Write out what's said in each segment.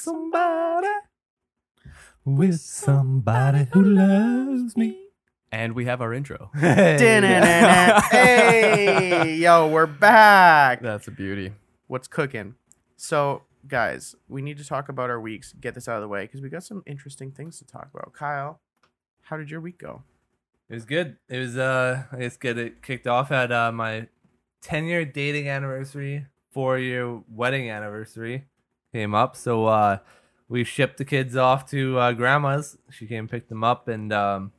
somebody. With somebody who loves me. And we have our intro. Hey, yo, we're back. That's a beauty. What's cooking? So, guys, we need to talk about our weeks. Get this out of the way because we got some interesting things to talk about. Kyle, how did your week go? It was good. It was uh I guess get it kicked off at uh my ten year dating anniversary, four year wedding anniversary came up. So uh we shipped the kids off to uh, grandma's. She came and picked them up and um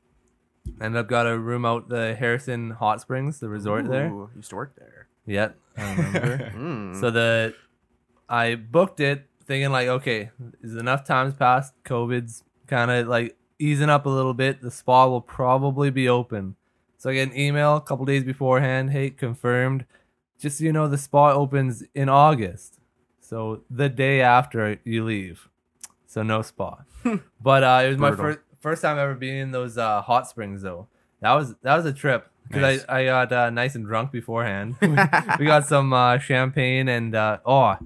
ended up got a room out the Harrison Hot Springs, the resort there. Used to work there. Yeah, I remember. Mm. So the I booked it thinking like, okay, is enough times passed? COVID's kind of like easing up a little bit. The spa will probably be open. So I get an email a couple days beforehand. Hey, confirmed. Just so you know, the spa opens in August. So the day after you leave. So no spa. but uh, it was my first first time ever being in those uh, hot springs though. That was that was a trip because Nice. I, I got uh, nice and drunk beforehand. we, we got some uh, champagne and uh, oh,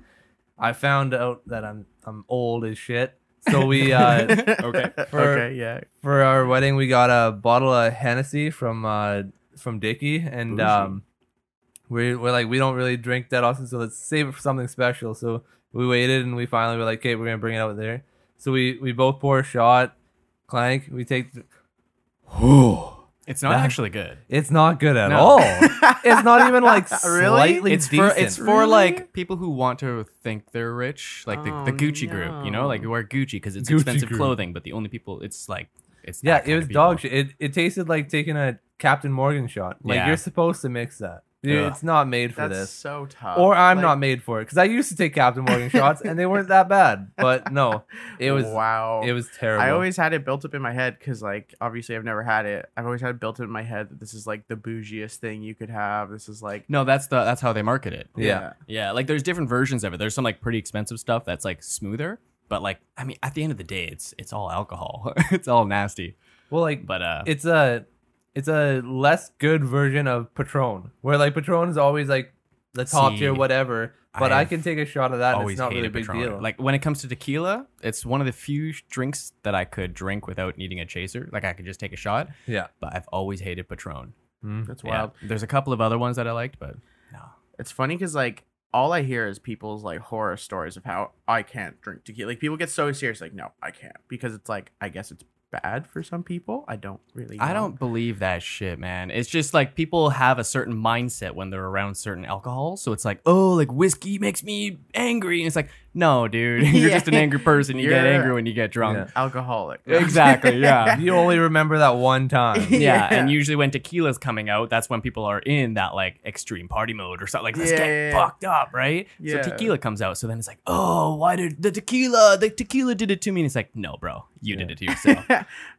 I found out that I'm I'm old as shit. So we uh, Okay. For- okay, yeah. for our wedding we got a bottle of Hennessy from uh, from Dickie and Bougie. um, we we're like we don't really drink that often, so let's save it for something special. So we waited and we finally were like, okay, we're gonna bring it out there. So we we both pour a shot, clank. We take. The, It's not That- actually good. it's not good at No. all. it's not even like Really? slightly It's for decent. it's for Really? like people who want to think they're rich, like the, the Oh, Gucci group, you know, like who wear Gucci because it's Gucci expensive group. clothing, but the only people it's like it's yeah, it was dog shit. It it tasted like taking a Captain Morgan shot. Like Yeah. you're supposed to mix that. Dude, Ugh. it's not made for this. That's this. so tough. Or I'm Like, not made for it because I used to take Captain Morgan shots and they weren't that bad. But no, it was wow. it was terrible. I always had it built up in my head because, like, obviously I've never had it. I've always had it built up in my head that this is like the bougiest thing you could have. This is like, No, that's the that's how they market it. Yeah. Yeah, like there's different versions of it. There's some like pretty expensive stuff that's like smoother, but like I mean, at the end of the day, it's it's all alcohol. it's all nasty. well, like But uh, it's a it's a less good version of Patron, where like Patron is always like the top See, tier, whatever. But I I've can take a shot of that. And it's not really a big Patron. deal. Like when it comes to tequila, it's one of the few drinks that I could drink without needing a chaser. Like I could just take a shot. yeah, But I've always hated Patron. Mm. that's Yeah. wild. There's a couple of other ones that I liked, but no. It's funny because like all I hear is people's like horror stories of how I can't drink tequila. Like people get so serious, like no, I can't because it's like I guess it's bad for some people. I don't really. I don't believe that shit, man. It's just like people have a certain mindset when they're around certain alcohol. So it's like, oh, like whiskey makes me angry. And it's like, no, dude, you're just an angry person. You get You're- angry when you get drunk. Yeah. alcoholic. Exactly, yeah. you only remember that one time. Yeah, Yeah. and usually when tequila's coming out, that's when people are in that like extreme party mode or something. Like, let's Yeah, get yeah, yeah. fucked up, right? Yeah. So tequila comes out. So then it's like, oh, why did the tequila? The tequila did it to me. And it's like, no, bro, you did it to yourself.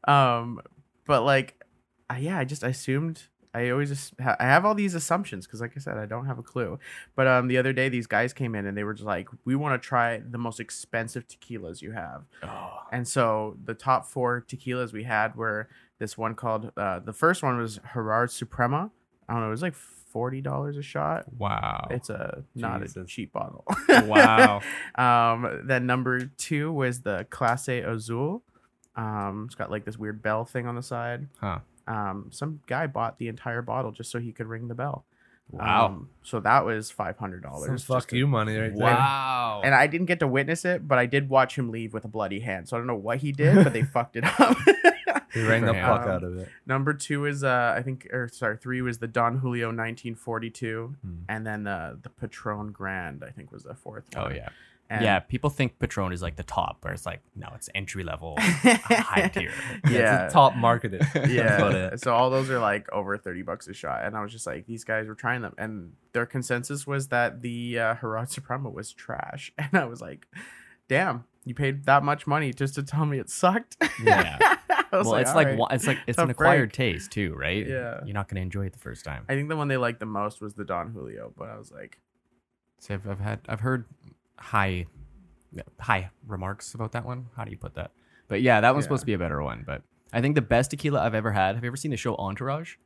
um, but like, uh, yeah, I just assumed. I always just ha- I have all these assumptions because, like I said, I don't have a clue. But um, the other day these guys came in and they were just like, "We want to try the most expensive tequilas you have." oh, And so the top four tequilas we had were this one called uh, the first one was Gerard Suprema. I don't know, it was like forty dollars a shot. wow. It's a not a cheap bottle. Wow. um, then number two was the Clase Azul. Um, it's got like this weird bell thing on the side. Huh. Um, some guy bought the entire bottle just so he could ring the bell. Wow. Um, so that was five hundred Some dollars. fuck you money right there. Wow. And I didn't get to witness it, but I did watch him leave with a bloody hand. So I don't know what he did, but they fucked it up. He rang the for him. fuck out of it. Number two is uh I think or sorry, three was the Don Julio 1942, Hmm. and then the the Patron Grand I think was the fourth. oh one. yeah. And- yeah, people think Patron is like the top, where it's like, no, it's entry level, high tier. Yeah, Yeah. it's top marketed. Yeah. it. So all those are like over 30 bucks a shot. And I was just like, these guys were trying them. And their consensus was that the uh, Gerard Suprema was trash. And I was like, damn, you paid that much money just to tell me it sucked? Yeah. I was Well, it's like right." it's like it's Tough an acquired break. taste too, right? Yeah. You're not gonna enjoy it the first time. I think the one they liked the most was the Don Julio. But I was like, See, I've, I've had I've heard high high remarks about that one. How do you put that? But yeah, that one's Yeah. supposed to be a better one. But I think the best tequila I've ever had. Have you ever seen the show Entourage?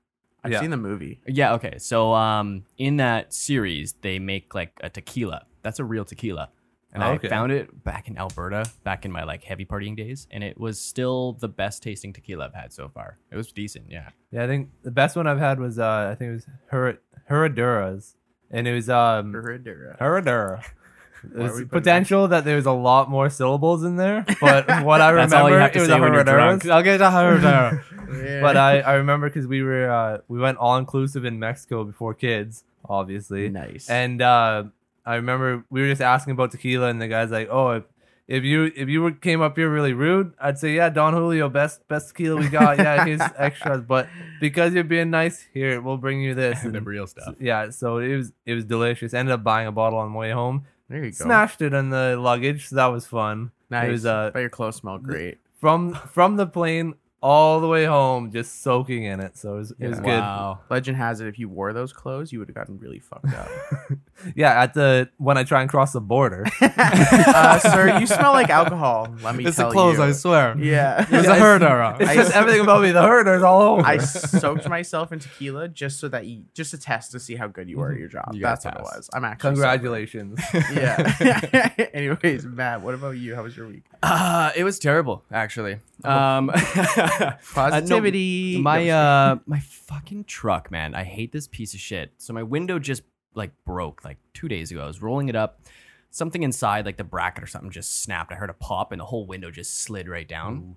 I've Yeah. seen the movie. Yeah, okay. So um in that series they make like a tequila. That's a real tequila. And Okay. I found it back in Alberta, back in my like heavy partying days, and it was still the best tasting tequila I've had so far. It was decent, yeah. Yeah, I think the best one I've had was uh, I think it was Her- Herradura's, and it was um Herradura. Herradura. There's are we putting potential that there's a lot more syllables in there, but what I remember all you have it was a when you're drunk. Herradura's. I'll get a Herradura. Yeah. But I, I remember because we were uh, we went all inclusive in Mexico before kids, obviously. nice. And uh, I remember we were just asking about tequila, and the guy's like, "Oh, if, if you if you were, came up here really rude, I'd say, yeah, Don Julio, best best tequila we got. Yeah, here's extras. But because you're being nice, here we'll bring you this. the And real stuff. yeah, so it was it was delicious. Ended up buying a bottle on the way home. There you go. Smashed it in the luggage, so that was fun. Nice. It was uh, but your clothes smell great. from from the plane all the way home, just soaking in it. So it was, it was good. Wow. Legend has it, if you wore those clothes, you would have gotten really fucked up. Yeah, at the when I try and cross the border. uh, sir, you smell like alcohol. Let me It's tell the clothes, you. I swear. Yeah. It's Yeah, a Herradura. It's I- just everything about me. The herders all over. I soaked myself in tequila just so that you just to test to see how good you are at your job. You gotta That's what it test. was. I'm actually Congratulations. sober. Yeah. Anyways, Matt, what about you? How was your week? Uh, it was terrible, actually. Um, uh, no, Positivity. my uh, my fucking truck, man. I hate this piece of shit. So my window just like broke like two days ago. I was rolling it up. Something inside, like the bracket or something, just snapped. I heard a pop, and the whole window just slid right down.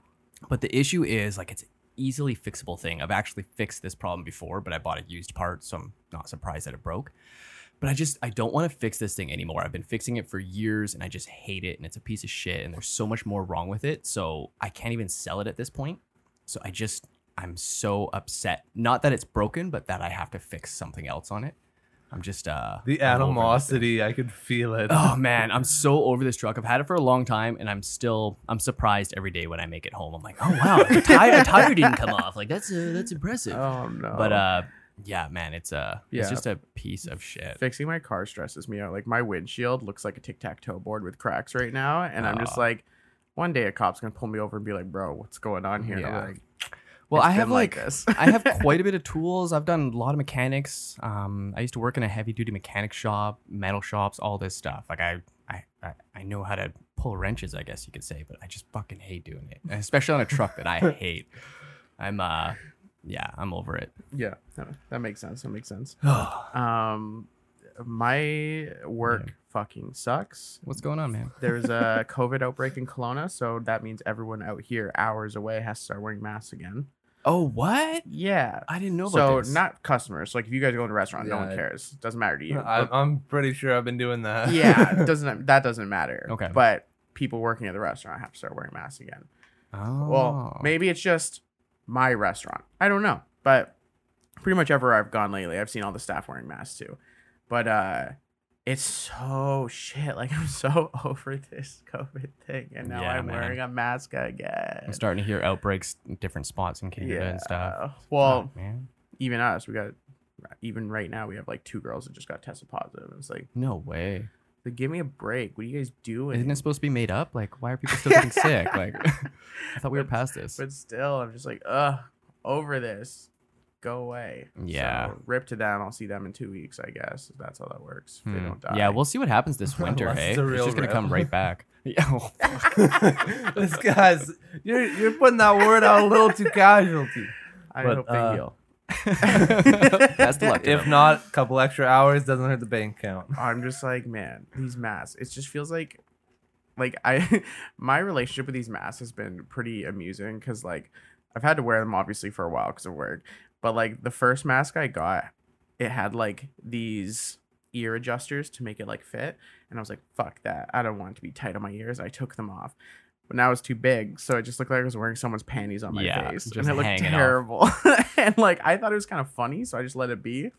But the issue is like it's easily fixable thing. I've actually fixed this problem before, but I bought a used part, so I'm not surprised that it broke. But I just I don't want to fix this thing anymore. I've been fixing it for years and I just hate it and it's a piece of shit and there's so much more wrong with it. So I can't even sell it at this point. So I just I'm so upset. Not that it's broken, but that I have to fix something else on it. I'm just uh the I'm over this thing. animosity, I could feel it. Oh man, I'm so over this truck. I've had it for a long time, and I'm still I'm surprised every day when I make it home. I'm like, oh wow, the tire, the tire didn't come off. Like that's uh, that's impressive. Oh no. But uh, yeah, man, it's uh, Yeah. it's just a piece of shit. fixing my car stresses me out. Like my windshield looks like a tic tac toe board with cracks right now, and I'm just like, one day a cop's gonna pull me over and be like, "Bro, what's going on here?" And I'm Yeah. like, Well, I have been like, this." I have quite a bit of tools. I've done a lot of mechanics. Um, I used to work in a heavy duty mechanic shop, metal shops, all this stuff. Like I, I, I, I know how to pull wrenches, I guess you could say, but I just fucking hate doing it, especially on a truck that I hate. I'm uh, yeah, I'm over it. yeah, no, that makes sense. That makes sense. Um, my work fucking sucks. What's going on, man? There's a COVID outbreak in Kelowna, so that means everyone out here, hours away, has to start wearing masks again. Oh, what? Yeah. I didn't know So about this. not customers. Like if you guys go to a restaurant, no one cares. Doesn't matter to you. I, I'm pretty sure I've been doing that. yeah, it doesn't that doesn't matter. Okay. But people working at the restaurant have to start wearing masks again. oh. Well, maybe it's just my restaurant. I don't know. But pretty much everywhere I've gone lately, I've seen all the staff wearing masks too. But uh it's so shit. Like I'm so over this COVID thing, and now Yeah, I'm man. wearing a mask again. I'm starting to hear outbreaks in different spots in Canada and stuff. Well, oh, man, even us, we got even right now we have like two girls that just got tested positive. It's like, no way. like give me a break. What are you guys doing? Isn't it supposed to be made up? Like, why are people still getting sick? Like, I thought we were past this. But still, I'm just like, ugh, over this. Go away. Yeah. So, rip to them. I'll see them in two weeks, I guess. If that's how that works. If they Hmm. don't die. Yeah, we'll see what happens this winter. Unless hey, it's it's just gonna rip. come right back. Yeah. oh, this guy's you're you're putting that word out a little too casualty. I but, hope they uh, heal. Best of luck. If them. not, a couple extra hours doesn't hurt the bank account. I'm just like, man, these masks. It just feels like, like I, my relationship with these masks has been pretty amusing because like I've had to wear them obviously for a while because of work, but like the first mask I got, it had like these ear adjusters to make it like fit, and I was like, fuck that, I don't want it to be tight on my ears. I took them off. But now it's too big, so it just looked like I was wearing someone's panties on my Yeah, face, just and it looked terrible. and like I thought it was kind of funny, so I just let it be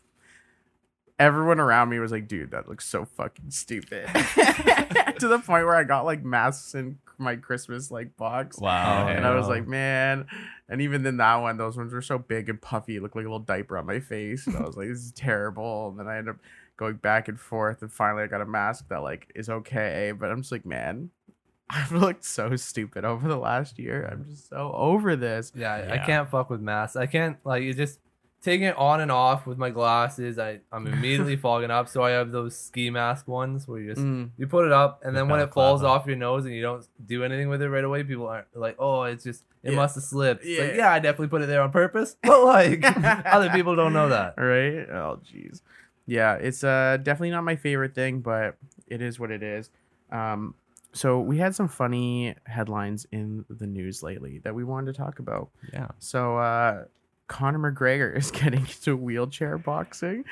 everyone around me was like, dude, that looks so fucking stupid. to the point where I got like masks in my Christmas like box. wow. And I was like, man. And even then that one, those ones were so big and puffy, it looked like a little diaper on my face. And I was like, this is terrible. And then I ended up going back and forth. And finally I got a mask that like is okay. But I'm just like, man, I've looked so stupid over the last year. I'm just so over this. Yeah, I- I can't fuck with masks. I can't like it just taking it on and off with my glasses. I I'm immediately fogging up. So I have those ski mask ones where you just Mm. you put it up and then when it falls off your nose and you don't do anything with it right away, people aren't like, oh, it's just it Yeah. must have slipped. It's like, Yeah. yeah, I definitely put it there on purpose, but like other people don't know that. right? Oh, jeez. Yeah, it's uh definitely not my favorite thing, but it is what it is. Um, so we had some funny headlines in the news lately that we wanted to talk about. Yeah. So uh Conor McGregor is getting into wheelchair boxing.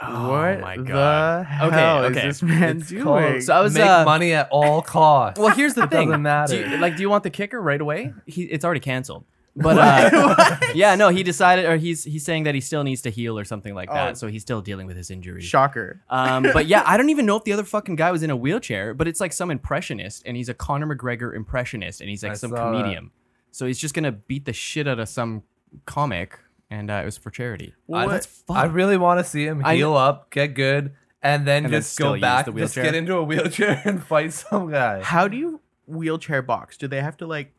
Oh what my the God. hell Okay, is okay. this man It's doing? called So I was, make uh, money at all costs. Well, here's the It thing. doesn't matter. Do you, like, do you want the kicker right away? He, it's already canceled. But uh, yeah, no, he decided, or he's he's saying that he still needs to heal or something like that. Oh. So he's still dealing with his injury. Shocker. Um, but yeah, I don't even know if the other fucking guy was in a wheelchair, but it's like some impressionist, and he's a Conor McGregor impressionist, and he's like I some saw that. comedian. So he's just gonna beat the shit out of some comic, and uh, it was for charity. I, What? That's fun. I really want to see him I heal up, get good, and then And then just still go use back, the just wheelchair? get into a wheelchair and fight some guy. How do you wheelchair box? Do they have to like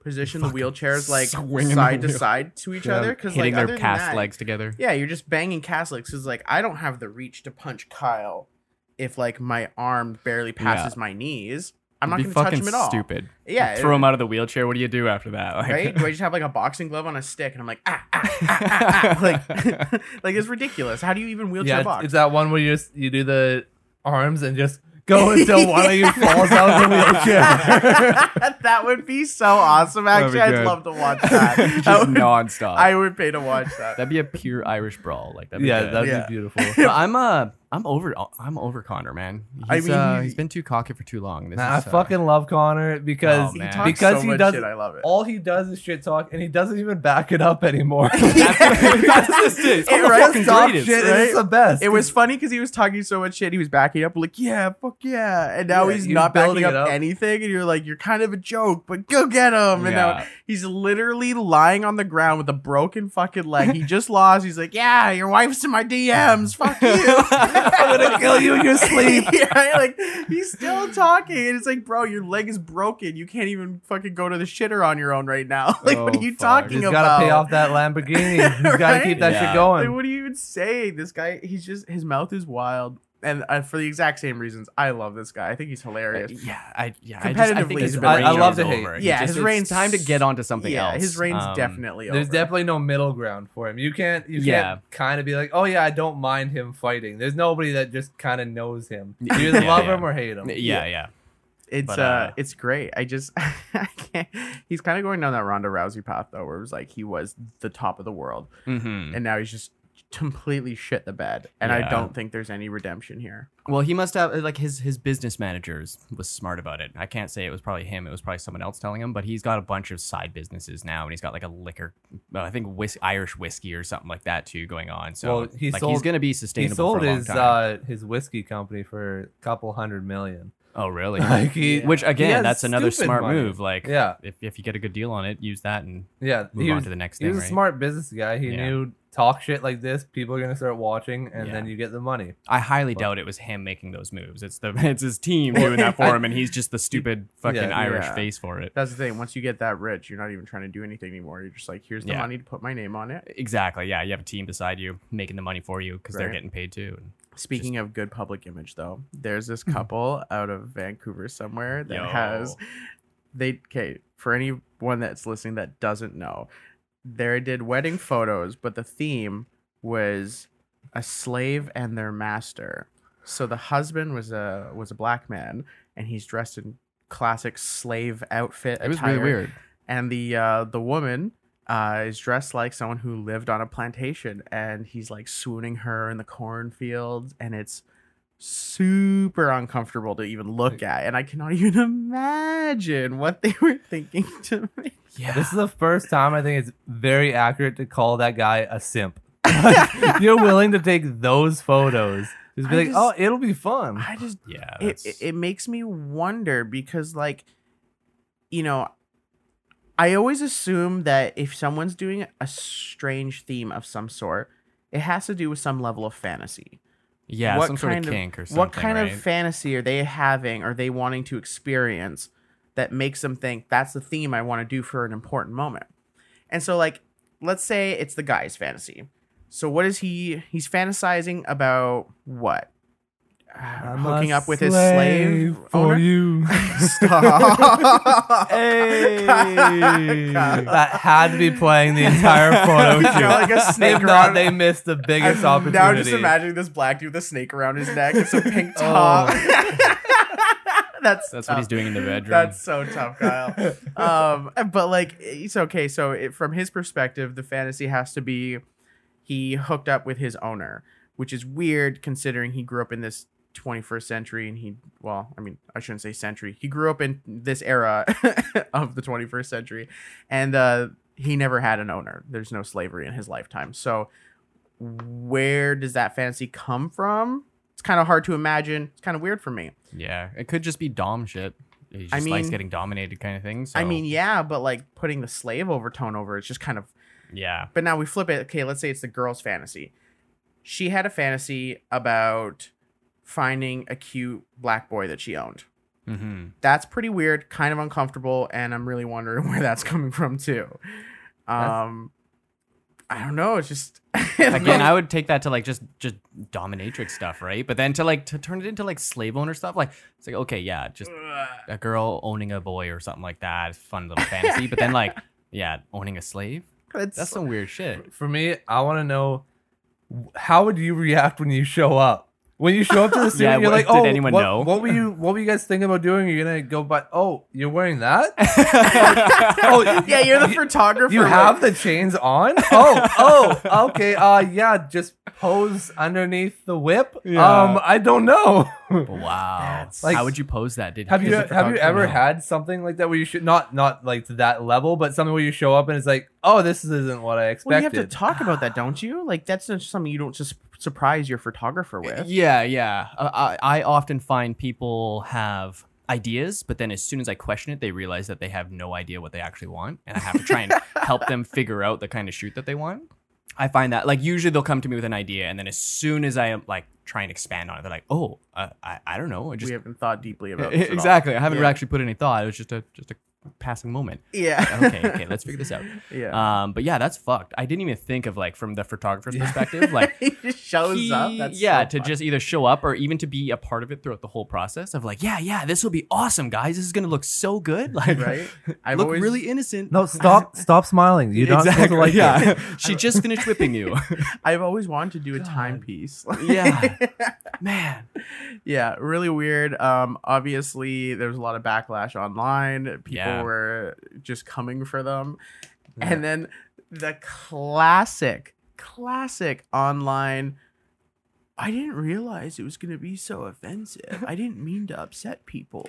position the wheelchairs like swinging the side to wheel. side to each Yeah, other? Because hitting like, other their than cast that- legs together. Yeah, you're just banging cast legs. Because like I don't have the reach to punch Kyle if like my arm barely passes my knees. I'm not It'd going to touch fucking him at all. stupid. Yeah, throw it- him out of the wheelchair. What do you do after that? Like, Right? Do I just have like a boxing glove on a stick and I'm like ah ah ah ah, ah. like like it's ridiculous. How do you even wheelchair Yeah, box? it's, it's that one where you just you do the arms and just go until one of you falls out of the wheelchair. that would be so awesome. Actually, I'd love to watch that. just That would- nonstop. I would pay to watch that. that'd be a pure Irish brawl. Like that'd be yeah, good. that'd Yeah. be beautiful. But I'm uh I'm over I'm over Conor, man. I mean, uh, he- he's been too cocky for too long. This Nah, I is, uh, fucking love Conor because Oh, he talks because so he much does shit. I love it. all he does is shit talk and he doesn't even back it up anymore. That's, that's just it. It's It- the right? fucking Talk greatest. shit, right? it's the best. It was funny because he was talking so much shit. He was backing up, like, yeah, fuck yeah. And now Yeah, he's he was not backing building up, up. anything. And you're like, you're kind of a joke, but go get him. And now he's literally lying on the ground with a broken fucking leg. He just lost. He's like, yeah, your wife's in my DMs. Fuck you. I'm gonna kill you in your sleep. yeah, like he's still talking, and it's like, bro, your leg is broken. You can't even fucking go to the shitter on your own right now. Like, what Oh, are you fuck. talking He's about? gotta pay off that Lamborghini. He's gotta keep that Yeah. shit Like, going. what are you even saying? This guy, he's just his mouth is wild, and uh, for the exact same reasons, I love this guy. I think he's hilarious. yeah, I yeah, I, just, I Competitively, think his he's reign I- I love is to hate. over. Yeah, just- his it's reign's- time to get onto something yeah, else. his reign's Um, definitely There's definitely no middle ground for him. You can't you Yeah. can't kind of be like, oh yeah, I don't mind him fighting. There's nobody that just kind of knows him. You Yeah, love yeah. him or hate him. Yeah, yeah. It's But, uh, uh, it's great. I just I can't. He's kind of going down that Ronda Rousey path though, where it was like he was the top of the world, hmm and now he's just completely shit the bed. And I don't think there's any redemption here. Well, he must have like his his business managers was smart about it. I can't say it was probably him. It was probably someone else telling him. But he's got a bunch of side businesses now, and he's got like a liquor, well, I think whis- Irish whiskey or something like that too going on. So Well, he like, sold- he's gonna be sustainable. He sold for a long his time. uh, his whiskey company for a couple hundred million. oh, really? Like he, Which again, that's another smart money. move. Like, Yeah, if, if you get a good deal on it, use that and yeah. move he on was, to the next he thing. was a smart business guy. He Yeah. knew talk shit like this, people are gonna start watching, and Yeah. then you get the money. I highly But- doubt it was him making those moves. It's the it's his team doing that for him, and he's just the stupid fucking Yeah, Irish yeah. face for it. That's the thing. Once you get that rich, you're not even trying to do anything anymore. You're just like, here's the Yeah. money to put my name on it. Exactly. Yeah, you have a team beside you making the money for you because they're Right. getting paid too. And Speaking of good public image, though, there's this hmm. couple out of Vancouver somewhere that Yo. has they okay for anyone that's listening that doesn't know, they did wedding photos, but the theme was a slave and their master. So the husband was a was a black man, and he's dressed in classic slave outfit. it was attire, really weird. and the uh, the woman uh, is dressed like someone who lived on a plantation, and he's like swooning her in the cornfields, and it's super uncomfortable to even look at, and I cannot even imagine what they were thinking to me. Yeah. This is the first time I think it's very accurate to call that guy a simp. You're willing to take those photos. Just be I like, just- oh, it'll be fun. I just yeah. it, it, it makes me wonder because like you know i always assume that if someone's doing a strange theme of some sort it has to do with some level of fantasy yeah, what some sort kind of of- kink or something. what kind right? of fantasy are they having are they wanting to experience that makes them think that's the theme i want to do for an important moment and so like let's say it's the guy's fantasy So what is he? He's fantasizing about what? I'm hooking up with his slave for owner? you. Stop. Hey. That had to be playing the entire photo shoot. got like a snake if not, around- they missed the biggest I'm opportunity. Now just imagining this black dude with a snake around his neck It's a pink Oh. top. that's That's what he's doing in the bedroom. That's so tough, Kyle. um, but like it's okay. So it, from his perspective, the fantasy has to be he hooked up with his owner, which is weird considering he grew up in this 21st century and he well i mean i shouldn't say century he grew up in this era of the 21st century and uh he never had an owner there's no slavery in his lifetime so where does that fantasy come from it's kind of hard to imagine it's kind of weird for me yeah, it could just be dom shit. He just I likes getting dominated, kind of thing. So, i mean yeah but like putting the slave overtone over it's just kind of yeah, But now we flip it. Okay, let's say it's the girl's fantasy. She had a fantasy about finding a cute black boy that she owned. hmm That's pretty weird, kind of uncomfortable, and I'm really wondering where that's coming from too. Um, I don't know. It's just Again, I would take that to like just just dominatrix stuff, right? But then to like to turn it into like slave owner stuff, like it's like okay, yeah, just a girl owning a boy or something like that, fun little fantasy. But then like yeah, owning a slave, It's, that's some weird shit. For me, I want to know how would you react when you show up? When you show up to the scene, Yeah, you're what- like, did "Oh, anyone what, know?" what were you? What were you guys thinking about doing? You're gonna go, but oh, you're wearing that? oh yeah, you're the you- photographer. You have the chains on? Oh, oh, okay. Uh, yeah, just pose underneath the whip. Yeah. Um, I don't know. Wow, like how would you pose that? Did have you have you ever know? had something like that where you should not not like to that level, but something where you show up and it's like, oh, this isn't what I expected. Well, you have to talk about that, don't you? Like that's just something you don't just surprise your photographer with. Yeah, yeah. Uh, I I often find people have ideas, but then as soon as I question it, they realize that they have no idea what they actually want, and I have to try and help them figure out the kind of shoot that they want. I find that like usually they'll come to me with an idea, and then as soon as I am like try and expand on it, they're like, "Oh, uh, I I don't know." I just we haven't thought deeply about this exactly. I haven't Yeah. actually put any thought. It was just a just a passing moment. Yeah. Okay, okay, let's figure this out. yeah. Um, but yeah, that's fucked. I didn't even think of like from the photographer's perspective, like he just shows he- up. That's yeah, so to just either show up or even to be a part of it throughout the whole process of like, yeah, yeah, this will be awesome, guys. This is gonna look so good. Like, right. I've look always really innocent. no, stop stop smiling. You're not supposed to like yeah. it. she just finished whipping you. I've always wanted to do a God. timepiece. Yeah. Man. yeah, really weird. Um, obviously, there was a lot of backlash online. People Yeah. Were just coming for them, Yeah. and then the classic, classic online. I didn't realize it was going to be so offensive. I didn't mean to upset people.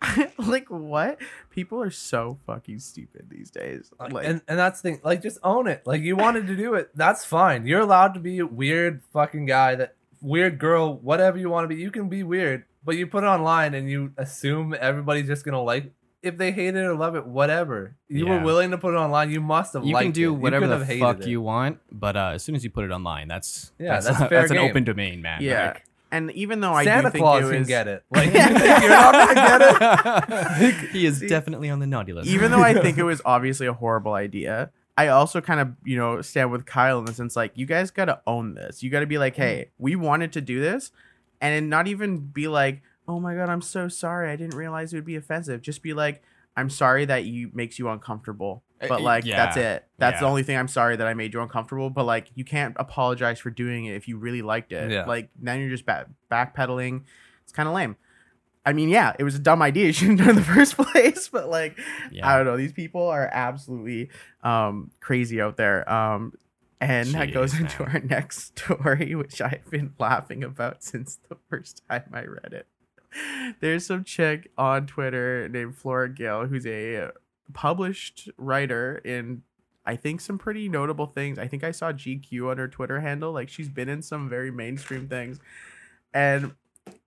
like what? People are so fucking stupid these days. Uh, like, and and that's the thing. Like, just own it. Like, you wanted to do it. That's fine. You're allowed to be a weird fucking guy. That weird girl. Whatever you want to be. You can be weird. But you put it online and you assume everybody's just gonna like. If they hate it or love it, whatever. You Yeah. were willing to put it online. You must have. You liked can do it. whatever you the have hated fuck it. you want, but uh, as soon as you put it online, that's Yeah, that's, that's fair an game. open domain, man. yeah. Like, and even though I Santa do think Claus it can was, get it. Like, you think you're not gonna get it. he is See, definitely on the naughty list. even though I think it was obviously a horrible idea, I also kind of, you know, stand with Kyle in the sense like, you guys got to own this. You got to be like, hey, we wanted to do this, and not even be like, oh my god, I'm so sorry, I didn't realize it would be offensive. Just be like, I'm sorry that you makes you uncomfortable, Uh, but like that's it. That's the only thing I'm sorry that I made you uncomfortable. But like, you can't apologize for doing it if you really liked it. Yeah. Like now you're just back backpedaling. It's kind of lame. I mean, yeah, it was a dumb idea. You shouldn't have done it in the first place. But like, Yeah. I don't know. These people are absolutely um, crazy out there. Um, and that goes Jeez, into man. our next story, which I've been laughing about since the first time I read it. There's some chick on Twitter named Flora Gill who's a published writer in I think some pretty notable things. I think I saw GQ on her Twitter handle. Like she's been in some very mainstream things. And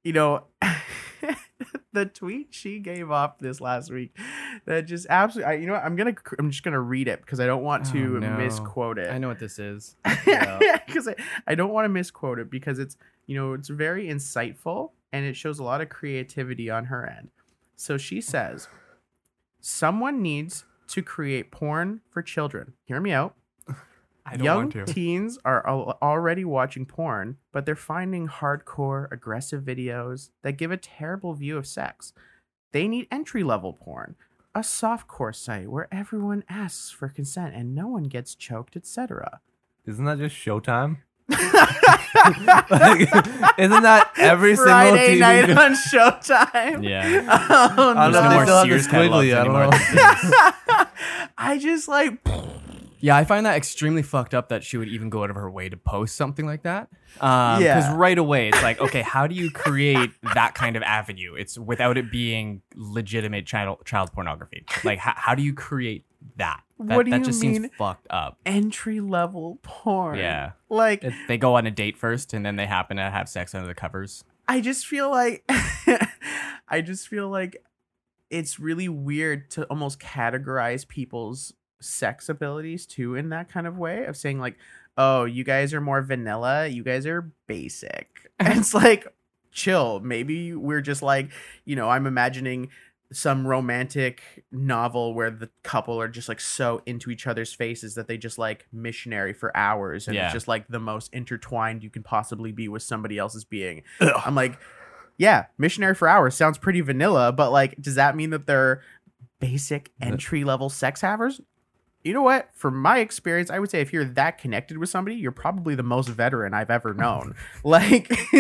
you know, the tweet she gave off this last week that just absolutely I, you know what? I'm gonna I'm just gonna read it because I don't want to Oh, no. misquote it I know what this is. because I, I don't want to misquote it because it's you know it's very insightful and it shows a lot of creativity on her end so she says someone needs to create porn for children hear me out I don't Young want to. teens are al- already watching porn, but they're finding hardcore, aggressive videos that give a terrible view of sex. They need entry level porn, a softcore site where everyone asks for consent and no one gets choked, etc. Isn't that just Showtime? Like, isn't that every Friday single TV night show? on Showtime? Yeah. Oh, I don't There's know no more still have the Sears squiggly, I don't know. I just like Yeah, I find that extremely fucked up that she would even go out of her way to post something like that. Um, Because right away, it's like, okay, how do you create that kind of avenue? It's without it being legitimate child child pornography. Like, how, how do you create that? That, What do that you just mean? seems fucked up. entry level porn. Yeah. Like It- They go on a date first, and then they happen to have sex under the covers. I just feel like I just feel like it's really weird to almost categorize people's sex abilities too in that kind of way of saying like, "Oh, you guys are more vanilla, you guys are basic." It's like, chill. Maybe we're just like, you know, I'm imagining some romantic novel where the couple are just like so into each other's faces that they just like missionary for hours and Yeah. it's just like the most intertwined you can possibly be with somebody else's being. I'm like, yeah, missionary for hours sounds pretty vanilla, but like, does that mean that they're basic entry level sex havers? You know what? From my experience, I would say if you're that connected with somebody, you're probably the most veteran I've ever known. like,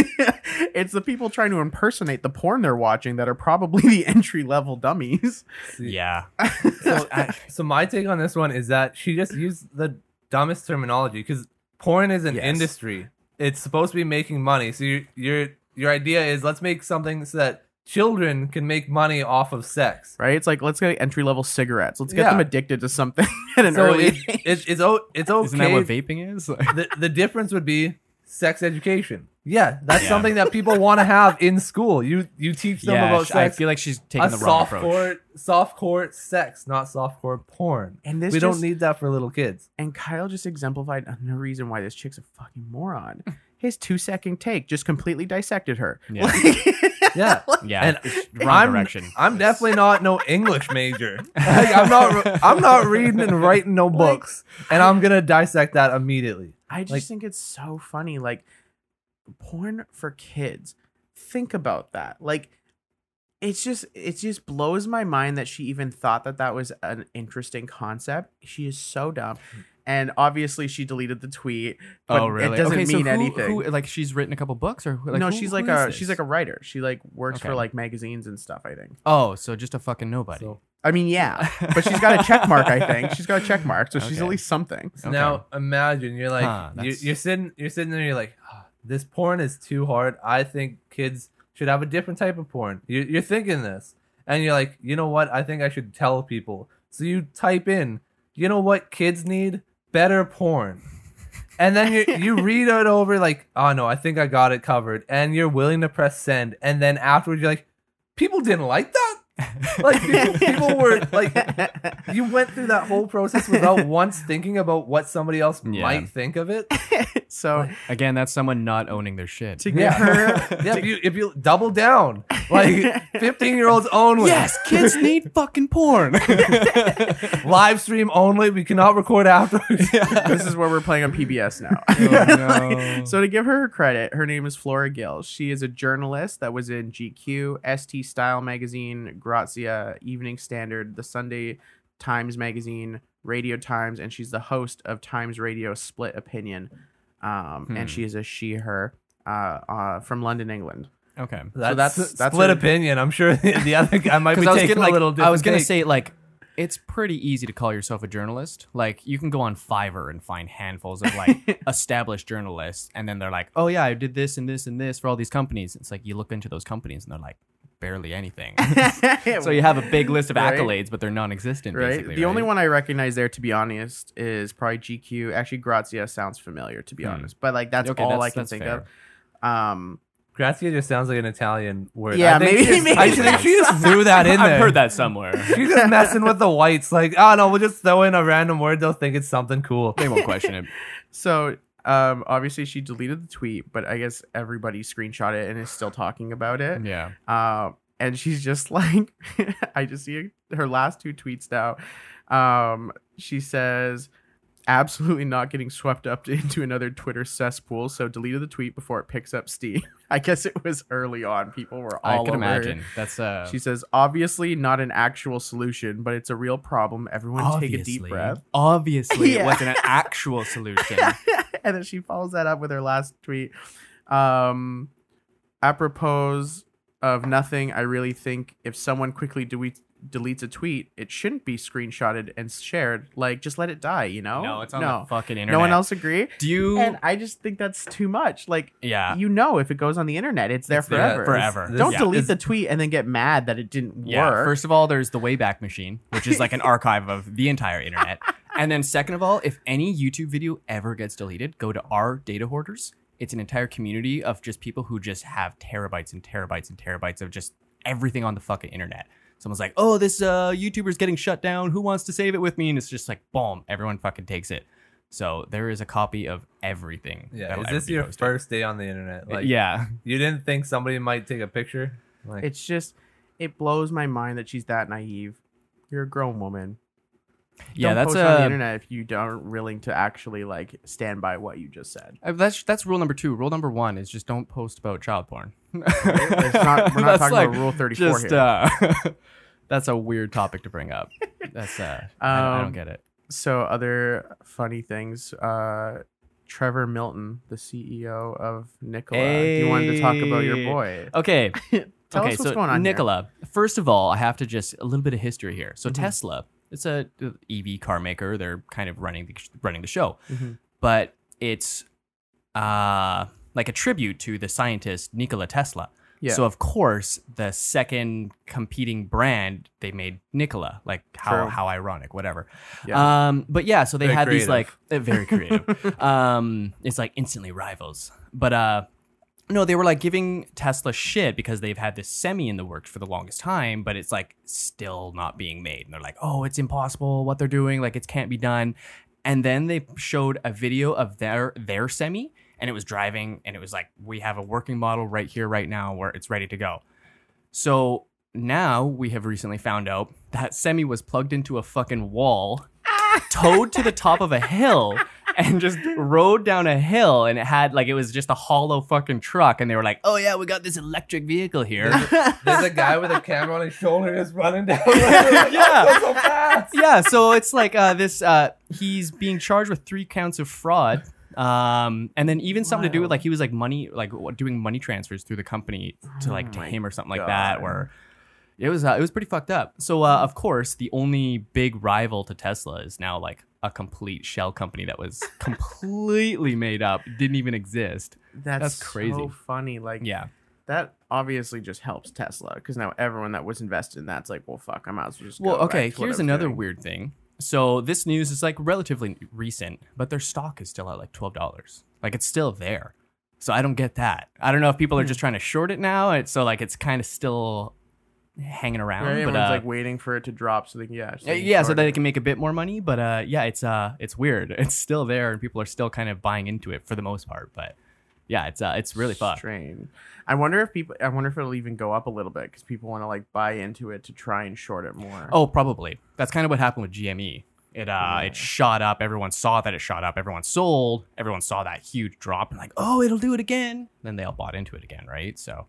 it's the people trying to impersonate the porn they're watching that are probably the entry level dummies. Yeah. So, so my take on this one is that she just used the dumbest terminology because porn is an Yes. industry. It's supposed to be making money. So your your your idea is let's make something so that children can make money off of sex. Right? It's like let's get entry level cigarettes. Let's get Yeah. them addicted to something at an So early it, age. it, it's o- it's okay. Isn't that what vaping is? the the difference would be sex education. Yeah, that's Yeah. something that people want to have in school. You you teach them yeah, about sh- I feel like she's taking a the wrong soft approach. core soft core sex, not soft core porn. and this we just, don't need that for little kids. And Kyle just exemplified another reason why this chick's a fucking moron. His two second take just completely dissected her. Yeah. Like- Yeah. Yeah, And wrong I'm, direction. I'm definitely not no English major. Like, I'm not. I'm not reading and writing no books, and I'm gonna dissect that immediately. I just Like- think it's so funny. Like porn for kids. Think about that. Like it's just it just blows my mind that she even thought that that was an interesting concept. She is so dumb. Hmm. And obviously she deleted the tweet. But oh, really? It doesn't okay, so mean who- anything. who- like she's written a couple books, or who- like, no, who- she's like a this? she's like a writer. She like works for like magazines and stuff, I think. Oh, so just a fucking nobody. So, I mean, yeah. But she's got a check mark, I think. She's got a check mark, so she's at least something. so Okay. now imagine you're like Huh, you're, you're sitting you're sitting there. You're like, "Ah, this porn is too hard. I think kids should have a different type of porn. You're, you're thinking this, and you're like, you know what? I think I should tell people. So you type in, you know what kids need? Better porn. And then you you read it over like, oh no, I think I got it covered, and you're willing to press send, and then afterwards you're like, people didn't like that. Like people, people were like, you went through that whole process without once thinking about what somebody else Yeah. might think of it. so Again, that's someone not owning their shit. to give Yeah. her Yeah, if you if you double down, like 15 year olds only. yes, kids need fucking porn. live stream only. We cannot record afterwards. this is where we're playing on PBS now. Oh, no. so to give her her credit, her name is Flora Gill. She is a journalist that was in GQ, ST Style magazine, Grazia, Evening Standard, the Sunday Times magazine, Radio Times, and she's the host of Times Radio Split Opinion. Um, Hmm. and she is a she her uh, uh, from London, England. okay. That's, that's- that's split her- opinion. I'm sure the, the other guy might be Because I was taking getting a little different. I was gonna say like, it's pretty easy to call yourself a journalist. Like you can go on Fiverr and find handfuls of like established journalists, and then they're like, oh yeah, I did this and this and this for all these companies. It's like you look into those companies and they're like barely anything. so you have a big list of Right. accolades, but they're non-existent. right? Basically, the only one I recognize there, to be honest, is probably GQ. Actually, Grazia sounds familiar, to be Hmm. honest, but like that's Okay, all that's- I can think fair. of. Um, Grazia just sounds like an Italian word. Yeah, I think maybe- she- maybe I think she just threw that in there. I've heard that somewhere. She's just messing with the whites. Like, oh no, we'll just throw in a random word. They'll think it's something cool. they won't question it. So um obviously she deleted the tweet, but I guess everybody screenshot it and is still talking about it. Yeah. Um and she's just like I just see her last two tweets now. Um she says absolutely not getting swept up into another Twitter cesspool, so deleted the tweet before it picks up steam. I guess it was early on. People were all I can over. imagine. That's uh. She says, obviously not an actual solution, but it's a real problem. Everyone take a deep obviously- breath. Obviously, Yeah. it wasn't an actual solution. and then she follows that up with her last tweet. Um, apropos of nothing, I really think if someone quickly delete, deletes a tweet, it shouldn't be screenshotted and shared. Like, just let it die, you know? no, it's on no. the fucking internet. No one else agree? Do you? And I just think that's too much. Like, yeah. you know, if it goes on the internet, it's there It's there forever. forever. This- Don't Yeah. delete this- the tweet and then get mad that it didn't Yeah. work. First of all, there's the Wayback Machine, which is like an archive of the entire internet. And then second of all, if any YouTube video ever gets deleted, go to our data hoarders. It's an entire community of just people who just have terabytes and terabytes and terabytes of just everything on the fucking internet. Someone's like, "Oh, this uh, YouTuber's getting shut down. Who wants to save it with me?" And it's just like, boom, everyone fucking takes it. So there is a copy of everything. Yeah, that'll is this your posted. first day on the internet? Like, yeah, you didn't think somebody might take a picture? Like, it's just, it blows my mind that she's that naive. You're a grown woman. Yeah. Don't That's post on the uh, internet if you aren't willing to actually like stand by what you just said. Uh, That's that's rule number two. Rule number one is just don't post about child porn. It's not, we're not That's talking like about Rule 34 just here. uh, that's a weird topic to bring up. That's uh, I, don't, I Um, don't get it. so other funny things. Uh, Trevor Milton, the CEO of Nicola. Nikola. You wanted to talk about your Hey. boy. Okay, Tell okay. us what's so going on here. Nikola. First of all, I have to just a little bit of history here. So Mhm. Tesla, it's a uh, EV car maker. They're kind of running the running the show, Mhm. but it's uh like a tribute to the scientist Nikola Tesla. Yeah. So of course, the second competing brand they made Nikola. Like how True. how ironic, whatever. Yeah. Um, but yeah, so they Very had these like uh, very creative. um, it's like instantly rivals. But uh, no, they were like giving Tesla shit because they've had this semi in the works for the longest time, but it's like still not being made. And they're like, oh, it's impossible what they're doing. Like it can't be done. And then they showed a video of their their semi, and it was driving, and it was like, we have a working model right here, right now, where it's ready to go. So now we have recently found out that semi was plugged into a fucking wall, ah! towed to the top of a hill, and just rode down a hill. And it had like it was just a hollow fucking truck. And they were like, "Oh yeah, we got this electric vehicle here." there's a guy with a camera on his shoulder just running down. Yeah. so fast. yeah, so it's like uh, this. Uh, he's being charged with three counts of fraud. Um, and then even something to do with like he was like money, like doing money transfers through the company to like Oh to him or something like that. God. Where it was, uh, it was pretty fucked up. So uh, of course, the only big rival to Tesla is now like a complete shell company that was completely made up, didn't even exist. That's, That's crazy. So funny. Like Yeah, that obviously just helps Tesla because now everyone that was invested in that's like, well, fuck, I might as well just. Well, okay. back to what Here's another doing. weird thing. So this news is like relatively recent, but their stock is still at like twelve dollars. Like it's still there. So I don't get that. I don't know if people Hmm. are just trying to short it now. It's so like it's kind of still hanging around. Right? but Everyone's uh, like waiting for it to drop so they can yeah. so yeah, so that it. they can make a bit more money. But uh, yeah, it's uh, it's weird. It's still there, and people are still kind of buying into it for the most part. But yeah, it's uh, it's really fun. Strange. I wonder if people. I wonder if it'll even go up a little bit because people want to like buy into it to try and short it more. Oh, probably. That's kind of what happened with GME. It uh Yeah. it shot up. Everyone saw that it shot up. Everyone sold. Everyone saw that huge drop and like, oh, it'll do it again. Then they all bought into it again, right? So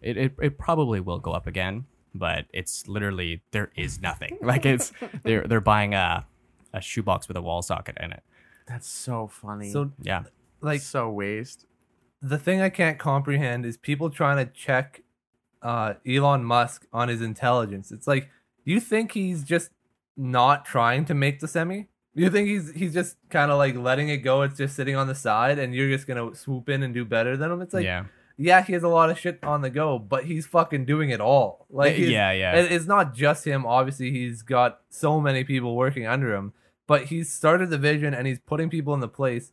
it it, it probably will go up again, but it's literally there is nothing. like it's they're they're buying a a shoebox with a wall socket in it. that's so funny. So Yeah. like so waste. the thing I can't comprehend is people trying to check uh, Elon Musk on his intelligence. It's like you think he's just not trying to make the semi. You think he's he's just kind of like letting it go. It's just sitting on the side, and you're just gonna swoop in and do better than him. It's like yeah, yeah. he has a lot of shit on the go, but he's fucking doing it all. Like yeah, yeah. it- it's not just him. Obviously, he's got so many people working under him, but he's started the vision and he's putting people in the place.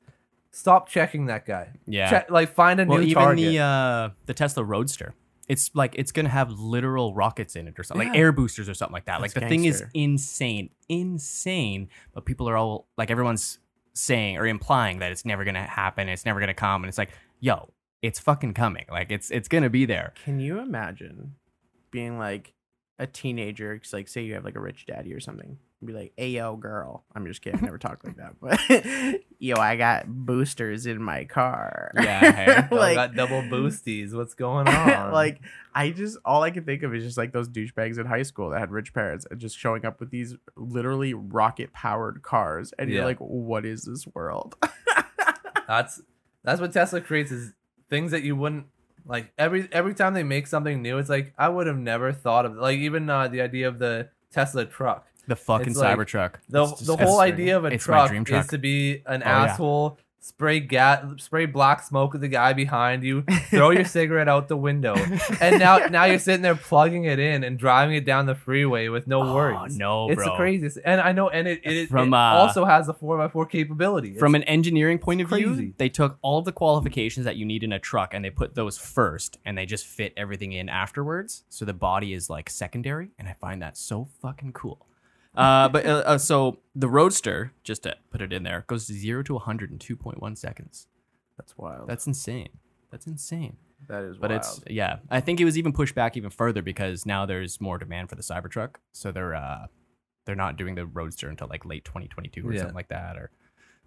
Stop checking that guy. yeah. Check, like find a well, new even target. the uh, the Tesla Roadster, it's like it's gonna have literal rockets in it or something, like air boosters or something like that. like That's the thing is insane, insane. But people are all like, everyone's saying or implying that it's never gonna happen, it's never gonna come, and it's like, yo, it's fucking coming. Like it's it's gonna be there. Can you imagine being like a teenager? 'cause, like, say you have like a rich daddy or something, be like, "Hey, yo, girl." I'm just kidding. I never talk like that, but yo, I got boosters in my car. Yeah, hey. Like, got double boosties. What's going on? like I just all I can think of is just like those douchebags in high school that had rich parents and just showing up with these literally rocket powered cars, and Yeah. you're like, "What is this world?" that's that's what Tesla creates is things that you wouldn't like every every time they make something new. It's like I would have never thought of like even uh, the idea of the Tesla truck. The fucking It's like- Cybertruck. The the whole idea of a truck, truck. is to be an Oh, asshole. Spray gas, spray black smoke at the guy behind you. Throw your cigarette out the window, and now now you're sitting there plugging it in and driving it down the freeway with no Oh, worries. no, it's bro. the craziest. And I know, and it it, From, it uh, also has a four x four capability. From an engineering point of view, they took all the qualifications that you need in a truck and they put those first and they just fit everything in afterwards. So the body is like secondary. And I find that so fucking cool. Uh, but uh, uh, so the Roadster, just to put it in there, goes to zero to 100 in 2.1 seconds. That's wild. That's insane. That's insane. that is But wild. it's yeah, I think it was even pushed back even further because now there's more demand for the Cybertruck. So they're uh they're not doing the Roadster until like late 2022 or Yeah. something like that or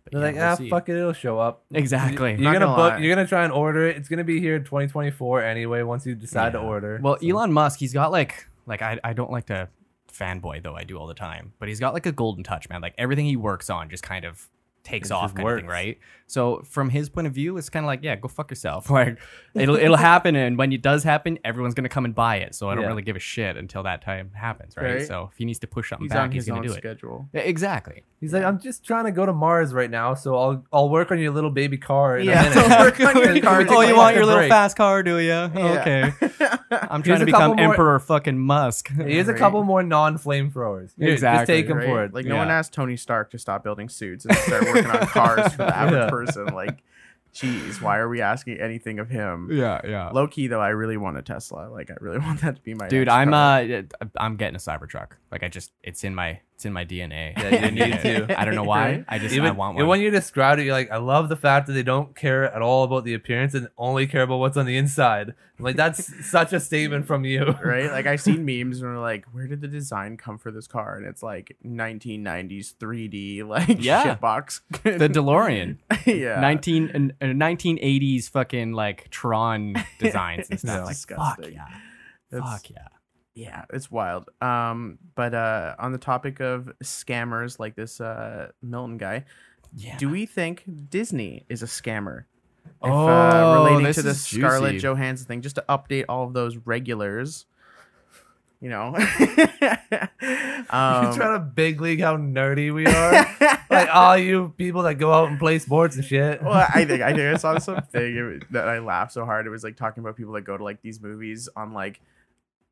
but they're yeah, like, we'll ah, see. fuck it, it'll show up. Exactly. You're Not gonna gonna book. lie. You're gonna try and order it. It's gonna be here in 2024 anyway. Once you decide to Yeah. order. Well, So- Elon Musk, he's got like like I, I don't like to fanboy though I do all the time, but he's got like a golden touch, man. Like everything he works on just kind of takes It off just kind of thing, right? So from his point of view, it's kind of like, yeah, go fuck yourself. Like it'll it'll happen, and when it does happen, everyone's gonna come and buy it. So I don't Yeah. really give a shit until that time happens, right? Right. So if he needs to push something he's back, on he's his gonna own do it. schedule. Yeah, Exactly. He's like, I'm just trying to go to Mars right now, so I'll I'll work on your little baby car. In Yeah, a. I'll work on your car. Oh, you want fucking break. fast car, do you? Yeah. Okay. I'm Here's trying to become couple more- Emperor fucking Musk. Here's a couple more non-flamethrowers. Here, Exactly, Just take them Right? for it. Like no one asked Tony Stark to stop building suits and start working on cars for the average Yeah. person. Like, geez, why are we asking anything of him? yeah, yeah. Low key though, I really want a Tesla. Like, I really want that to be my Dude, I'm car. uh, I'm getting a Cybertruck. Like I just, it's in my, it's in my DNA. Yeah, you I need to. I don't know why. I just, Even, I want and one. when you describe it, you're like, I love the fact that they don't care at all about the appearance and only care about what's on the inside. I'm like that's such a statement from you. right? Like I've seen memes and we're like, where did the design come for this car? And it's like 1990s 3D like Yeah. shitbox. the DeLorean, yeah. 19 uh, 1980s fucking like Tron designs and stuff. Like, fuck disgusting. yeah, It's- fuck yeah. Yeah, it's wild. Um, but uh, on the topic of scammers like this uh Milton guy, Yeah. do we think Disney is a scammer? If, Oh, uh, relating to the Scarlett. Johansson thing, just to update all of those regulars, you know. Um, trying to big league how nerdy we are. like all you people that go out and play sports and shit. well, I think I think I saw something that I laughed so hard. It was like talking about people that go to like these movies on like,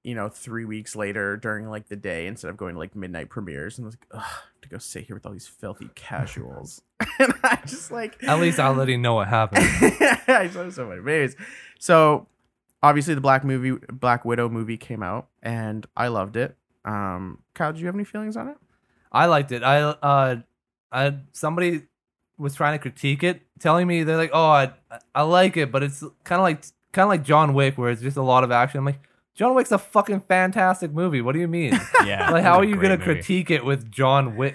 you know, three weeks later during like the day instead of going to like midnight premieres, and I was like, ugh, to go sit here with all these filthy casuals, and I just like, At least I'll let you know what happened. I saw so many. Anyways, so obviously the Black movie, Black Widow movie came out, and I loved it. Um, Kyle, do you have any feelings on it? I liked it. I uh, I somebody was trying to critique it, telling me they're like, "Oh, I I like it, but it's kind of like kind of like John Wick, where it's just a lot of action." I'm like, John Wick's a fucking fantastic movie. What do you mean? Yeah. like, how are you gonna movie. critique it with John Wick?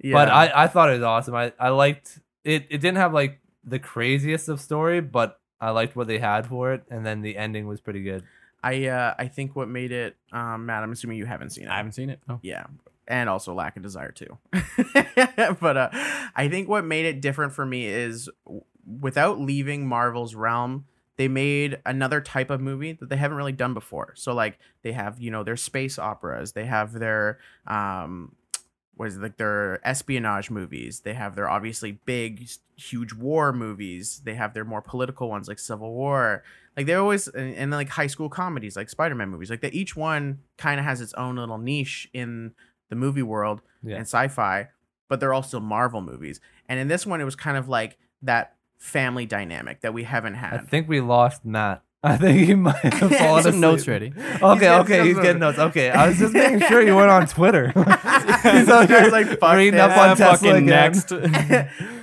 Yeah. But I I thought it was awesome. I I liked it. It didn't have like the craziest of story, but I liked what they had for it, and then the ending was pretty good. I uh, I think what made it, um, Matt. I'm assuming you haven't seen it. I haven't seen it. Oh. yeah and also lack of desire too but uh i think what made it different for me is w- without leaving marvel's realm they made another type of movie that they haven't really done before. So like they have you know their space operas they have their um what is it, like their espionage movies they have their obviously big huge war movies they have their more political ones like civil war. Like they're always and, and like high school comedies like spider-man movies. Like that each one kind of has its own little niche in the movie world Yeah. and sci-fi but they're also marvel movies. And in this one it was kind of like that family dynamic that we haven't had. I think we lost Matt. I think he might have Get fallen some asleep. notes ready. Okay, getting okay, he's getting notes. Okay, I was just making sure you weren't on Twitter. he's out here like, fuck reading this. up on Tesla fucking again. next.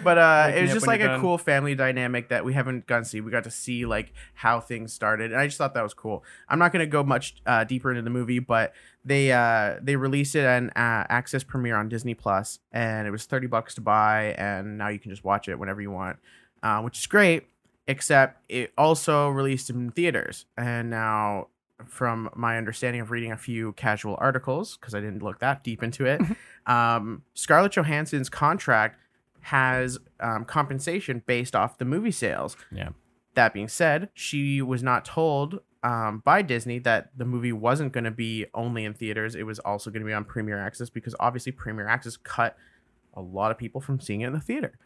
but uh, it was just like a done. cool family dynamic that we haven't gotten to see. We got to see like how things started, and I just thought that was cool. I'm not gonna go much uh, deeper into the movie, but they uh, they released it on uh, Access Premiere on Disney Plus, and it was 30 bucks to buy, and now you can just watch it whenever you want, uh, which is great. Except it also released in theaters, and now. From my understanding of reading a few casual articles, because I didn't look that deep into it, um, Scarlett Johansson's contract has um, compensation based off the movie sales. Yeah. That being said, she was not told um, by Disney that the movie wasn't going to be only in theaters. It was also going to be on Premier Access because obviously Premier Access cut a lot of people from seeing it in the theater.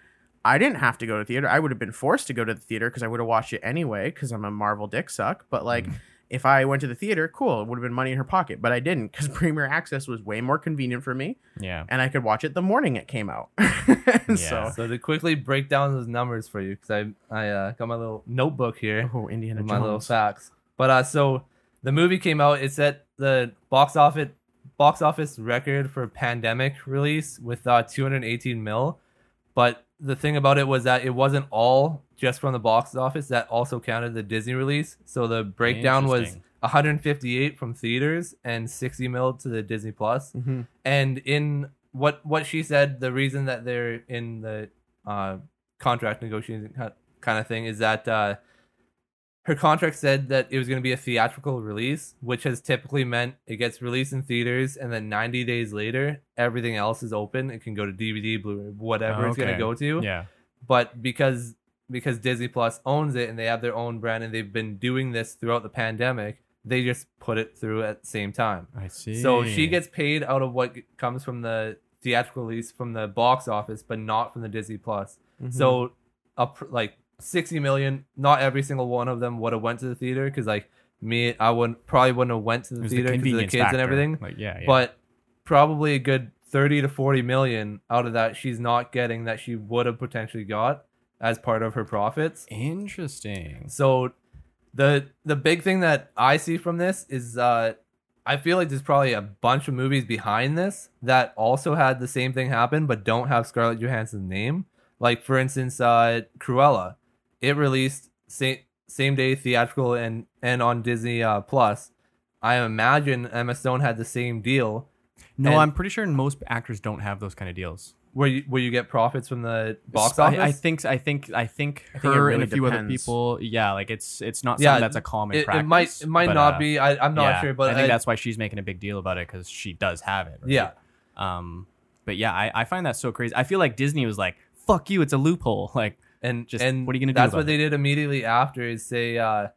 I didn't have to go to theater. I would have been forced to go to the theater because I would have watched it anyway because I'm a Marvel dick suck. But like, Mm. if I went to the theater, cool, it would have been money in her pocket. But I didn't because Premier Access was way more convenient for me Yeah. and I could watch it the morning it came out. Yeah. So, So to quickly break down those numbers for you, because I I uh, got my little notebook here. oh, Indiana with my little Jones. facts. But uh, so the movie came out. It set the box office box office record for pandemic release with uh 218 mil. But the thing about it was that it wasn't all just from the box office. That also counted the Disney release. So the breakdown was 158 from theaters and 60 mil to the Disney Plus. Mhm. And in what what she said, the reason that they're in the uh, contract negotiation kind of thing is that uh, her contract said that it was going to be a theatrical release, which has typically meant it gets released in theaters, and then 90 days later, everything else is open. It can go to DVD, Blu-ray, whatever it's going to go to. Yeah. But because because Disney Plus owns it and they have their own brand and they've been doing this throughout the pandemic, they just put it through at the same time. I see. So she gets paid out of what comes from the theatrical release from the box office, but not from the Disney Plus. Mhm. So up like 60 million. Not every single one of them would have went to the theater because like me, I wouldn't probably wouldn't have went to the theater because of the kids factor. and everything. Like, yeah, yeah. But probably a good 30 to 40 million out of that she's not getting that she would have potentially got as part of her profits. interesting. So the the big thing that I see from this is uh I feel like there's probably a bunch of movies behind this that also had the same thing happen but don't have Scarlett Johansson's name. Like for instance, uh Cruella. It released same same day theatrical and and on Disney uh Plus. I imagine Emma Stone had the same deal No, And- I'm pretty sure most actors don't have those kind of deals. where you where you get profits from the box I- office. I, think I think I think I think her really and a few other people. Yeah, like it's it's not Yeah, something that's a common it, practice. it might it might but, not uh, be. I, I'm not yeah, sure, but I think I- that's why she's making a big deal about it because she does have it. right? yeah. Um. But yeah, I, I find that so crazy. I feel like Disney was like, "Fuck you, it's a loophole." Like, and Just and what are you gonna do That's what they did immediately after is say uh,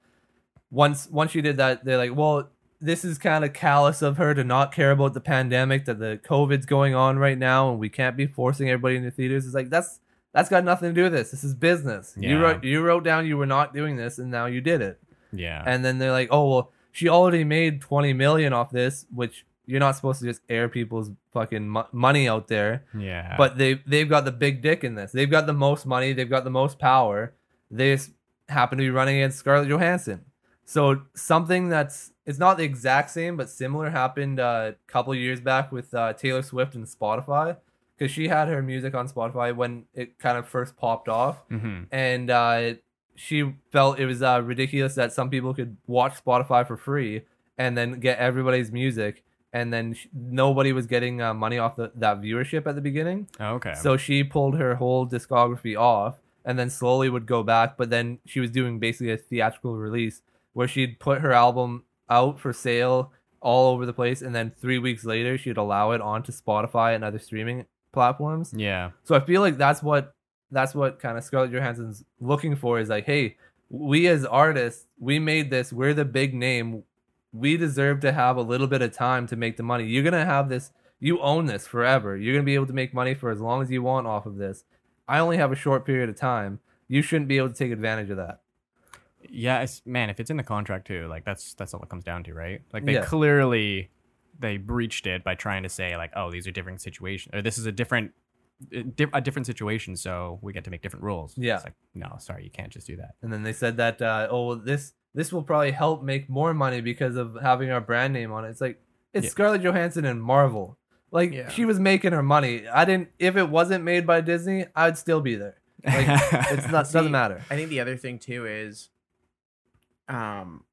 once once you did that, they're like, well, this is kind of callous of her to not care about the pandemic that the COVID's going on right now, and we can't be forcing everybody into theaters. It's like that's that's got nothing to do with this. This is business. You wrote you wrote down you were not doing this, and now you did it. yeah, And then they're like, oh well, she already made 20 million off this, which you're not supposed to just air people's fucking mo- money out there. yeah. But they they've got the big dick in this. They've got the most money. They've got the most power. They just happen to be running against Scarlett Johansson. So something that's it's not the exact same, but similar happened uh, a couple years back with uh, Taylor Swift and Spotify, because she had her music on Spotify when it kind of first popped off, hmm and uh, she felt it was uh, ridiculous that some people could watch Spotify for free and then get everybody's music, and then sh- nobody was getting uh, money off the, that viewership at the beginning. okay. So she pulled her whole discography off and then slowly would go back. But then she was doing basically a theatrical release where she'd put her album out for sale all over the place. And then three weeks later, she'd allow it onto Spotify and other streaming platforms. yeah, So I feel like that's what that's what kind of Scarlett Johansson's looking for is like, hey, we as artists, we made this, we're the big name. We deserve to have a little bit of time to make the money. You're gonna have this, you own this forever. You're gonna be able to make money for as long as you want off of this. I only have a short period of time. You shouldn't be able to take advantage of that. yeah. It's, man, if it's in the contract too, like that's that's all it comes down to, right? Like they Yeah. clearly they breached it by trying to say like, oh, these are different situations, or this is a different a different situation, so we get to make different rules. Yeah. It's like, no, sorry, you can't just do that. And then they said that, uh, oh, well, this this will probably help make more money because of having our brand name on it. It's like it's Yeah. Scarlett Johansson and Marvel. Like Yeah. she was making her money. I didn't. If it wasn't made by Disney, I'd still be there. Like it's not See, doesn't matter. I think the other thing too is, um,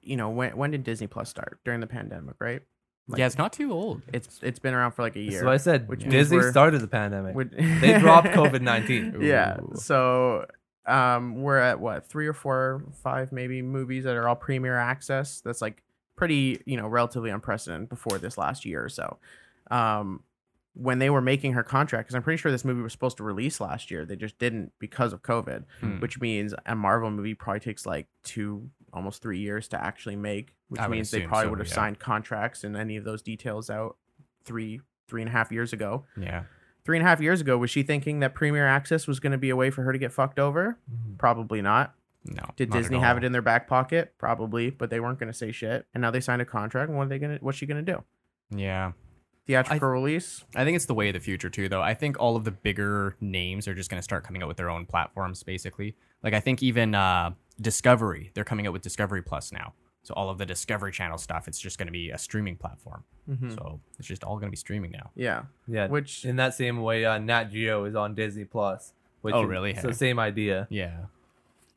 you know, when when did Disney Plus start during the pandemic, right? Like, yeah, it's not too old. It's it's been around for like a year. So I said. which means Disney started the pandemic. They dropped COVID nineteen. Yeah. So um we're at what, three or four, five maybe movies that are all premiere access. That's like pretty, you know, relatively unprecedented before this last year or so. Um when they were making her contract, because I'm pretty sure this movie was supposed to release last year, they just didn't because of COVID, Hmm. which means a Marvel movie probably takes like two, almost three years to actually make, which means they probably so, would have yeah. signed contracts and any of those details out three, three and a half years ago yeah. Three and a half years ago, was she thinking that Premier Access was going to be a way for her to get fucked over? Probably not. No. Did not Disney have it in their back pocket? Probably, but they weren't going to say shit. And now they signed a contract. And what are they going to? What's she going to do? Yeah. Theatrical release? I think it's the way of the future too, though. I think all of the bigger names are just going to start coming out with their own platforms, basically. Like I think even uh, Discovery, they're coming out with Discovery Plus now. So all of the Discovery Channel stuff, it's just going to be a streaming platform. Mhm. So it's just all going to be streaming now. Yeah. Yeah. Which in that same way, uh, Nat Geo is on Disney Plus. Which Oh, is- really? So Hey. same idea. Yeah.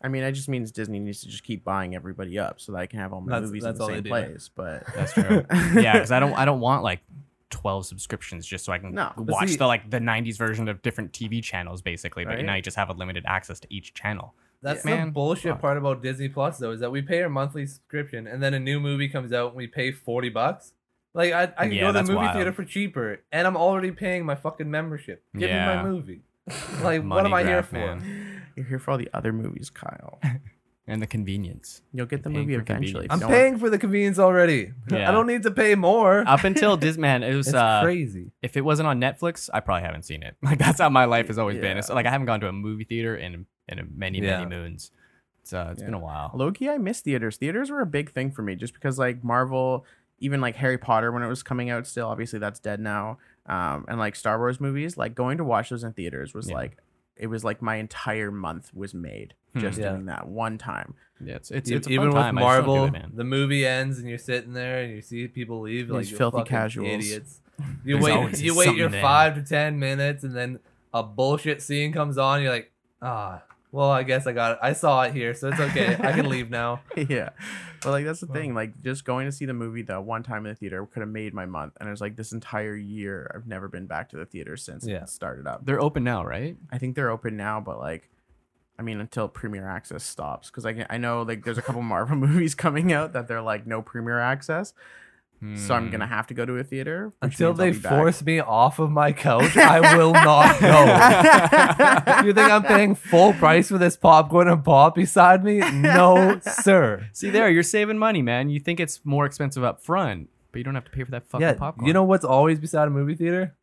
I mean, it just means Disney needs to just keep buying everybody up so that I can have all my That's- movies that's in the same place. But That's true. yeah, because I don't I don't want like twelve subscriptions just so I can No. Watch see- the like the '90s version of different TV channels, basically. But Right. now you just have a limited access to each channel. That's Yeah. the Man, bullshit fuck. part about Disney Plus though, is that we pay our monthly subscription and then a new movie comes out and we pay forty bucks. Like I, I can Yeah, go to the movie wild. theater for cheaper and I'm already paying my fucking membership. Give me my movie. Like what am I here for? man. you're here for all the other movies, Kyle. And the convenience. You'll get the You're paying movie eventually. I'm Don't paying for the convenience already. Yeah. I don't need to pay more. Up until Disman, it was it's uh, crazy. if it wasn't on Netflix, I probably haven't seen it. Like that's how my life has always been. It's like I haven't gone to a movie theater in in many Yeah. many moons. It's uh, it's been a while. Loki, I miss theaters. Theaters were a big thing for me just because like Marvel, even like Harry Potter when it was coming out still, obviously that's dead now. Um, and like Star Wars movies, like going to watch those in theaters was Yeah. like it was like my entire month was made Hmm. just Yeah. doing that one time. Yeah, it's it's, it's a even fun with time. I just don't do Marvel, it, the movie ends and you're sitting there and you see people leave like These you filthy fucking casuals. idiots. You wait, you wait your there. five to ten minutes and then a bullshit scene comes on. You're like, ah, well, I guess I got it. I saw it here, so it's okay. I can leave now. yeah. But like that's the Wow. thing. Like just going to see the movie the one time in the theater could have made my month. And it was like this entire year I've never been back to the theater since Yeah. it started up. They're open now, right? I think they're open now, but like, I mean, until Premier Access stops, because I can, I know like there's a couple Marvel movies coming out that they're like no Premier Access, so I'm Hmm. gonna have to go to a theater Until they be back. force me off of my couch, I will not go. you think I'm paying full price for this popcorn and pop beside me? No, sir. See there, you're saving money, man. You think it's more expensive up front, but you don't have to pay for that fucking yeah, popcorn. you know what's always beside a movie theater?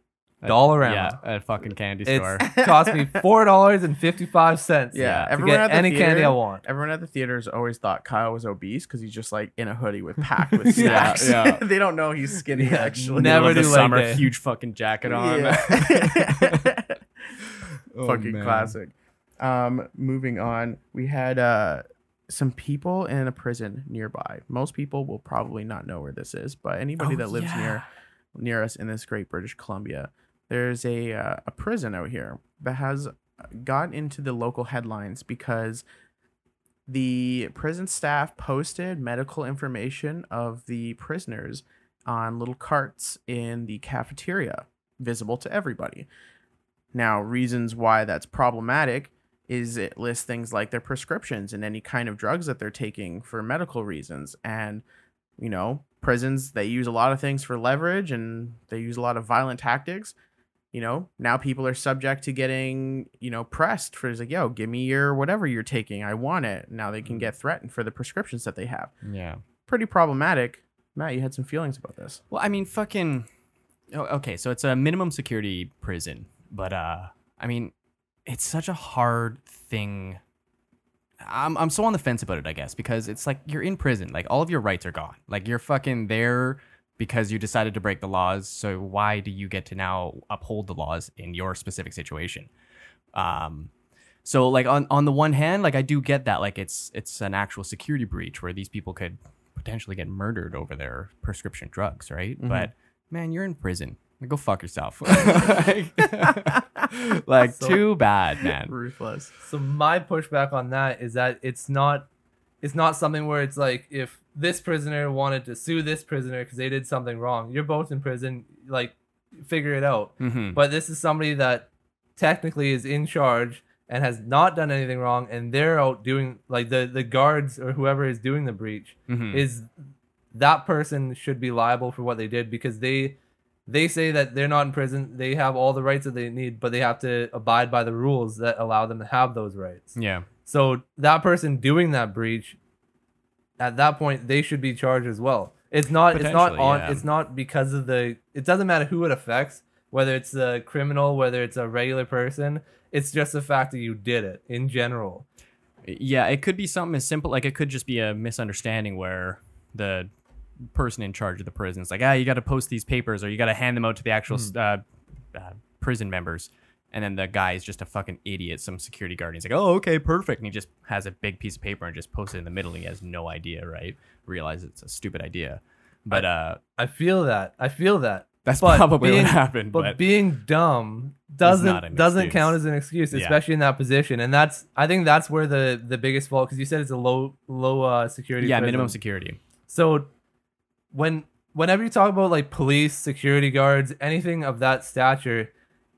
Dollarama. Yeah, at a fucking candy It's store. cost me four dollars and fifty five cents. Yeah, to everyone get at the any candy I theater- want. Everyone at the theaters always thought Kyle was obese because he's just like in a hoodie with packed with snacks. yeah. they don't know he's skinny Yeah, actually. never do the summer, day. huge fucking jacket on. Yeah. Oh, fucking man. classic. Um, moving on, we had uh some people in a prison nearby. Most people will probably not know where this is, but anybody Oh, that lives yeah. near near us in this great British Columbia, there's a uh, a prison out here that has got into the local headlines because the prison staff posted medical information of the prisoners on little carts in the cafeteria, visible to everybody. Now, reasons why that's problematic is it lists things like their prescriptions and any kind of drugs that they're taking for medical reasons. And, you know, prisons, they use a lot of things for leverage and they use a lot of violent tactics. You know, now people are subject to getting, you know, pressed for it's like, yo, give me your whatever you're taking. I want it. Now they can get threatened for the prescriptions that they have. Yeah. Pretty problematic. Matt, you had some feelings about this. Well, I mean, fucking. Oh, okay, so it's a minimum security prison, but uh, I mean, it's such a hard thing. I'm I'm so on the fence about it, I guess, because it's like you're in prison, like all of your rights are gone, like you're fucking there because you decided to break the laws. So why do you get to now uphold the laws in your specific situation? Um, So like on on the one hand, like I do get that like it's it's an actual security breach where these people could potentially get murdered over their prescription drugs, right? Mm-hmm. But man, you're in prison. Like, go fuck yourself. like, So- too bad, man. Ruthless. So my pushback on that is that it's not it's not something where it's like if this prisoner wanted to sue this prisoner because they did something wrong, you're both in prison, like figure it out. hmm But this is somebody that technically is in charge and has not done anything wrong and they're out doing like the the guards or whoever is doing the breach hmm is that person should be liable for what they did because they they say that they're not in prison they have all the rights that they need but they have to abide by the rules that allow them to have those rights Yeah. so that person doing that breach at that point they should be charged as well it's not it's not on yeah. it's not because of the it doesn't matter who it affects whether it's a criminal whether it's a regular person it's just the fact that you did it in general Yeah, it could be something as simple like it could just be a misunderstanding where the person in charge of the prison is like, ah, you got to post these papers or you got to hand them out to the actual Hmm. uh, uh, prison members. And then the guy is just a fucking idiot, some security guard. He's like, oh, okay, perfect. And he just has a big piece of paper and just posts it in the middle. And he has no idea, right? Realize it's a stupid idea. But uh, i feel that i feel that that's But probably being- what happened. but, But, being dumb doesn't doesn't excuse. count as an excuse, Yeah. especially in that position. And that's I think that's where the the biggest fault because you said it's a low low uh, security. yeah, prison. minimum security. So when whenever you talk about like police, security guards, anything of that stature,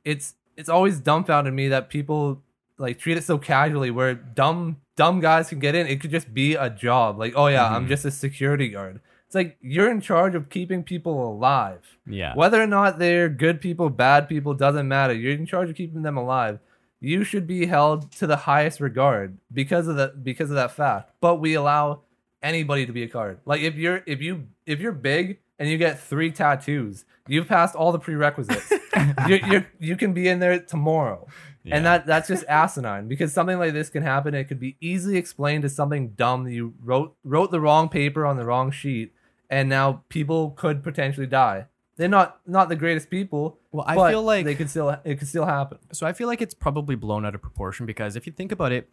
it's it's always dumbfounded me that people like treat it so casually where dumb dumb guys can get in. It could just be a job. Like, oh yeah, I'm Mhm. just a security guard. It's like you're in charge of keeping people alive. Yeah. Whether or not they're good people, bad people, doesn't matter. You're in charge of keeping them alive. You should be held to the highest regard because of that because of that fact. But we allow anybody to be a card. Like if you're if you if you're big and you get three tattoos, you've passed all the prerequisites. you're, you're you can be in there tomorrow. Yeah. And that that's just asinine because something like this can happen. It could be easily explained as something dumb that you wrote wrote the wrong paper on the wrong sheet, and now people could potentially die. They're not not the greatest people. Well, I feel like- they could still it could still happen. So I feel like it's probably blown out of proportion because if you think about it,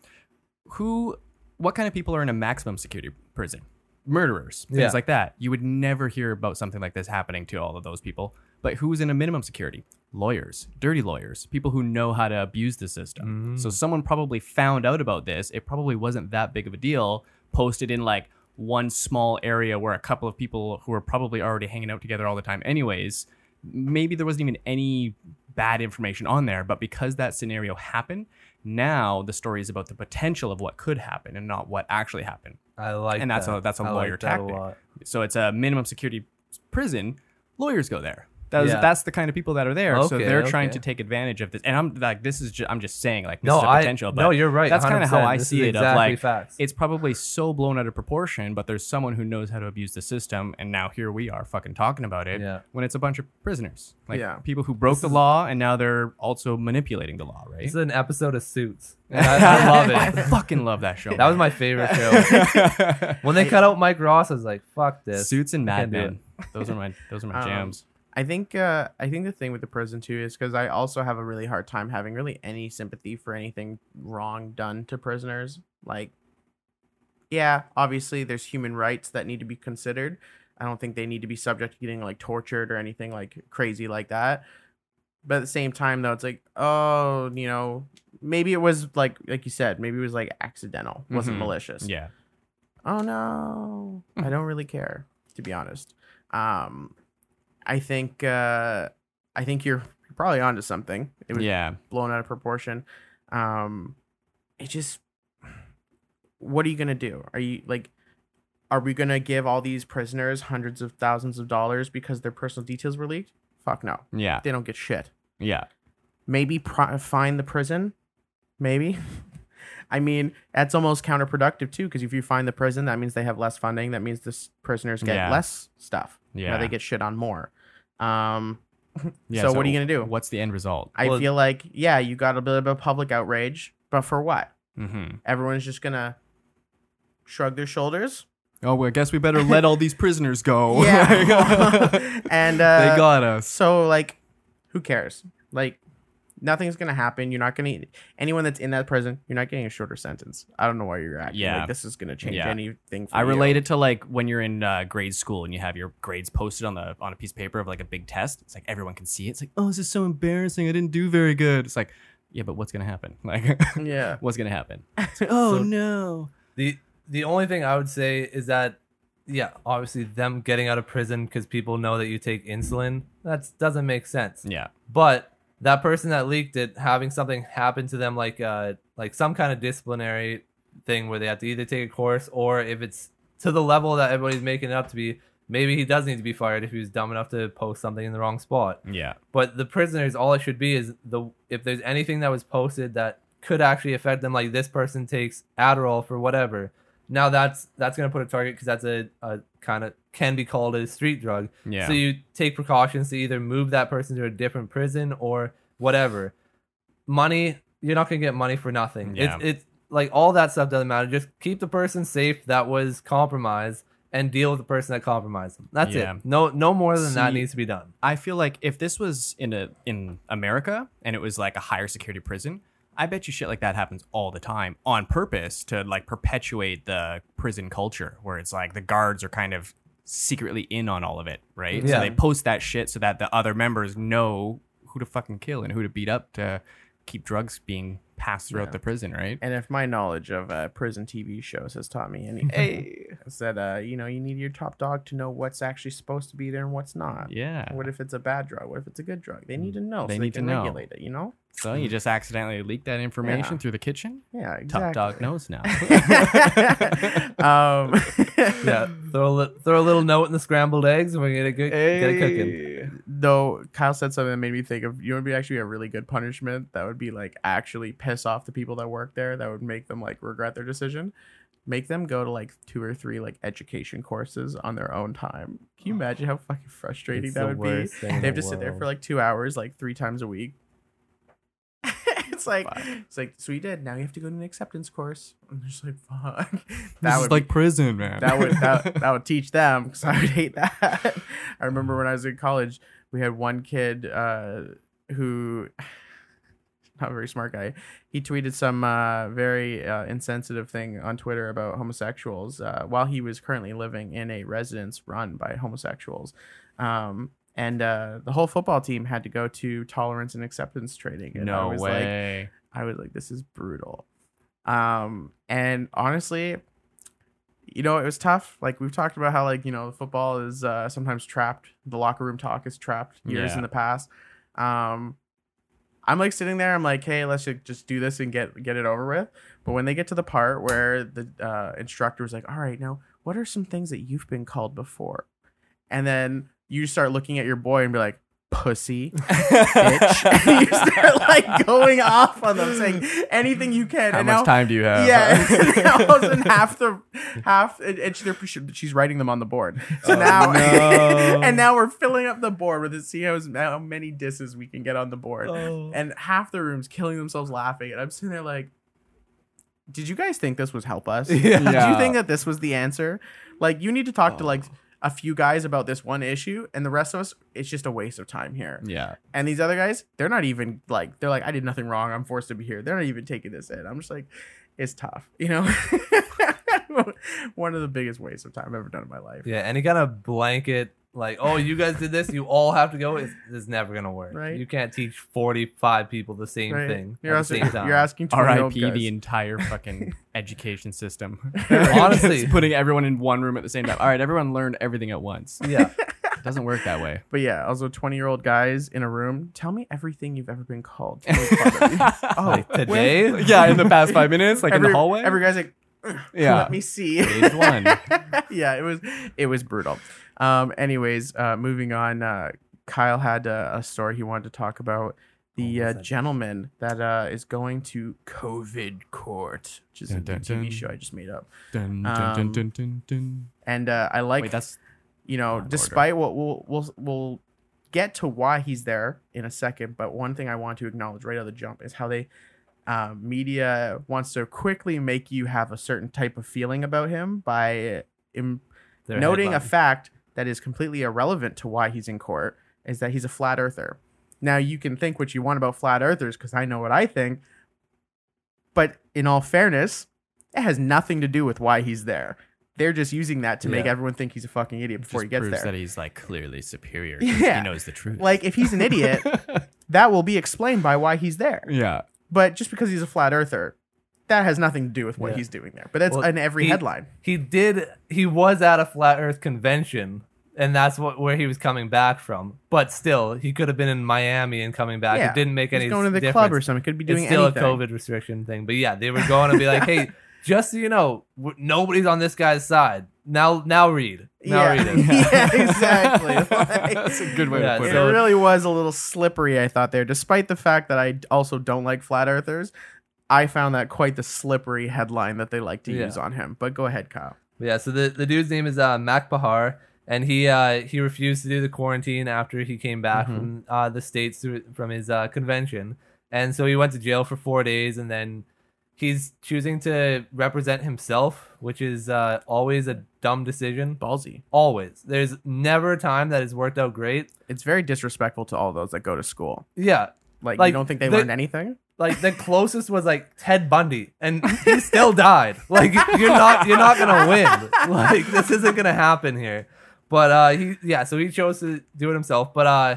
who, what kind of people are in a maximum security prison? Murderers, things Yeah. like that. You would never hear about something like this happening to all of those people. But who's in a minimum security? Lawyers, dirty lawyers, people who know how to abuse the system. So mm. someone probably found out about this. It probably wasn't that big of a deal. Posted in like one small area where a couple of people who were probably already hanging out together all the time, anyways, maybe there wasn't even any bad information on there, but because that scenario happened, now the story is about the potential of what could happen and not what actually happened. I like And that's that. a- that's a I lawyer like a tactic. lot. So it's a minimum security prison. Lawyers go there. That was, Yeah. That's the kind of people that are there. so they're trying to take advantage of this. And I'm like, this is just, I'm just saying, like, this No, is a I potential. But no, you're right. That's kind of how I This see is it. Of exactly like, facts. it's probably so blown out of proportion, but there's someone who knows how to abuse the system, and now here we are fucking talking about it. Yeah. When it's a bunch of prisoners, like Yeah. people who broke the law, and now they're also manipulating the law, right? This is an episode of Suits. And I, I love I it. fucking love that show. That was my favorite show. when they cut out Mike Ross, I was like, "Fuck this." Suits and I Mad Men. Those are my those are my Um, jams. I think uh, I think the thing with the prison too is because I also have a really hard time having really any sympathy for anything wrong done to prisoners. Like, yeah, obviously there's human rights that need to be considered. I don't think they need to be subject to getting like tortured or anything like crazy like that. But at the same time, though, it's like, oh, you know, maybe it was like like you said, maybe it was like accidental, wasn't Mhm. malicious Yeah. oh no i don't really care to be honest um i think uh i think you're probably onto something. It was Yeah. blown out of proportion. Um it just what are you gonna do? Are you like are we gonna give all these prisoners hundreds of thousands of dollars because their personal details were leaked? Fuck no. Yeah. they don't get shit. Yeah. maybe fine the prison? Maybe i mean that's almost counterproductive too because if you find the prison that means they have less funding that means the s- prisoners get Yeah. less stuff yeah Yeah. they get shit on more um Yeah, so, what are you gonna do What's the end result? i feel like yeah you got a bit of a public outrage but for what Mm-hmm. everyone's just gonna shrug their shoulders Oh, well, I guess we better let all these prisoners go. Yeah. and uh they got us. so like who cares like nothing's gonna happen. You're not gonna anyone that's in that prison. You're not getting a shorter sentence. I don't know why you're acting Yeah. like this is gonna change Yeah. anything. For I you. relate it to like when you're in uh, grade school and you have your grades posted on the on a piece of paper of like a big test. It's like everyone can see it. It's like, oh, this is so embarrassing. I didn't do very good. It's like, yeah, but what's gonna happen? Like, Yeah. what's gonna happen? Like, oh So- no. The the only thing I would say is that yeah, obviously them getting out of prison because people know that you take insulin, that doesn't make sense. Yeah. But that person that leaked it, having something happen to them like uh like some kind of disciplinary thing where they have to either take a course or if it's to the level that everybody's making it up to be, maybe he does need to be fired if he was dumb enough to post something in the wrong spot. Yeah. But the prisoners, all it should be is the if there's anything that was posted that could actually affect them, like this person takes Adderall for whatever. Now that's that's gonna put a target because that's a, a kind of can be called a street drug. Yeah. So you take precautions to either move that person to a different prison or whatever. Money, you're not gonna get money for nothing. Yeah. It's it's like all that stuff doesn't matter. Just keep the person safe that was compromised and deal with the person that compromised them. That's Yeah. it. No no more than that needs to be done. I feel like if this was in a in America and it was like a higher security prison, I bet you shit like that happens all the time on purpose to like perpetuate the prison culture where it's like the guards are kind of secretly in on all of it, right? Yeah. So they post that shit so that the other members know who to fucking kill and who to beat up to keep drugs being passed throughout Yeah. the prison, right? And if my knowledge of uh, prison TV shows has taught me anything, it's that uh, you know you need your top dog to know what's actually supposed to be there and what's not. Yeah. What if it's a bad drug? What if it's a good drug? They need to know. They so need they to know. regulate it. You know? So you just accidentally leaked that information Yeah. through the kitchen? Yeah. Top Exactly. dog knows now. um, Yeah, throw a li- throw a little note in the scrambled eggs, and we get it good, get it cooking. Though Kyle said something that made me think of you know would be actually a really good punishment that would be like actually piss off the people that work there that would make them like regret their decision. Make them go to like two or three like education courses on their own time. Can you imagine how fucking frustrating It's that would be? They have to sit there for like two hours, like three times a week. it's like Fuck. it's like so you did. Now you have to go to an acceptance course. I'm just like fuck. this That is would like prison, man. that would that, that would teach them because I would hate that. I remember when I was in college, we had one kid uh, who, not a very smart guy, he tweeted some uh, very uh, insensitive thing on Twitter about homosexuals uh, while he was currently living in a residence run by homosexuals. Um, and uh, the whole football team had to go to tolerance and acceptance training. And I no was like, way. I was like, this is brutal. Um, and honestly, you know, it was tough. Like we've talked about how like, you know, football is uh, sometimes trapped. The locker room talk is trapped years Yeah. in the past. Um, I'm like sitting there, I'm like, hey, let's just do this and get get it over with. But when they get to the part where the uh, instructor was like, all right, now what are some things that you've been called before? And then you start looking at your boy and be like, pussy, bitch. and you start like going off on them, saying anything you can. How and much now, time do you have? Yeah, and now all of a sudden half the half, and, and they're, she's writing them on the board. So Oh, now, no. and now we're filling up the board with it. See how, how many disses we can get on the board, Oh. and half the room's killing themselves laughing, and I'm sitting there like. Did you guys think this was help us? Yeah. Did you think that this was the answer? Like, you need to talk to like Oh. A few guys about this one issue, and the rest of us, it's just a waste of time here. yeah. And these other guys, they're not even like they're like, I did nothing wrong. I'm forced to be here. They're not even taking this in. I'm just like, it's tough, you know. One of the biggest wastes of time I've ever done in my life. Yeah, any kind of blanket like, oh, you guys did this, you all have to go. Is is never gonna work. Right. You can't teach forty five people the same Right? thing You're at asking, the same time. you're asking R.I.P. the entire fucking education system. Honestly. Just putting everyone in one room at the same time. All right, everyone learned everything at once. yeah, It doesn't work that way. But yeah, also 20 year old guys in a room. Tell me everything you've ever been called. to make fun of you. oh, like today. yeah, in the past five minutes, like every, in the hallway. Every guy's like, yeah. let me see. Stage one. yeah, it was it was brutal. Um, anyways, uh, moving on. Uh, Kyle had uh, a story he wanted to talk about. The Oh, uh, gentleman that uh, is going to COVID court, which is a Dun, dun, TV dun. show I just made up. Dun, dun, dun, Um, dun, dun, dun. And uh, I like Wait, that's you know, despite what we'll we'll we'll get to why he's there in a second, but one thing I want to acknowledge right out of the jump is how they um, media wants to quickly make you have a certain type of feeling about him by im- Their noting a headline. fact that is completely irrelevant to why he's in court is that he's a flat earther. Now you can think what you want about flat earthers because I know what I think. But in all fairness, it has nothing to do with why he's there. They're just using that to make everyone think he's a fucking idiot before he gets proves there. that he's like clearly superior. Yeah. He knows the truth. like if he's an idiot, that will be explained by why he's there. yeah. But just because he's a flat earther, that has nothing to do with what Yeah. he's doing there. But that's Well, in every he- headline. He did. He was at a flat Earth convention, and that's what where he was coming back from. But still, he could have been in Miami and coming back. Yeah. It didn't make He's any going to the difference. club or something. Could be doing it's still anything. a COVID restriction thing. But yeah, they were going to be like, hey, just so you know, nobody's on this guy's side. Now, now read. Now yeah. read it. yeah, exactly. Like- That's a good way Yeah, to put it it. really was a little slippery, I thought there. Despite the fact that I also don't like flat earthers, I found that quite the slippery headline that they like to Yeah. use on him. But go ahead, Kyle. Yeah, so the, the dude's name is uh, Mak Parhar, and he uh, he refused to do the quarantine after he came back Mhm. from uh, the states to, from his uh, convention, and so he went to jail for four days, and then he's choosing to represent himself, which is uh, always a dumb decision. Ballsy. Always, there's never a time that has worked out great. It's very disrespectful to all those that go to school. Yeah, Like, Like, you don't think they the- learned anything? like the closest was like Ted Bundy, and he still died. Like you're not you're not gonna win. Like this isn't gonna happen here. But uh, he yeah, so he chose to do it himself. But uh,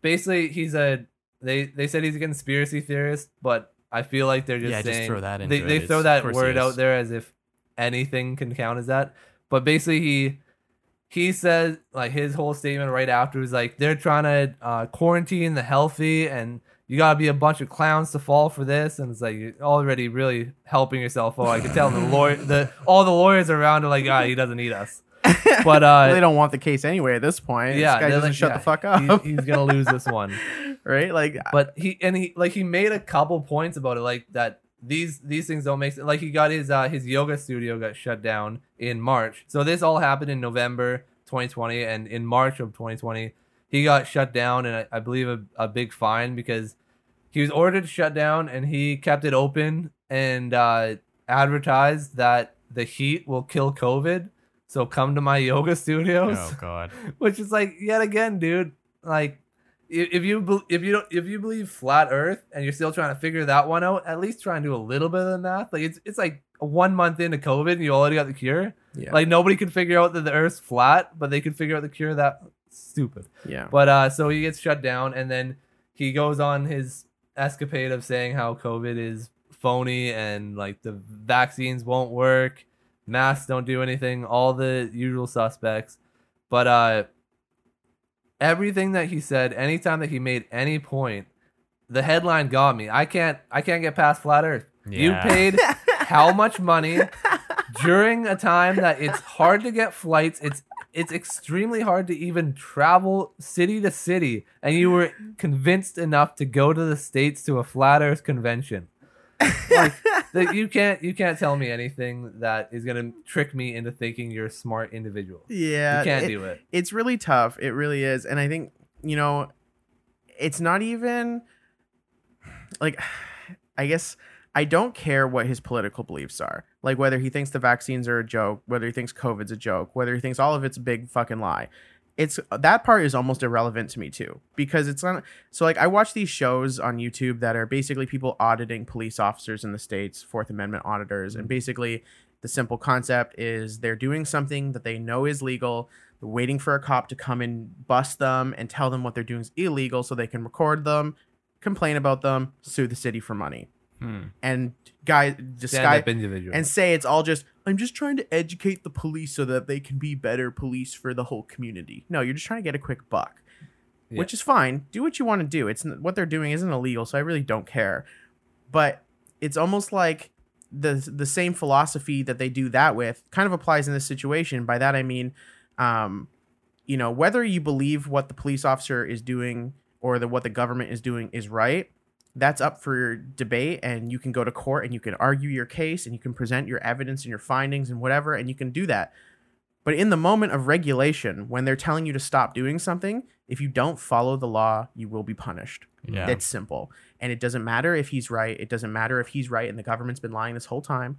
basically he's a they they said he's a conspiracy theorist, but I feel like they're just Yeah, just saying throw that they they throw that of course he word out there as if anything can count as that. But basically he he says like his whole statement right after was like they're trying to uh, quarantine the healthy and you gotta be a bunch of clowns to fall for this. And it's like you're already really helping yourself. Oh i could tell the lawyer the all the lawyers around are like ah he doesn't need us but uh they don't want the case anyway at this point. yeah this guy doesn't like, shut yeah, the fuck up. he- he's gonna lose this one right? Like, but he and he like he made a couple points about it like that these these things don't make sense like he got his uh his yoga studio got shut down in march so this all happened in november 2020 and in march of 2020 he got shut down and i, I believe a, a big fine because he was ordered to shut down and he kept it open and uh advertised that the heat will kill covid so come to my yoga studios Oh god. which is like yet again, dude. Like, if you if you don't if you believe flat Earth and you're still trying to figure that one out, at least try and do a little bit of the math. Like it's it's like one month into COVID and you already got the cure. yeah. Like nobody could figure out that the Earth's flat, but they could figure out the cure. That stupid. yeah. But uh, so he gets shut down, and then he goes on his escapade of saying how COVID is phony and like the vaccines won't work, masks don't do anything, all the usual suspects. But uh, everything that he said, anytime that he made any point, the headline got me. I can't, I can't get past flat Earth. You paid how much money during a time that it's hard to get flights it's it's extremely hard to even travel city to city and you were convinced enough to go to the states to a flat earth convention like that you can't you can't tell me anything that is going to trick me into thinking you're a smart individual yeah. you can't it- do it it's really tough. It really is. And I think, you know, it's not even like I guess I don't care what his political beliefs are. Like whether he thinks the vaccines are a joke, whether he thinks COVID's a joke, whether he thinks all of it's a big fucking lie. It's that part is almost irrelevant to me too because it's not so like I watch these shows on YouTube that are basically people auditing police officers in the states, Fourth Amendment auditors, and mm-hmm. basically the simple concept is they're doing something that they know is legal. They're waiting for a cop to come and bust them and tell them what they're doing is illegal so they can record them, complain about them, sue the city for money. Hmm. And guys stand disguise individual and say it's all just I'm just trying to educate the police so that they can be better police for the whole community. No, you're just trying to get a quick buck. Yeah. Which is fine. Do what you want to do. It's what they're doing isn't illegal, so I really don't care. But it's almost like the the same philosophy that they do that with kind of applies in this situation. By that I mean um you know, whether you believe what the police officer is doing or that what the government is doing is right, that's up for debate and you can go to court and you can argue your case and you can present your evidence and your findings and whatever and you can do that. But in the moment of regulation when they're telling you to stop doing something if you don't follow the law you will be punished. Yeah. it's simple. And it doesn't matter if he's right. It doesn't matter if he's right and the government's been lying this whole time.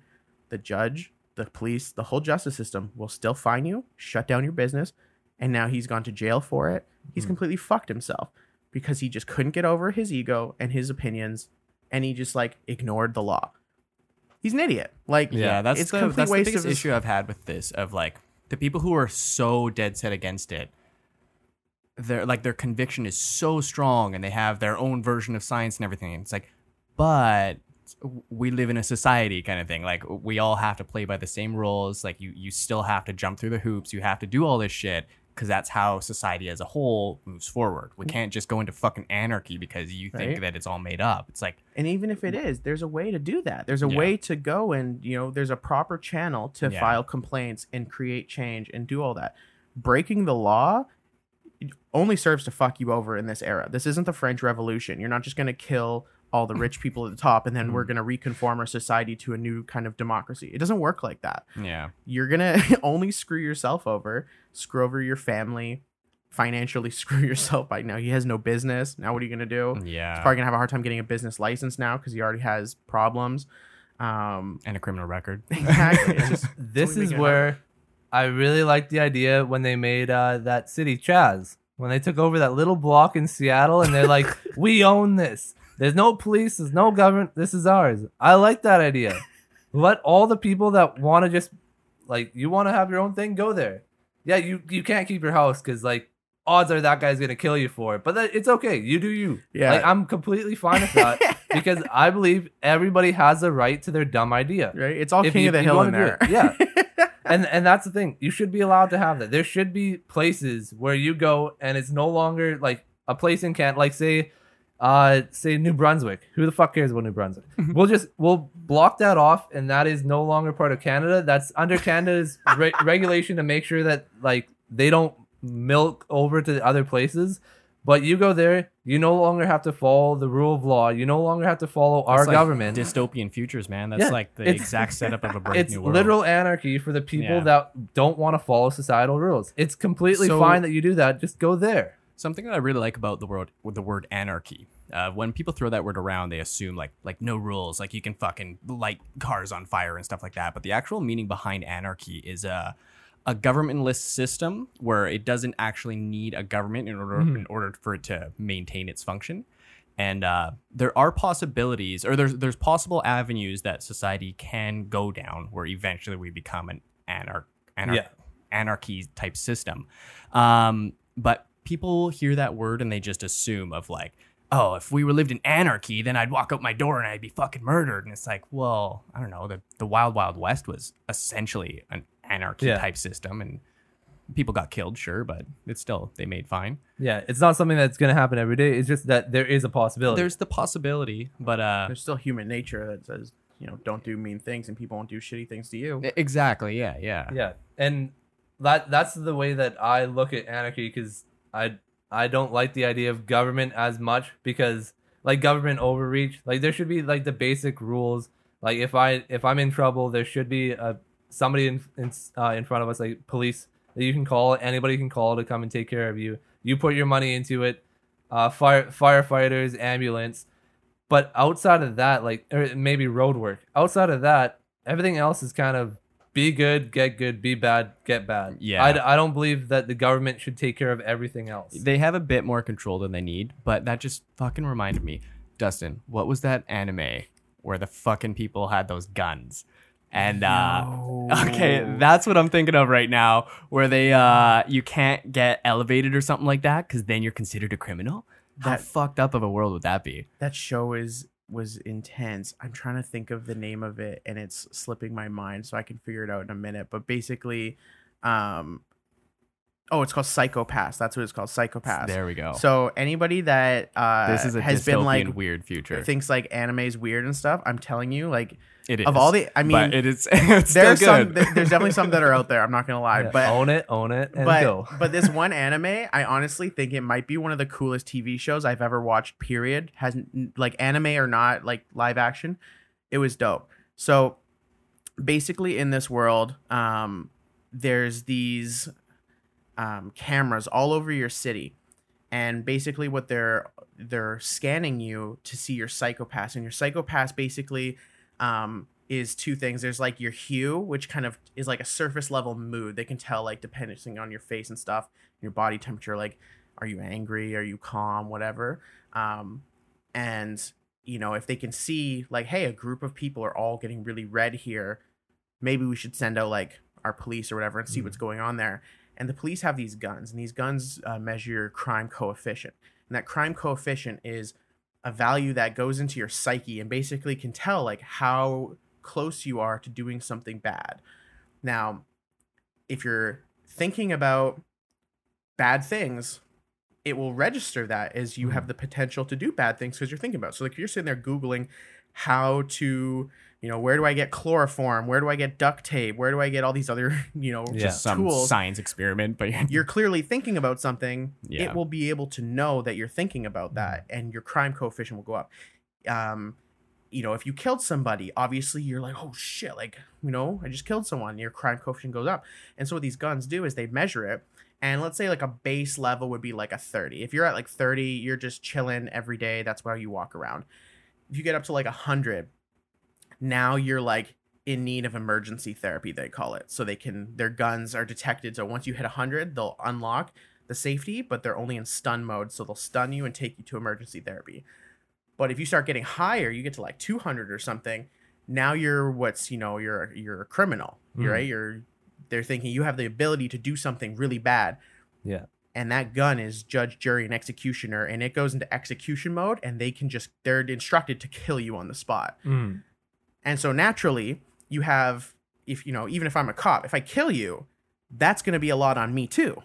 The judge the police the whole justice system will still fine you shut down your business and now he's gone to jail for it. He's Mhm. completely fucked himself because he just couldn't get over his ego and his opinions and he just like ignored the law. He's an idiot. Like Yeah, that's it's the complete that's the waste biggest of his- issue I've had with this. Of like the people who are so dead set against it, their like their conviction is so strong, and they have their own version of science and everything. It's like, but we live in a society kind of thing. Like we all have to play by the same rules. Like you you still have to jump through the hoops. You have to do all this shit because that's how society as a whole moves forward. We mm. can't just go into fucking anarchy because you think Right. that it's all made up. It's like And even if it mm. is, there's a way to do that. There's a Yeah. way to go and, you know, there's a proper channel to Yeah. file complaints and create change and do all that. Breaking the law only serves to fuck you over in this era. This isn't the French Revolution. You're not just going to kill all the rich people at the top and then we're going to reconform our society to a new kind of democracy. It doesn't work like that. yeah, You're going to only screw yourself over, screw over your family, financially screw yourself by now he has no business. Now what are you going to do? yeah, He's probably gonna have a hard time getting a business license now because he already has problems. Um, and a criminal record. exactly. Just, this is where I really like the idea when they made uh, that city Chaz. When they took over that little block in Seattle and they're like, we own this. There's no police, there's no government. This is ours. I like that idea. Let all the people that want to just, like, you want to have your own thing, go there. Yeah, you, you can't keep your house because, like, odds are that guy's going to kill you for it. But that, it's okay. You do you. Yeah. Like, I'm completely fine with that because I believe everybody has a right to their dumb idea right. It's all if king you- of the hill in there. it, yeah. and and that's the thing. You should be allowed to have that. There should be places where you go and it's no longer like a place in Canada. Like say, uh, say New Brunswick. Who the fuck cares about New Brunswick? we'll just we'll block that off, and that is no longer part of Canada. That's under Canada's re- regulation to make sure that like they don't milk over to the other places. But you go there, you no longer have to follow the rule of law. You no longer have to follow our like government. dystopian futures, man. That's Yeah, like the it's- exact setup of a brave it's new world. literal anarchy for the people Yeah. that don't want to follow societal rules. It's completely So- fine that you do that. Just go there. Something that I really like about the word with the word anarchy. Uh, when people throw that word around, they assume like like no rules, like you can fucking light cars on fire and stuff like that. But the actual meaning behind anarchy is a a governmentless system where it doesn't actually need a government in order Mhm. in order for it to maintain its function. And uh, there are possibilities, or there's there's possible avenues that society can go down where eventually we become an anar- anar- Yeah. anarchy type system. Um, but people hear that word and they just assume of like, oh, if we were lived in anarchy, then I'd walk out my door and I'd be fucking murdered. And it's like, well, I don't know. The the Wild Wild West was essentially an anarchy Yeah. type system, and people got killed, sure, but it's still they made fine. Yeah, it's not something that's going to happen every day. It's just that there is a possibility. There's the possibility, but uh, There's still human nature that says, you know, don't do mean things and people won't do shitty things to you. exactly, yeah, yeah, yeah, and that that's the way that I look at anarchy because I I don't like the idea of government as much because like government overreach. Like there should be like the basic rules. Like if I if I'm in trouble, there should be a somebody in in, uh, in front of us, like police that you can call. Anybody can call to come and take care of you. You put your money into it. Uh, fire firefighters, ambulance. But outside of that, like or maybe road work. Outside of that, everything else is kind of be good, get good, be bad, get bad. Yeah. I, I don't believe that the government should take care of everything else. They have a bit more control than they need, but that just fucking reminded me, Dustin. What was that anime where the fucking people had those guns? And uh okay, that's what I'm thinking of right now, where they uh you can't get elevated or something like that because then you're considered a criminal. How fucked up of a world would that be? that show is was intense. I'm trying to think of the name of it and it's slipping my mind so I can figure it out in a minute. But basically, um oh, it's called Psycho-Pass. That's what it's called, Psycho-Pass. There we go. So anybody that uh this is a has dystopian been like weird future. thinks like anime is weird and stuff, I'm telling you, like it is of all the I mean but it is it's there's still some good. there's definitely some that are out there, I'm not gonna lie. Yeah, But own it, own it, and but go. but this one anime, I honestly think it might be one of the coolest TV shows I've ever watched. Period. Has like anime or not, like live action, it was dope. So basically, in this world, um, there's these um, cameras all over your city, and basically, what they're they're scanning you to see your psycho-pass, and your psycho-pass basically um, is two things. There's like your hue, which kind of is like a surface level mood. They can tell like depending on your face and stuff, your body temperature, like are you angry? Are you calm? Whatever. Um, and you know, if they can see like, hey, a group of people are all getting really red here, maybe we should send out like our police or whatever and see Mhm. what's going on there. And the police have these guns, and these guns uh, measure your crime coefficient. And that crime coefficient is a value that goes into your psyche and basically can tell like how close you are to doing something bad. Now, if you're thinking about bad things, it will register that as you have the potential to do bad things because you're thinking about. it. So like you're sitting there googling how to, you know, where do I get chloroform? Where do I get duct tape? Where do I get all these other, you know, Yeah. Just some tools? science experiment, but you're clearly thinking about something, Yeah. it will be able to know that you're thinking about that, and your crime coefficient will go up. Um, you know, if you killed somebody, obviously you're like, oh shit, like you know, I just killed someone. Your crime coefficient goes up, and so what these guns do is they measure it, and let's say like a base level would be like a 30. If you're at like 30, you're just chilling every day. That's where you walk around. If you get up to like 100, now you're like in need of emergency therapy they call it. So they can their guns are detected. So once you hit 100 they'll unlock the safety but they're only in stun mode. So they'll stun you and take you to emergency therapy. But if you start getting higher you get to like 200 or something. Now you're what's you know you're you're a criminal Mhm. right? You're they're thinking you have the ability to do something really bad. Yeah. and that gun is judge jury and executioner and it goes into execution mode and they can just they're instructed to kill you on the spot. Mm. And so naturally, you have, if you know, even if I'm a cop, if I kill you, that's going to be a lot on me too.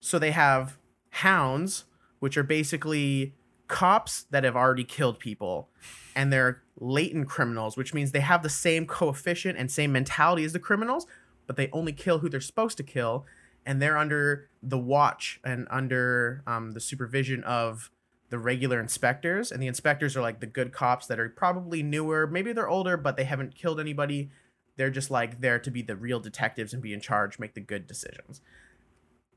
So they have hounds, which are basically cops that have already killed people, and they're latent criminals, which means they have the same coefficient and same mentality as the criminals, but they only kill who they're supposed to kill, and they're under the watch and under um, the supervision of the regular inspectors and the inspectors are like the good cops that are probably newer maybe they're older but they haven't killed anybody. They're just like there to be the real detectives and be in charge make the good decisions.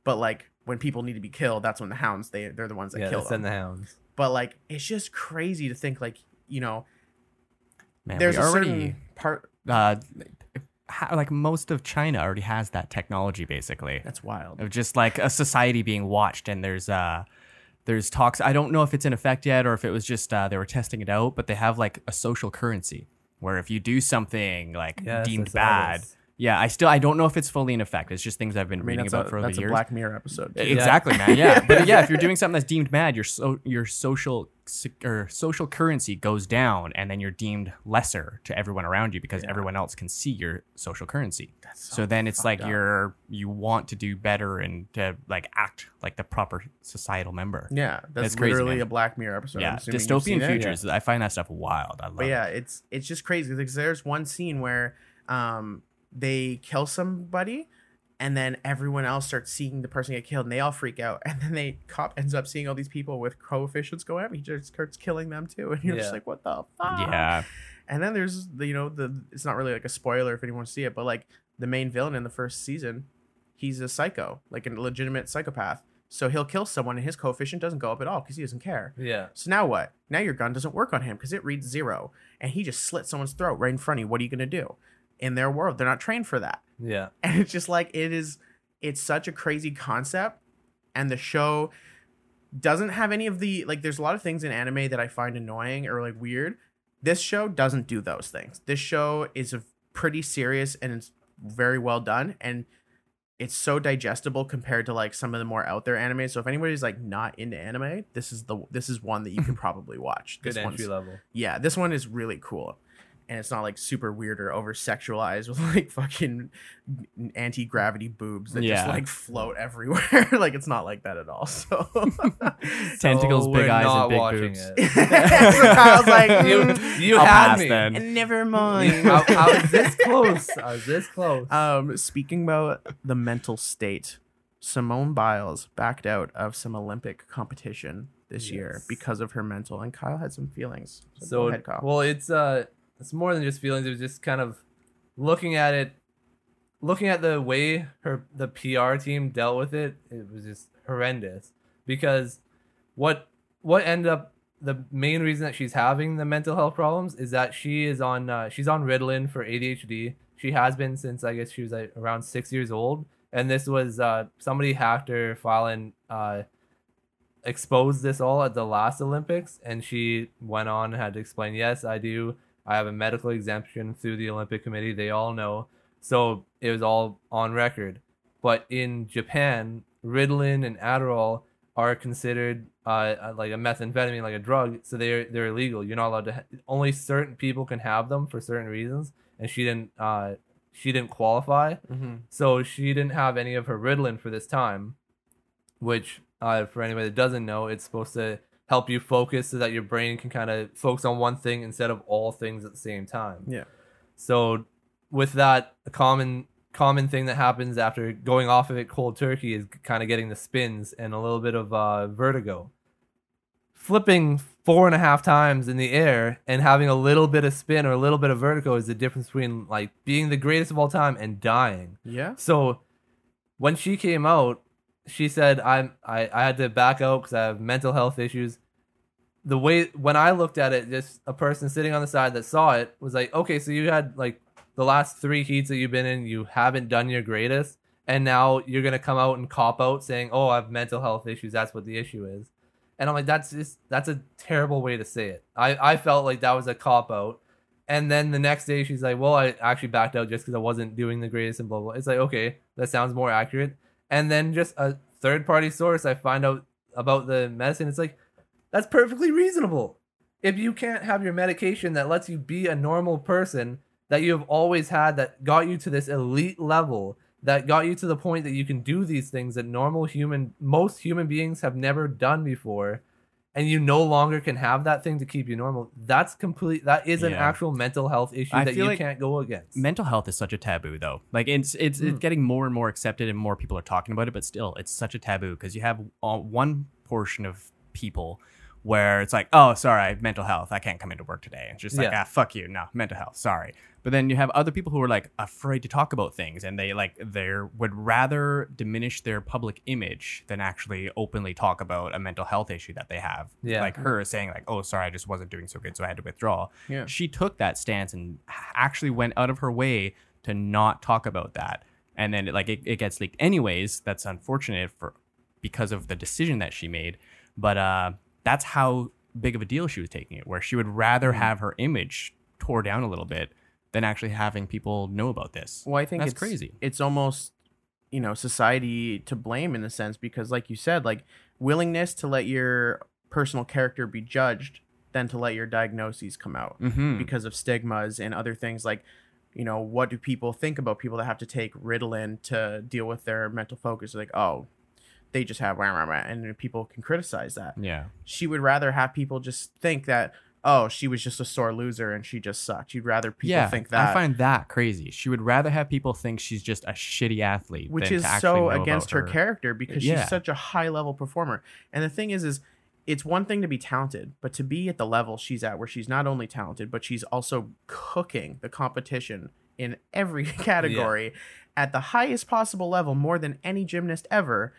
But like when people need to be killed that's when the hounds they they're the ones that Yeah, kill them. the hounds. but like it's just crazy to think like you know Man, there's a already certain part uh, like most of China already has that technology basically. That's wild. Of just like a society being watched and there's uh there's talks I don't know if it's in effect yet or if it was just uh, they were testing it out but they have like a social currency where if you do something like Yes, deemed bad. Yeah I still I don't know if it's fully in effect it's just things I've been I mean, reading that's about a, for over that's a years Black Mirror episode. too. Exactly, man. Yeah, but yeah, if you're doing something that's deemed bad, your so your social or social currency goes down, and then you're deemed lesser to everyone around you because Yeah. everyone else can see your social currency. That's So then it's like up. you're you want to do better and to like act like the proper societal member. Yeah, that's, That's crazy, literally a Black Mirror episode. Yeah, assuming you've seen dystopian futures. I find that stuff wild. I love. But yeah, it. it's it's just crazy because there's one scene where um they kill somebody and then everyone else starts seeing the person get killed and they all freak out and then they cop ends up seeing all these people with coefficients go up he just starts killing them too and you're Yeah. just like what the fuck yeah, and then there's the you know the it's not really like a spoiler if anyone wants to see it but like the main villain in the first season he's a psycho like a legitimate psychopath so he'll kill someone and his coefficient doesn't go up at all because he doesn't care Yeah. so now what? Now your gun doesn't work on him because it reads zero, and he just slit someone's throat right in front of you. What are you gonna do? In their world, they're not trained for that, Yeah. and it's just like it is. It's such a crazy concept, and the show doesn't have any of the like. There's a lot of things in anime that I find annoying or like weird. This show doesn't do those things. This show is a pretty serious and it's very well done, and it's so digestible compared to like some of the more out there anime. So if anybody's like not into anime, this is the this is one that you can probably watch. Good this entry one's, level. yeah, this one is really cool. And it's not like super weird or over sexualized with like fucking anti gravity boobs that just like float everywhere. like it's not like that at all. So Tentacles, So big eyes, and not big watching boobs. it. I was like, You, mm, you I'll had pass me. then. never mind. I, I was this close. I was this close. Um, speaking about the mental state, Simone Biles backed out of some Olympic competition this year because of her mental, and Kyle had some feelings. So, so go ahead, Kyle. well, it's uh, it's more than just feelings. It was just kind of looking at it, looking at the way her the PR team dealt with it. It was just horrendous because what what ended up the main reason that she's having the mental health problems is that she is on uh, she's on Ritalin for ADHD. She has been since I guess she was like around six years old, and this was uh, somebody hacked her file and uh, exposed this all at the last Olympics, and she went on and had to explain, yes, I do. I have a medical exemption through the Olympic Committee. They all know. So it was all on record. But in Japan, Ritalin and Adderall are considered uh, like a methamphetamine, like a drug. So they're they're illegal. You're not allowed to. Ha- only certain people can have them for certain reasons. And she didn't. Uh, she didn't qualify. Mm-hmm. So she didn't have any of her Ritalin for this time, which, uh, for anybody that doesn't know, it's supposed to help you focus so that your brain can kind of focus on one thing instead of all things at the same time. Yeah. So, with that, a common common thing that happens after going off of it cold turkey is kind of getting the spins and a little bit of uh, vertigo. Flipping four and a half times in the air and having a little bit of spin or a little bit of vertigo is the difference between like being the greatest of all time and dying. Yeah. So when she came out, she said I'm I, I had to back out because I have mental health issues. The way when I looked at it, just a person sitting on the side that saw it was like, okay, so you had like the last three heats that you've been in, you haven't done your greatest, and now you're gonna come out and cop out saying, oh, I have mental health issues. That's what the issue is. And I'm like, that's just that's a terrible way to say it. I I felt like that was a cop out. And then the next day she's like, well, I actually backed out just because I wasn't doing the greatest and blah blah. It's like okay, that sounds more accurate. And then just a third party source, I find out about the medicine. It's like that's perfectly reasonable. If you can't have your medication that lets you be a normal person that you have always had that got you to this elite level that got you to the point that you can do these things that normal human most human beings have never done before and you no longer can have that thing to keep you normal that's complete that is an Yeah. actual mental health issue I that you like can't go against mental health is such a taboo though like it's it's it's Mm. getting more and more accepted and more people are talking about it but still it's such a taboo because you have one portion of people where it's like oh sorry mental health. I can't come into work today. It's just like Yeah. ah fuck you. No mental health. Sorry. But then you have other people who are like afraid to talk about things and they like they would rather diminish their public image than actually openly talk about a mental health issue that they have. Yeah. like her saying like oh sorry i just wasn't doing so good so i had to withdraw. Yeah. she took that stance and actually went out of her way to not talk about that. And then it, like it, it gets leaked anyways. That's unfortunate for because of the decision that she made. But uh that's how big of a deal she was taking it where she would rather Mm-hmm. have her image tore down a little bit than actually having people know about this Well, I think That's it's crazy. It's almost, you know, society to blame in a sense because, like you said, like willingness to let your personal character be judged than to let your diagnoses come out mm-hmm. because of stigmas and other things like, you know, what do people think about people that have to take Ritalin to deal with their mental focus? Like, oh, they just have rah, rah, rah, and people can criticize that. yeah She would rather have people just think that, oh, she was just a sore loser and she just sucked. You'd rather people yeah think that. i find that crazy she would rather have people think she's just a shitty athlete which is so against about her, character because Yeah. she's such a high level performer. And the thing is, is it's one thing to be talented, but to be at the level she's at, where she's not only talented, but she's also cooking the competition in every category at the highest possible level, more than any gymnast ever.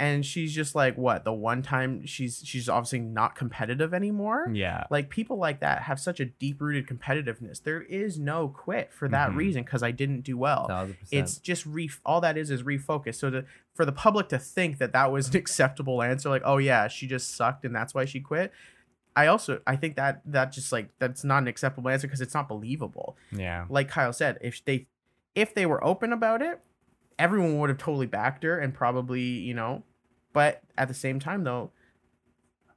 And she's just like what the one time she's she's obviously not competitive anymore. yeah Like people like that have such a deep rooted competitiveness. There is no quit for that Mhm. reason because I didn't do well Thousand percent. it's just re all that is is refocus so to for the public to think that that was an acceptable answer like oh yeah she just sucked and that's why she quit i also i think that that just like that's not an acceptable answer because it's not believable yeah like kyle said if they if they were open about it everyone would have totally backed her and probably you know but at the same time though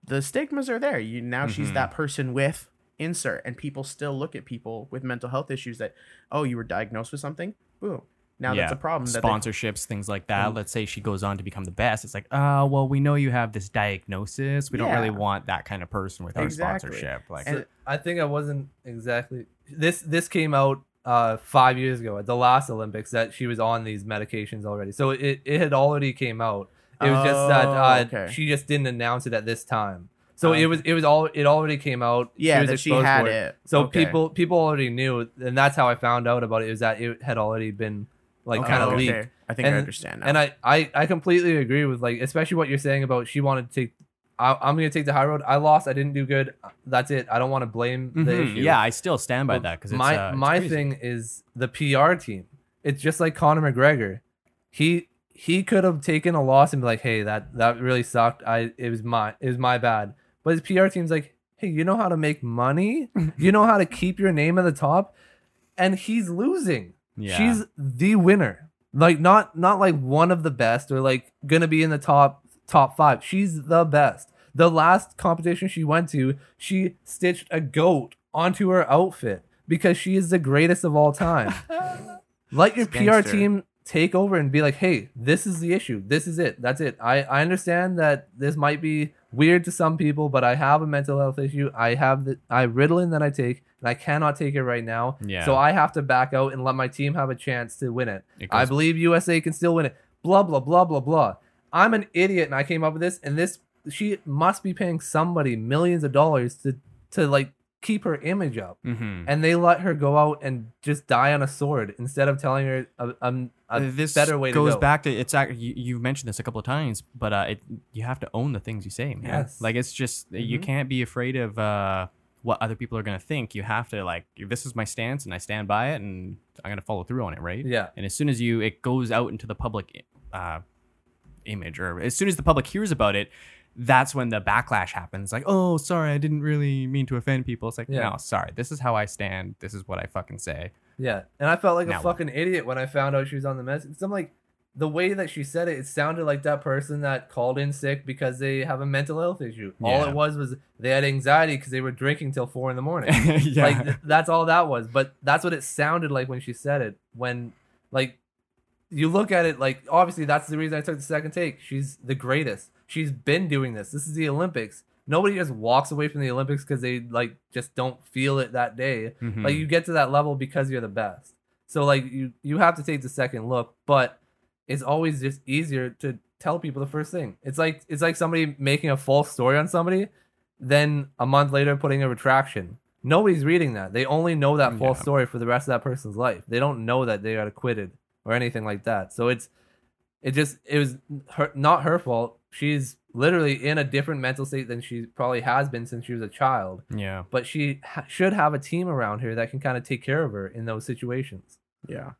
the stigmas are there you now she's Mhm. that person with insert and people still look at people with mental health issues that oh you were diagnosed with something boom now that's a problem that they- sponsorships, things like that. Mm. Let's say she goes on to become the best. It's like, oh, well, we know you have this diagnosis. We don't really want that kind of person with our Exactly. sponsorship. Like, And- So I think I wasn't exactly this. This came out uh, five years ago at the last Olympics that she was on these medications already. So it, it had already came out. It was just that Oh, uh, okay. she just didn't announce it at this time. So Oh, it was it was all it already came out. yeah was that she exposed had for it So Okay. people people already knew, and that's how I found out about it. Is that it had already been like Okay, kind of okay. leaked. i think i And- understand now. And I, I I completely agree with like especially what you're saying about she wanted to take. I, I'm gonna take the high road. I lost. I didn't do good. That's it. I don't want to blame the Mhm. issue. yeah, I still stand by that because my uh, it's my thing is the PR team. It's just like Conor McGregor. He he could have taken a loss and be like, "Hey, that that really sucked. I it was my it was my bad." But his PR team's like, "Hey, you know how to make money? you know how to keep your name at the top?" And he's losing. Yeah. She's the winner. Like not not like one of the best or like gonna be in the top top five. She's the best. The last competition she went to, she stitched a goat onto her outfit because she is the greatest of all time. Let your PR team take over and be like, hey, this is the issue. This is it. That's it. I, I understand that this might be weird to some people, but I have a mental health issue. I have the I Ritalin that I take, and I cannot take it right now. Yeah. So I have to back out and let my team have a chance to win it. It I believe USA can still win it. Blah blah blah blah blah. I'm an idiot and I came up with this, and this she must be paying somebody millions of dollars to to like keep her image up Mhm. and they let her go out and just die on a sword instead of telling her a, a, a this better way goes to go. back to it's act- you, you've mentioned this a couple of times but uh it you have to own the things you say man Yes. like it's just you Mhm. can't be afraid of uh what other people are going to think you have to like this is my stance and i stand by it and i'm going to follow through on it right Yeah, and as soon as you it goes out into the public uh image or as soon as the public hears about it that's when the backlash happens like oh sorry i didn't really mean to offend people it's like Yeah. no sorry this is how i stand this is what i fucking say yeah. And I felt like Now a what? fucking idiot when I found out she was on the message. I'm like, the way that she said it, it sounded like that person that called in sick because they have a mental health issue. All it was was they had anxiety because they were drinking till four in the morning. yeah Like th- that's all that was. But that's what it sounded like when she said it. When like you look at it, like obviously that's the reason I took the second take. She's the greatest. She's been doing this. This is the Olympics. Nobody just walks away from the Olympics because they like just don't feel it that day. Mhm. Like you get to that level because you're the best. So like you you have to take the second look, but it's always just easier to tell people the first thing. It's like it's like somebody making a false story on somebody, then a month later putting a retraction. Nobody's reading that. They only know that false Yeah. story for the rest of that person's life. They don't know that they got acquitted or anything like that. So it's it just it was her not her fault. She's literally in a different mental state than she probably has been since she was a child yeah but she ha- should have a team around her that can kind of take care of her in those situations. Yeah.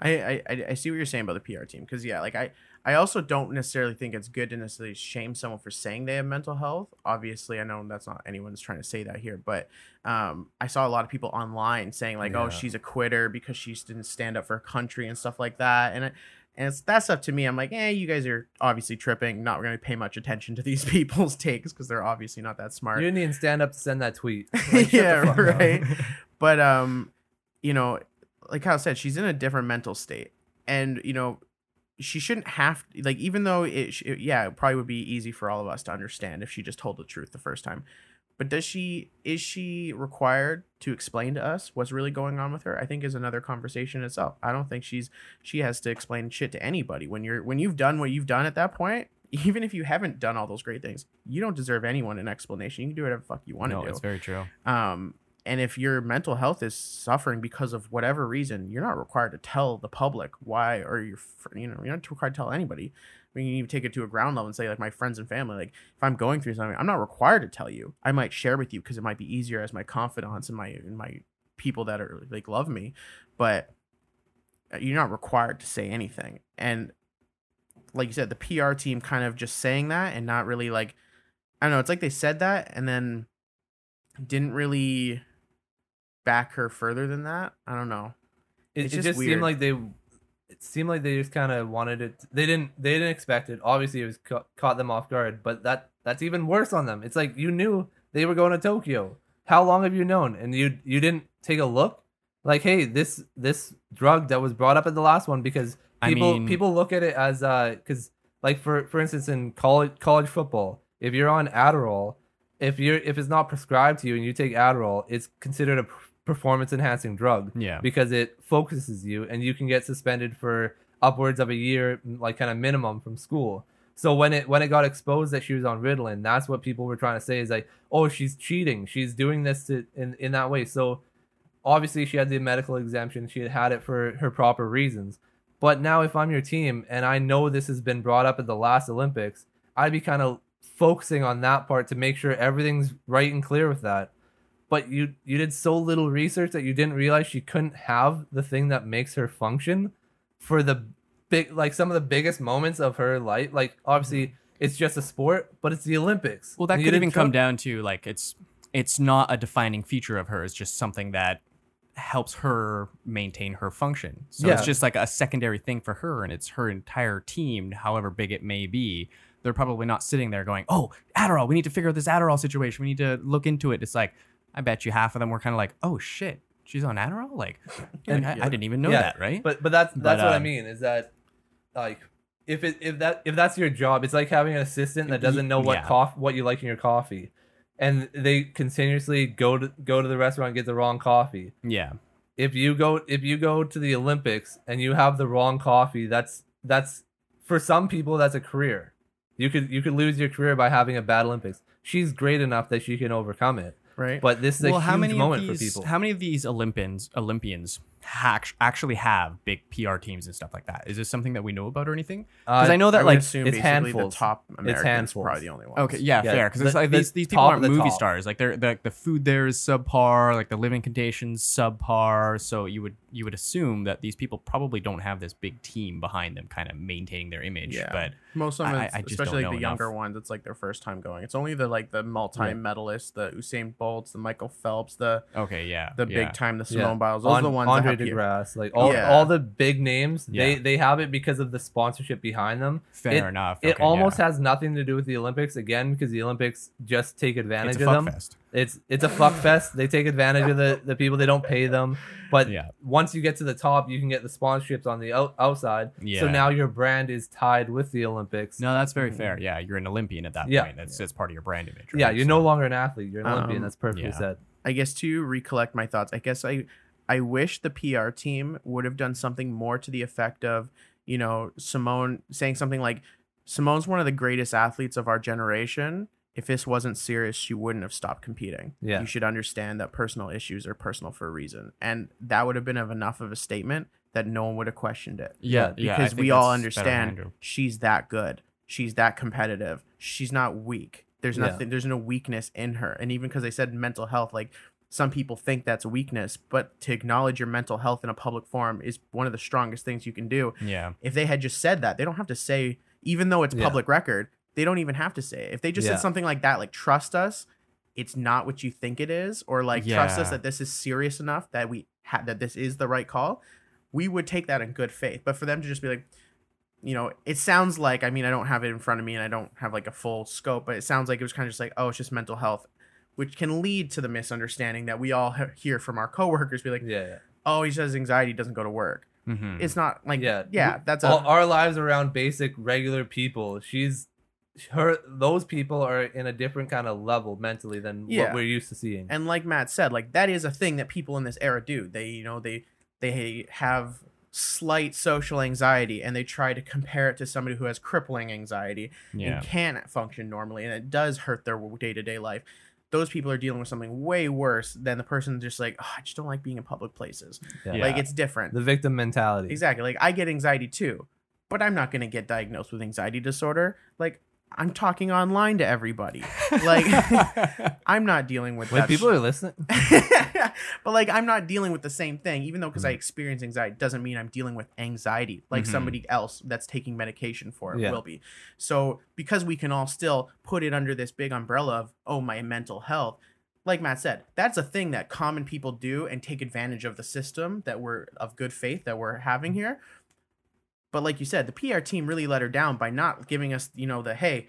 I, I, I- I see what you're saying about the PR team because yeah, like I, I also don't necessarily think it's good to necessarily shame someone for saying they have mental health. Obviously, I know that's not anyone's trying to say that here, but um, I saw a lot of people online saying like, Yeah. "Oh, she's a quitter because she didn't stand up for her country and stuff like that," and it, and it's that stuff to me. I'm like, "Eh, you guys are obviously tripping. Not going to pay much attention to these people's takes because they're obviously not that smart." You didn't even stand up to send that tweet. Like, yeah, right. but um, you know, like Kyle said, she's in a different mental state, and you know, she shouldn't have like even though it, it yeah, it probably would be easy for all of us to understand if she just told the truth the first time. But does she is she required to explain to us what's really going on with her? I think is another conversation itself. I don't think she's she has to explain shit to anybody when you're when you've done what you've done at that point. Even if you haven't done all those great things, you don't deserve anyone an explanation. You can do whatever the fuck you want to no, do it's very true. um and if your mental health is suffering because of whatever reason you're not required to tell the public why or you're you know you're not required to tell anybody You need to take it to a ground level and say like my friends and family like if i'm going through something i'm not required to tell you i might share with you because it might be easier as my confidants and my and my people that are like love me but uh, you're not required to say anything and like you said the pr team kind of just saying that and not really like i don't know it's like they said that and then didn't really back her further than that. I don't know. It, it just just seemed like they. It seemed like they just kind of wanted it. They didn't. They didn't expect it. Obviously, it was ca- caught them off guard. But that that's even worse on them. It's like you knew they were going to Tokyo. How long have you known? And you you didn't take a look. Like, hey, this this drug that was brought up at the last one because I people mean- people look at it as uh because like for for instance in college college football if you're on Adderall if you're if it's not prescribed to you and you take Adderall it's considered a performance enhancing drug Yeah. because it focuses you and you can get suspended for upwards of a year like kind of minimum from school. So when it when it got exposed that she was on Ritalin that's what people were trying to say is like oh she's cheating. She's doing this to, in in that way. So obviously she had the medical exemption. She had had it for her proper reasons. But now if I'm your team and I know this has been brought up at the last Olympics I'd be kind of focusing on that part to make sure everything's right and clear with that but you you did so little research that you didn't realize she couldn't have the thing that makes her function for the big like some of the biggest moments of her life. Like obviously it's just a sport, but it's the Olympics. Well, that And could even come down to like it's it's not a defining feature of her. It's just something that helps her maintain her function. So it's just like a secondary thing for her, and it's her entire team, however big it may be. They're probably not sitting there going, "Oh, Adderall, we need to figure out this Adderall situation. We need to look into it." It's like I bet you half of them were kind of like, "Oh shit, she's on Adderall." Like, and I, I didn't even know Yeah, that, right? But but that's that's But, what I um, mean is that like if it if that if that's your job, it's like having an assistant that doesn't know what Yeah. coff what you like in your coffee, and they continuously go to go to the restaurant and get the wrong coffee. yeah, If you go if you go to the Olympics and you have the wrong coffee, that's that's for some people that's a career. You could you could lose your career by having a bad Olympics. She's great enough that she can overcome it. Right? But this is a well, how huge many moment these, for people. How many of these Olympians Olympians hac- actually have big PR teams and stuff like that? Is this something that we know about or anything? Because Uh, I know that I like assume it's handfuls. the top Americans handfuls. probably the only one. Okay, yeah, Yeah, fair. Because the- it's like the these these people aren't the movie top. stars. Like they're the the food there is subpar. Like the living conditions subpar. So you would you would assume that these people probably don't have this big team behind them, kind of maintaining their image. Yeah. But Most of them, I- I just especially like know the younger ones, it's like their first time going. It's only the like the multi-medalists, the Usain Bolts, the Michael Phelps, the okay, yeah, the yeah. big time, the Yeah. Simone Biles. Those are the ones Andre that have DeGrasse, like all, Yeah. all the big names, they Yeah. they have it because of the sponsorship behind them. Fair it, enough. It Okay, almost yeah. has nothing to do with the Olympics again because the Olympics just take advantage it's a of them. fest. It's it's a fuck fest. They take advantage of the, the people. They don't pay them. But Yeah. once you get to the top, you can get the sponsorships on the out, outside. So now your brand is tied with the Olympics. No, that's very fair. Yeah, you're an Olympian at that Yeah. point. That's that's part of your brand image. Right? yeah, you're So- no longer an athlete. You're an Olympian. Um, That's perfectly yeah. said. I guess to recollect my thoughts, I guess I I wish the PR team would have done something more to the effect of, you know, Simone saying something like Simone's one of the greatest athletes of our generation. If this wasn't serious, she wouldn't have stopped competing. Yeah. You should understand that personal issues are personal for a reason. And that would have been of enough of a statement that no one would have questioned it. Yeah, yeah. Because think we all understand she's that good. She's that competitive. She's not weak. There's Yeah. nothing. There's no weakness in her. And even because I said mental health, like some people think that's a weakness, but to acknowledge your mental health in a public forum is one of the strongest things you can do. Yeah. If they had just said that, they don't have to say, even though it's Yeah. public record, they don't even have to say it. If they just Yeah. said something like that, like trust us, it's not what you think it is, or like trust us that this is serious enough that we had that this is the right call, we would take that in good faith. But for them to just be like, you know, it sounds like I mean I don't have it in front of me and I don't have like a full scope, but it sounds like it was kind of just like oh it's just mental health, which can lead to the misunderstanding that we all hear from our coworkers. Be like, Yeah. yeah. oh he says anxiety doesn't go to work. Mm-hmm. It's not like yeah yeah that's a all, our lives around basic regular people she's her those people are in a different kind of level mentally than Yeah. what we're used to seeing and like Matt said, like that is a thing that people in this era do. They, you know, they they have slight social anxiety and they try to compare it to somebody who has crippling anxiety Yeah. and can't function normally and it does hurt their day-to-day life. Those people are dealing with something way worse than the person just like, oh, I just don't like being in public places. Yeah. Like it's different. the victim mentality Exactly. Like I get anxiety too, but I'm not going to get diagnosed with anxiety disorder. Like I'm talking online to everybody. Like I'm not dealing with wait that people sh- are listening but like I'm not dealing with the same thing, even though because Mm-hmm. I experience anxiety doesn't mean I'm dealing with anxiety like Mhm. somebody else that's taking medication for it Yeah. will be. So because we can all still put it under this big umbrella of oh my mental health, like Matt said, that's a thing that common people do and take advantage of the system that we're of good faith that we're having here. But like you said, the PR team really let her down by not giving us, you know, the hey,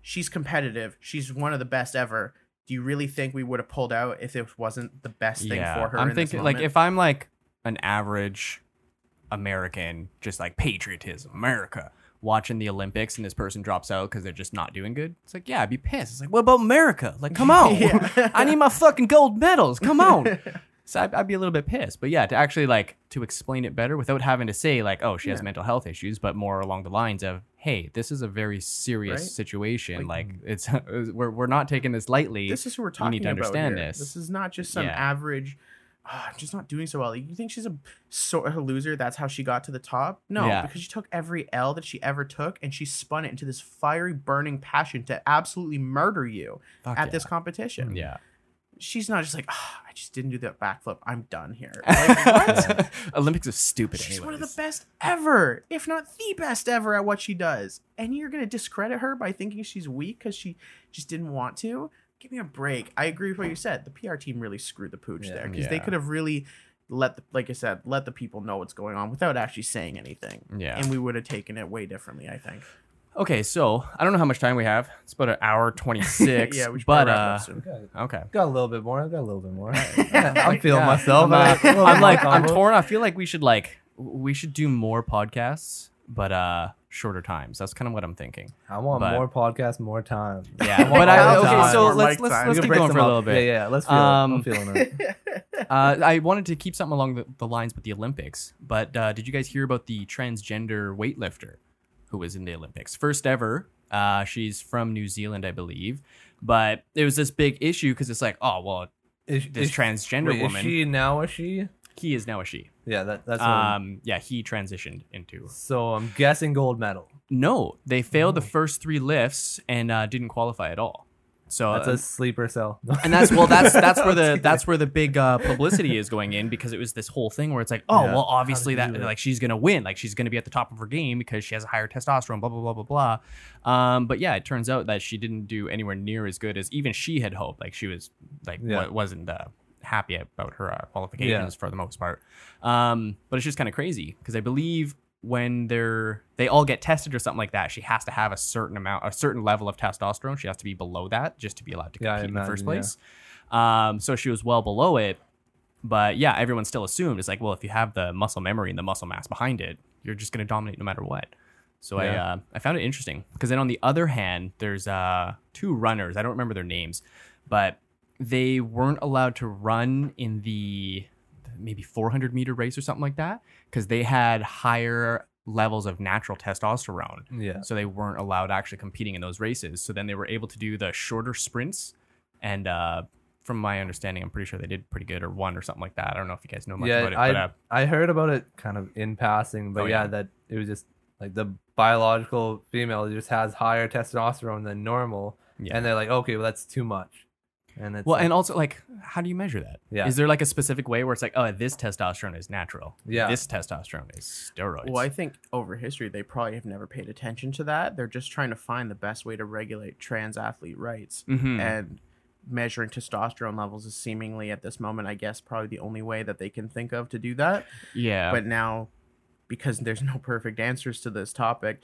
she's competitive, she's one of the best ever. Do you really think we would have pulled out if it wasn't the best thing for her? I'm thinking like if I'm like an average American, just like patriotism, America, watching the Olympics and this person drops out because they're just not doing good. It's like, yeah, I'd be pissed. It's like, what about America? Like, come on, I need my fucking gold medals. Come on. So I'd, I'd be a little bit pissed. But yeah, to actually like to explain it better without having to say like, oh, she has Yeah. mental health issues, but more along the lines of, hey, this is a very serious Right? situation. Like- Like, it's we're we're not taking this lightly. this is who we're talking about. You need to understand here. this. This is not just some Yeah. average. "Ah, I'm just not doing so well. You think she's a sort of loser? That's how she got to the top? No, Yeah. because she took every L that she ever took and she spun it into this fiery, burning passion to absolutely murder you Fuck at this competition. Yeah. She's not just like, "Ah, I just didn't do that backflip. I'm done here. Like, what? Olympics are stupid. She's one of the best ever, if not the best ever at what she does. And you're gonna discredit her by thinking she's weak because she just didn't want to. Give me a break. I agree with what you said. The PR team really screwed the pooch Yeah. there because they could have really let, the, like I said, let the people know what's going on without actually saying anything. Yeah. And we would have taken it way differently. I think. Okay, so I don't know how much time we have. It's about an hour twenty six. yeah, we should but probably wrap uh, up soon. Got, okay. got a little bit more. I got a little bit more. I'm feeling Yeah. myself. I'm, uh, I- a little I'm bit like more I'm combo. torn. I feel like we should like we should do more podcasts, but uh shorter times. That's kind of what I'm thinking. I want but- more podcasts, more time. Yeah, More but I, time. okay, so More let's mic let's, time. let's can keep break going them for a up. little bit. Yeah, yeah. Let's feel Um, it. I'm feeling it. Uh, I wanted to keep something along the, the lines with the Olympics, but uh, did you guys hear about the transgender weightlifter who was in the Olympics? First ever. Uh, she's from New Zealand, I believe. But it was this big issue because it's like, oh well, Is, this is- transgender wait, woman, Is she now a she? he is now a she. Yeah, that, that's Um, yeah, he transitioned into. So I'm guessing gold medal. No, they failed the Oh. first three lifts and uh, didn't qualify at all. So That's uh, a sleeper cell. and that's well that's that's where the that's where the big uh, publicity is going in because it was this whole thing where it's like oh Yeah. well obviously that did you do it? like she's gonna win like she's gonna be at the top of her game because she has a higher testosterone blah blah blah blah blah um but yeah it turns out that she didn't do anywhere near as good as even she had hoped like she was like Yeah. wa- wasn't uh, happy about her uh, qualifications for the most part um but it's just kind of crazy because I believe when they're they all get tested or something like that she has to have a certain amount a certain level of testosterone she has to be below that just to be allowed to Yeah, I compete in the first imagine, yeah. place um, so she was well below it. But yeah, everyone still assumed it's like, well, if you have the muscle memory and the muscle mass behind it, you're just going to dominate no matter what. So I uh, I found it interesting because then on the other hand, there's uh, two runners. I don't remember their names, but they weren't allowed to run in the maybe 400 meter race or something like that because they had higher levels of natural testosterone. Yeah. So they weren't allowed actually competing in those races. So then they were able to do the shorter sprints. And uh, from my understanding, I'm pretty sure they did pretty good or won or something like that. I don't know if you guys know much yeah, about it. I but uh, I heard about it kind of in passing, but Oh, yeah, yeah. that it was just like the biological female just has higher testosterone than normal, yeah. and they're like, okay, well that's too much, and it's well, like, and also like, how do you measure that? Yeah. Is there like a specific way where it's like, oh, this testosterone is natural. Yeah. This testosterone is steroids. Well, I think over history they probably have never paid attention to that. They're just trying to find the best way to regulate trans athlete rights. Mhm. And measuring testosterone levels is seemingly at this moment, I guess, probably the only way that they can think of to do that. yeah. But now, because there's no perfect answers to this topic,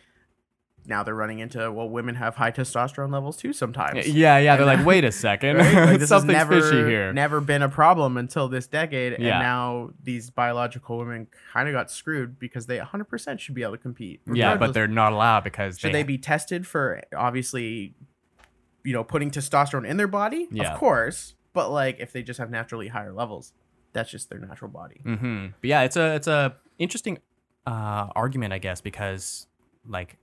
now they're running into well, women have high testosterone levels too sometimes. yeah, yeah. They're And like, wait a second. Right? Like, this Something's never, fishy here. never been a problem until this decade, Yeah. and now these biological women kind of got screwed because they 100% should be able to compete. yeah, but they're not allowed because should they be tested for obviously, you know, putting testosterone in their body? Yeah. Of course, but like if they just have naturally higher levels, that's just their natural body. Mm-hmm. But yeah, it's a it's a interesting uh, argument, I guess, because like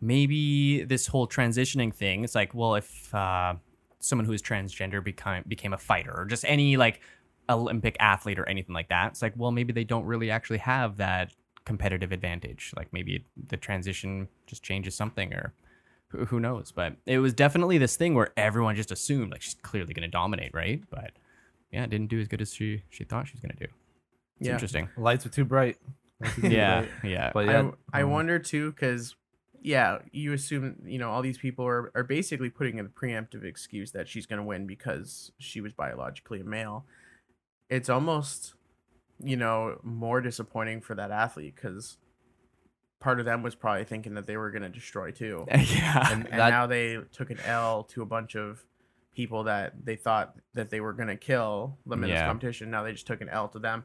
maybe this whole transitioning thing, it's like, well, if uh, someone who is transgender became became a fighter or just any like Olympic athlete or anything like that, it's like, well, maybe they don't really actually have that competitive advantage. Like maybe the transition just changes something or. Who who knows? But it was definitely this thing where everyone just assumed like she's clearly going to dominate, right? But yeah, it didn't do as good as she she thought she was going to do. It's Yeah. interesting. lights were too bright. Lights were too Yeah, yeah. But yeah, I, I um, wonder too, because yeah, you assume you know all these people are, are basically putting in the preemptive excuse that she's going to win because she was biologically a male. It's almost you know more disappointing for that athlete because part of them was probably thinking that they were going to destroy too, yeah. and and that now they took an L to a bunch of people that they thought that they were going to kill them in this competition. Now they just took an L to them.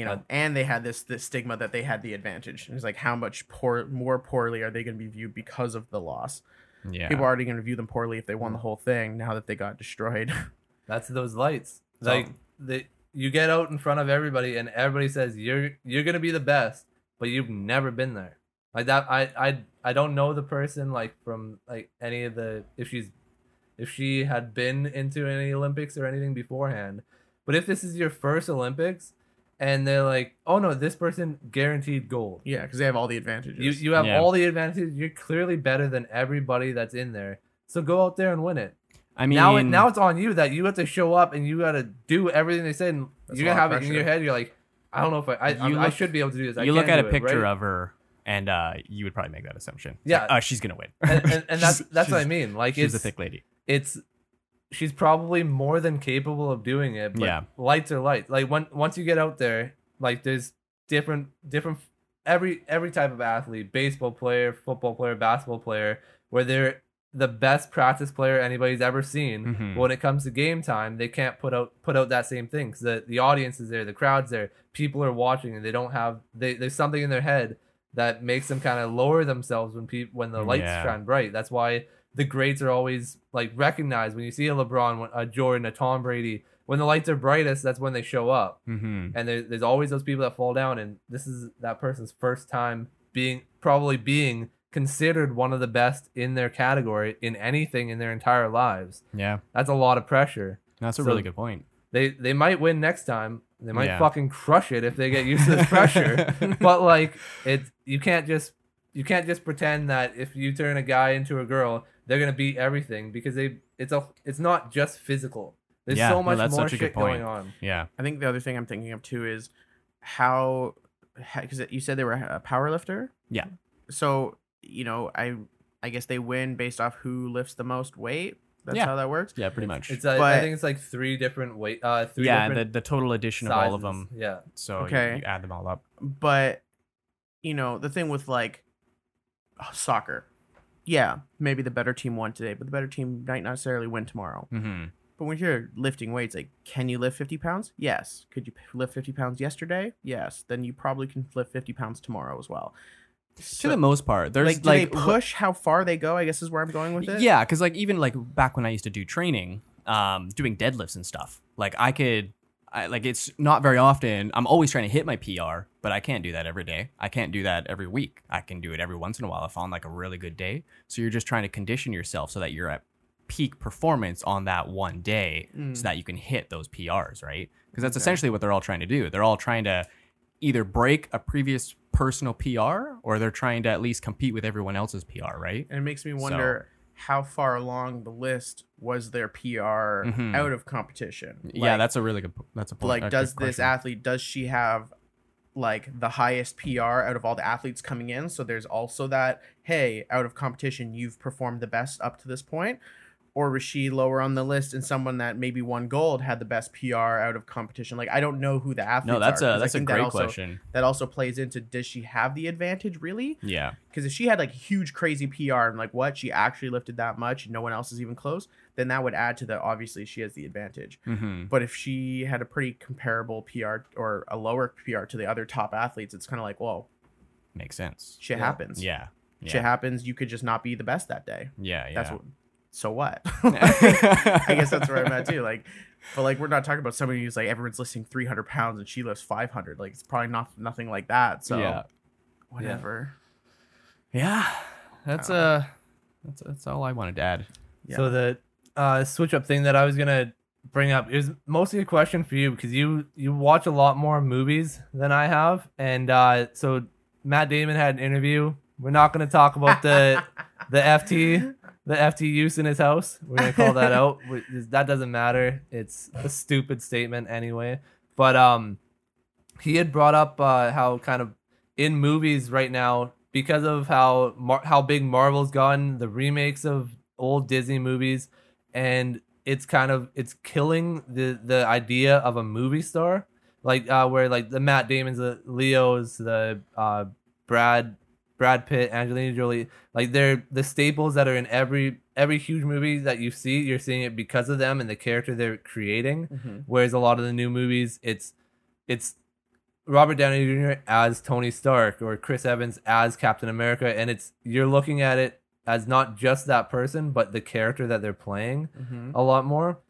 You know, and they had this this stigma that they had the advantage. It's like how much poor more poorly are they going to be viewed because of the loss? yeah. People are already going to view them poorly if they won the mm. whole thing. Now that they got destroyed, that's those lights. So- Like they, you get out in front of everybody, and everybody says you're you're gonna be the best, but you've never been there. Like that, I I I don't know the person like from like any of the if she's if she had been into any Olympics or anything beforehand. But if this is your first Olympics, and they're like, oh no, this person guaranteed gold. yeah, because they have all the advantages. You you have Yeah. all the advantages. You're clearly better than everybody that's in there. So go out there and win it. I mean, now it, now it's on you that you have to show up and you got to do everything they said. And you're gonna have it in your head. You're like, I don't know if I I, You I look- should be able to do this. I you look at do a it, picture right? of her, and uh, you would probably make that assumption. Yeah. like, uh, she's gonna win. and, and, and that's that's what I mean. Like She's it's a thick lady. it's she's probably more than capable of doing it. But Yeah. lights are lights. Like when once you get out there, like there's different different every every type of athlete, baseball player, football player, basketball player, where they're the best practice player anybody's ever seen. Mhm. When it comes to game time, they can't put out put out that same thing because the, the audience is there, the crowd's there, people are watching, and they don't have they there's something in their head that makes them kind of lower themselves when people when the lights Yeah. shine bright. That's why the greats are always like recognized when you see a LeBron, a Jordan, a Tom Brady. When the lights are brightest, that's when they show up, Mm-hmm. and there, there's always those people that fall down. And this is that person's first time being probably being considered one of the best in their category in anything in their entire lives. Yeah, That's a lot of pressure. that's a So- really good point. They they might win next time. They might Yeah. fucking crush it if they get used to this pressure. but like it you can't just you can't just pretend that if you turn a guy into a girl, they're gonna beat everything because they it's a it's not just physical. There's Yeah, so no, much that's more such a good shit going point. on. Yeah, I think the other thing I'm thinking of too is how, because you said they were a power lifter. Yeah. So you know, I I guess they win based off who lifts the most weight. That's Yeah. how that works. yeah, pretty much. It's uh, I think it's like three different weight uh three yeah, the, different the total addition of all of them. Yeah. So you- Okay. you, add them all up. But you know, the thing with like soccer, yeah, maybe the better team won today, but the better team might not necessarily win tomorrow. Mm-hmm. But when you're lifting weights, like, can you lift 50 pounds? Yes. Could you lift 50 pounds yesterday? Yes. Then you probably can lift 50 pounds tomorrow as well. To the most part, there's like, like they push how far they go? I guess is where I'm going with it. Yeah, because like even like back when I used to do training, um, doing deadlifts and stuff, like I could, I, like it's not very often. I'm always trying to hit my PR, but I can't do that every day. I can't do that every week. I can do it every once in a while if on like a really good day. So you're just trying to condition yourself so that you're at peak performance on that one day, Mm. so that you can hit those PRs, right? Because that's Okay. essentially what they're all trying to do. They're all trying to either break a previous personal PR or they're trying to at least compete with everyone else's PR, right? And it makes me wonder how far along the list was their PR Mhm. out of competition. yeah, that's a really good. That's a point. like does this question. athlete does she have like the highest PR out of all the athletes coming in so there's also that hey out of competition you've performed the best up to this point or was she lower on the list and someone that maybe won gold had the best PR out of competition like I don't know who the athletes No, that's are, 'cause a I that's a think that great also- question. that also plays into does she have the advantage really Yeah, because if she had like huge crazy PR and like what she actually lifted that much no one else is even close then that would add to the obviously she has the advantage hmm but if she had a pretty comparable PR or a lower PR to the other top athletes, it's kind of like, whoa, makes sense. shit Yeah. happens. Yeah, yeah, Shit happens. You could just not be the best that day. yeah, yeah. That's what. So what? I guess that's where I'm at too. Like, but like we're not talking about somebody who's like everyone's listing 300 pounds and she lifts 500. Like it's probably not nothing like that. So yeah, whatever. yeah. That's uh that's that's all I wanted to add. Yeah. So the uh, switch up thing that I was gonna bring up is mostly a question for you because you you watch a lot more movies than I have, and uh, so Matt Damon had an interview. We're not gonna talk about the the FT the FT use in his house. We're gonna call that out. We- That doesn't matter. It's a stupid statement anyway. But um, he had brought up uh, how kind of in movies right now because of how Mar- how big Marvel's gotten, the remakes of old Disney movies, and it's kind of it's killing the the idea of a movie star, like uh, where like the Matt Damon's, the Leo's, the uh, Brad Brad Pitt, Angelina Jolie, like they're the staples that are in every every huge movie that you see. You're seeing it because of them and the character they're creating. Mhm. Whereas a lot of the new movies, it's it's Robert Downey Jr. as Tony Stark or Chris Evans as Captain America, and it's you're looking at it as not just that person, but the character that they're playing Mhm. a lot more.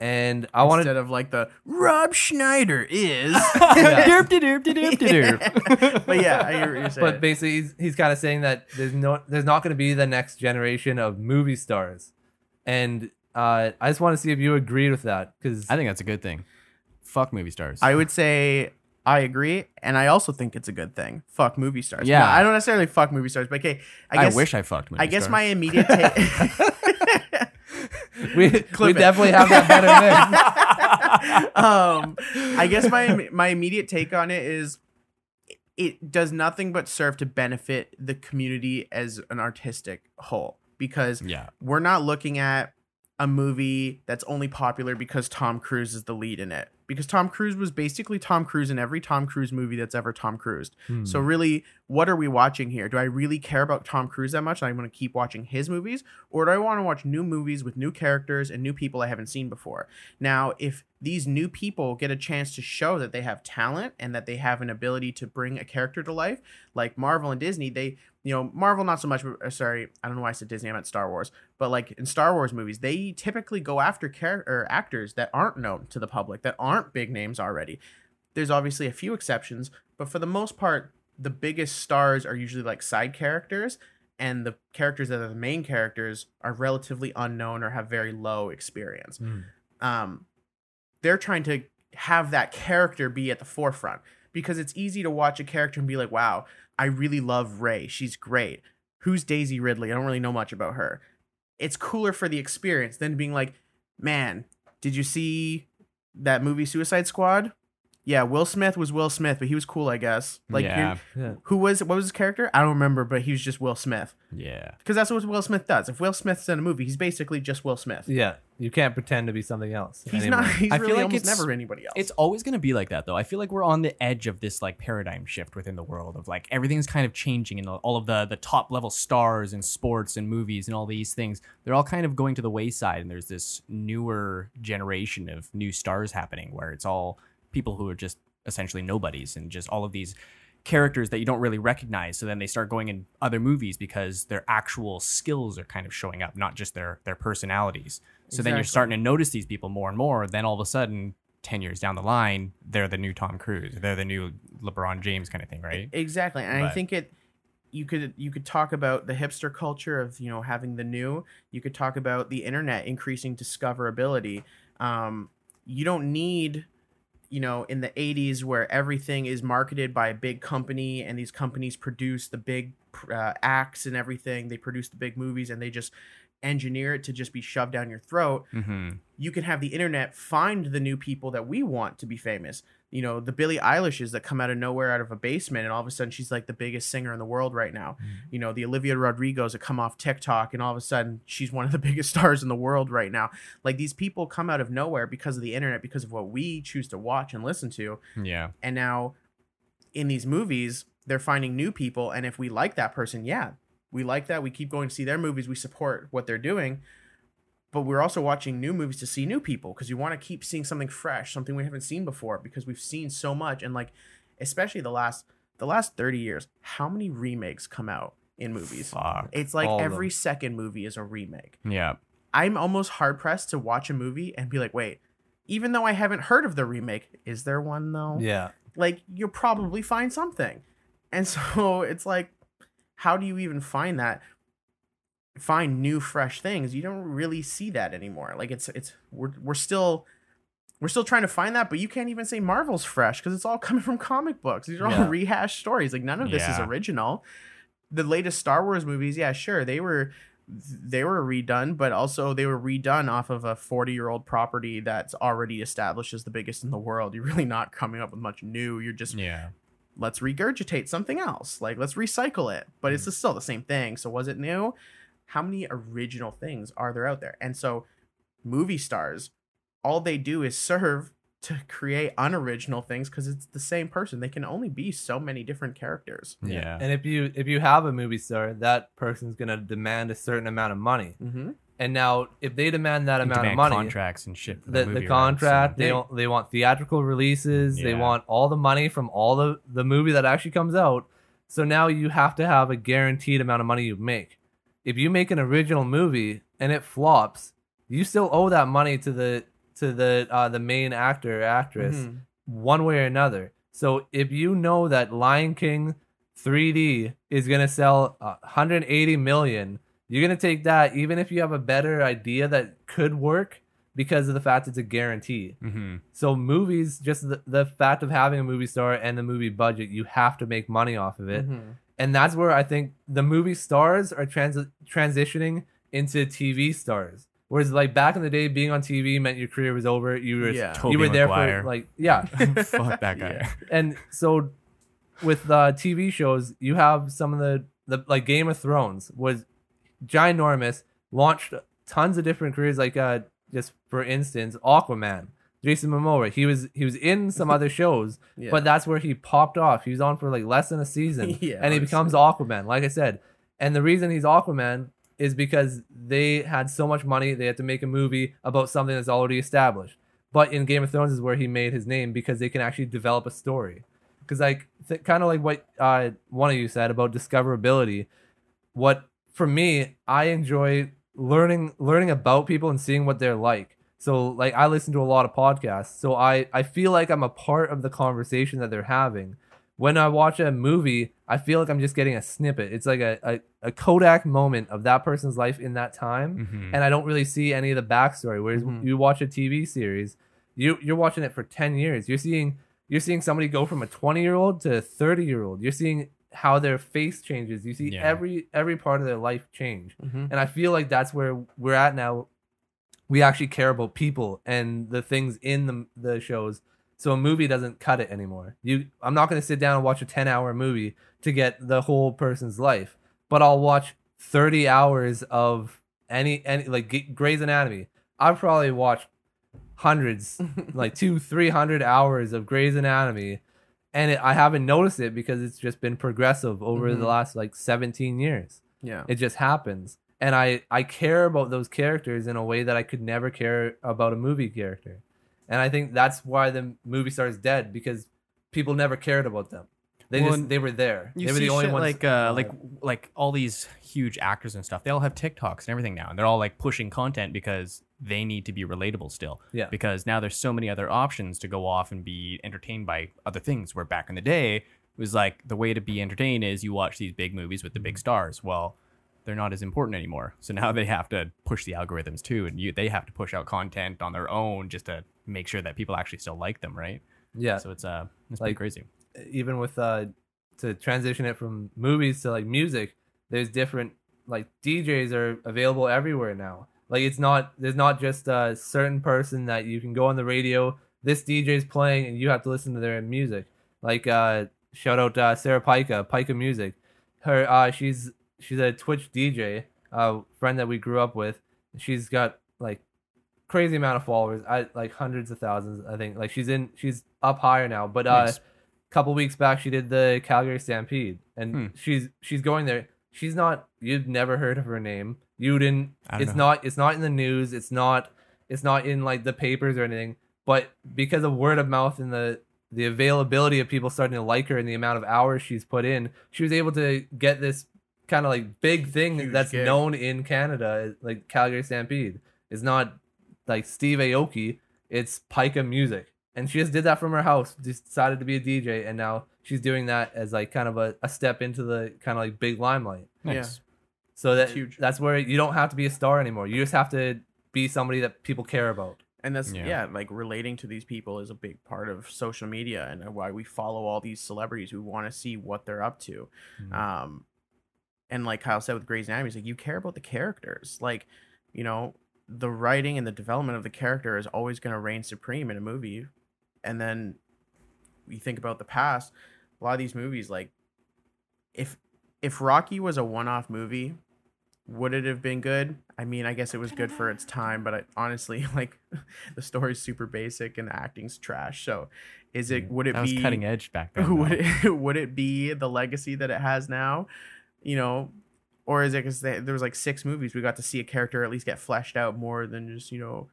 And I wanted Instead of like the Rob Schneider is. Derp de derp de derp derp. but yeah, I hear what you're saying. but basically he's, he's kind of saying that there's no there's not going to be the next generation of movie stars and uh, i just want to see if you agreed with that because I think that's a good thing. Fuck movie stars. I would say I agree, and I also think it's a good thing. Fuck movie stars. Yeah. No, I don't necessarily fuck movie stars, but okay. I guess, I, wish I fucked movie I guess stars. my immediate take. we Clip we it. definitely have that better mix. um, I guess my my immediate take on it is it does nothing but serve to benefit the community as an artistic whole because Yeah. we're not looking at a movie that's only popular because Tom Cruise is the lead in it. Because Tom Cruise was basically Tom Cruise in every Tom Cruise movie that's ever Tom Cruised. Hmm. So really, what are we watching here? Do I really care about Tom Cruise that much? and I want to keep watching his movies, or do I want to watch new movies with new characters and new people I haven't seen before? Now, if these new people get a chance to show that they have talent and that they have an ability to bring a character to life, like Marvel and Disney, they you know Marvel not so much. but- uh, Sorry, I don't know why I said Disney. I meant Star Wars. But like in Star Wars movies, they typically go after character actors that aren't known to the public, that aren't big names already. There's obviously a few exceptions, but for the most part, the biggest stars are usually like side characters, and the characters that are the main characters are relatively unknown or have very low experience. Hmm. Um, they're trying to have that character be at the forefront because it's easy to watch a character and be like, wow, I really love Rey. She's great. Who's Daisy Ridley? I don't really know much about her. It's cooler for the experience than being like, man, did you see that movie Suicide Squad? Yeah, Will Smith was Will Smith, but he was cool, I guess. Like, yeah. Yeah. who was what was his character? I don't remember, but he was just Will Smith Yeah. because that's what Will Smith does. If Will Smith's in a movie, he's basically just Will Smith. Yeah, you can't pretend to be something else. He's anymore. not. He's I feel like almost it's- never anybody else. It's always going to be like that, though. I feel like we're on the edge of this like paradigm shift within the world of like everything's kind of changing, and all of the the top level stars in sports and movies and all these things, they're all kind of going to the wayside. And there's this newer generation of new stars happening, where it's all people who are just essentially nobodies, and just all of these characters that you don't really recognize. So then they start going in other movies because their actual skills are kind of showing up, not just their their personalities. So then you're starting to notice these people more and more. Then all of a sudden, 10 years down the line, they're the new Tom Cruise. They're the new LeBron James kind of thing, right? exactly, and I think it. You could you could talk about the hipster culture of you know having the new. You could talk about the internet increasing discoverability. Um, you don't need you know in the 80s where everything is marketed by a big company and these companies produce the big uh, acts and everything they produce the big movies and they just engineer it to just be shoved down your throat Mm-hmm. you can have the internet find the new people that we want to be famous. You know, the Billie Eilishes that come out of nowhere out of a basement and all of a sudden she's like the biggest singer in the world right now. Mm-hmm. You know, the Olivia Rodrigos that come off TikTok and all of a sudden she's one of the biggest stars in the world right now. Like these people come out of nowhere because of the internet, because of what we choose to watch and listen to. Yeah. And now in these movies, they're finding new people. And if we like that person, yeah, we like that. We keep going to see their movies. We support what they're doing. But we're also watching new movies to see new people because you want to keep seeing something fresh, something we haven't seen before because we've seen so much. And like, especially the last the last 30 years, how many remakes come out in movies? Fuck. It's like every second movie is a remake. Yeah. I'm almost hard pressed to watch a movie and be like, wait, even though I haven't heard of the remake, is there one though? Yeah, like you'll probably find something. And so it's like, how do you even find that? Find new, fresh things. You don't really see that anymore. Like it's it's we're we're still we're still trying to find that, but you can't even say Marvel's fresh because it's all coming from comic books. These are all rehashed stories. Like none of this is original. The latest Star Wars movies, yeah, sure, they were they were redone, but also they were redone off of a 40 year old property that's already established as the biggest in the world. You're really not coming up with much new. You're just Yeah. let's regurgitate something else. Like let's recycle it. But it's mm. still the same thing. So was it new? How many original things are there out there? And so movie stars, all they do is serve to create unoriginal things because it's the same person. They can only be so many different characters. Yeah. And if you if you have a movie star, that person's gonna demand a certain amount of money. Mm-hmm. And now, if they demand that And amount of money, contracts and shit. For the, movie the contract they They- want they want theatrical releases they want all the money from all the the movie that actually comes out so now you have to have a guaranteed amount of money you make if you make an original movie and it flops you still owe that money to the to the uh, the main actor or actress Mhm. one way or another so if you know that lion king 3d is going to sell uh, 180 million you're going to take that even if you have a better idea that could work because of the fact it's a guarantee Mhm. so movies just the, the fact of having a movie star and the movie budget you have to make money off of it Mhm. And that's where i think the movie stars are trans- transitioning into tv stars Whereas like back in the day, being on TV meant your career was over. You were Yeah. Tobey you were there Maguire. for like yeah. Fuck that guy. Yeah. and so with uh, TV shows, you have some of the the like Game of Thrones was ginormous, launched tons of different careers. Like uh, just for instance, Aquaman, Jason Momoa. He was he was in some other shows, Yeah. but that's where he popped off. He was on for like less than a season, Yeah, and he becomes Aquaman. Like I said, and the reason he's Aquaman is because they had so much money they had to make a movie about something that's already established. But in Game of Thrones is where he made his name because they can actually develop a story. Because like th- kind of like what uh, one of you said about discoverability, what for me I enjoy learning learning about people and seeing what they're like. So like I listen to a lot of podcasts, so I I feel like I'm a part of the conversation that they're having. When I watch a movie, I feel like I'm just getting a snippet. It's like a, a, a Kodak moment of that person's life in that time Mhm. and I don't really see any of the backstory. Whereas Mhm. you watch a TV series, you you're watching it for ten years. You're seeing you're seeing somebody go from a twenty year old to a thirty year old. You're seeing how their face changes. You see Yeah. every every part of their life change. Mhm. And I feel like that's where we're at now. We actually care about people and the things in the the shows. So a movie doesn't cut it anymore. You, I'm not going to sit down and watch a 10 hour movie to get the whole person's life, but I'll watch 30 hours of any any like Grey's Anatomy. I've probably watched hundreds, like two, three hundred hours of Grey's Anatomy, and it, I haven't noticed it because it's just been progressive over Mhm. the last like 17 years yeah. it just happens and i i care about those characters in a way that i could never care about a movie character and i think that's why the movie star is dead because people never cared about them they Well, just they were there You they were see the only shit ones like uh, like like all these huge actors and stuff. They all have TikToks and everything now, and they're all like pushing content because they need to be relatable still. Yeah. Because now there's so many other options to go off and be entertained by other things. Where back in the day, it was like the way to be entertained is you watch these big movies with the Mm-hmm. big stars. Well, they're not as important anymore. So now they have to push the algorithms too, and you they have to push out content on their own just to make sure that people actually still like them, right? yeah So it's uh it's pretty Like- crazy. even with uh to transition it from movies to like music there's different like djs are available everywhere now like it's not there's not just a certain person that you can go on the radio this dj's playing and you have to listen to their music like uh shout out uh, sarah pica pica music her uh she's she's a twitch dj uh friend that we grew up with she's got like crazy amount of followers i like hundreds of thousands i think like she's in she's up higher now but uh Nice. couple weeks back she did the Calgary Stampede and Hmm. she's she's going there. She's not you've never heard of her name. You didn't it's know. not it's not in the news, it's not it's not in like the papers or anything, but because of word of mouth and the the availability of people starting to like her and the amount of hours she's put in, she was able to get this kind of like big thing Huge that's gig. known in Canada, like Calgary Stampede. It's not like Steve Aoki, it's Pika Music. And she just did that from her house, decided to be a DJ, and now she's doing that as like kind of a, a step into the kind of like big limelight. Nice. So that huge. that's where you don't have to be a star anymore. You just have to be somebody that people care about. and that's Yeah. yeah. like relating to these people is a big part of social media and why we follow all these celebrities who want to see what they're up to Mhm. um and like kyle said with grey's anatomy it's like you care about the characters like you know the writing and the development of the character is always going to reign supreme in a movie and then you think about the past a lot of these movies like if if rocky was a one-off movie would it have been good i mean i guess it was good for its time but I, honestly like the story's super basic and the acting's trash so is it would it that was be cutting edge back then. would though. it would it be the legacy that it has now you know or is it because there was like six movies we got to see a character at least get fleshed out more than just you know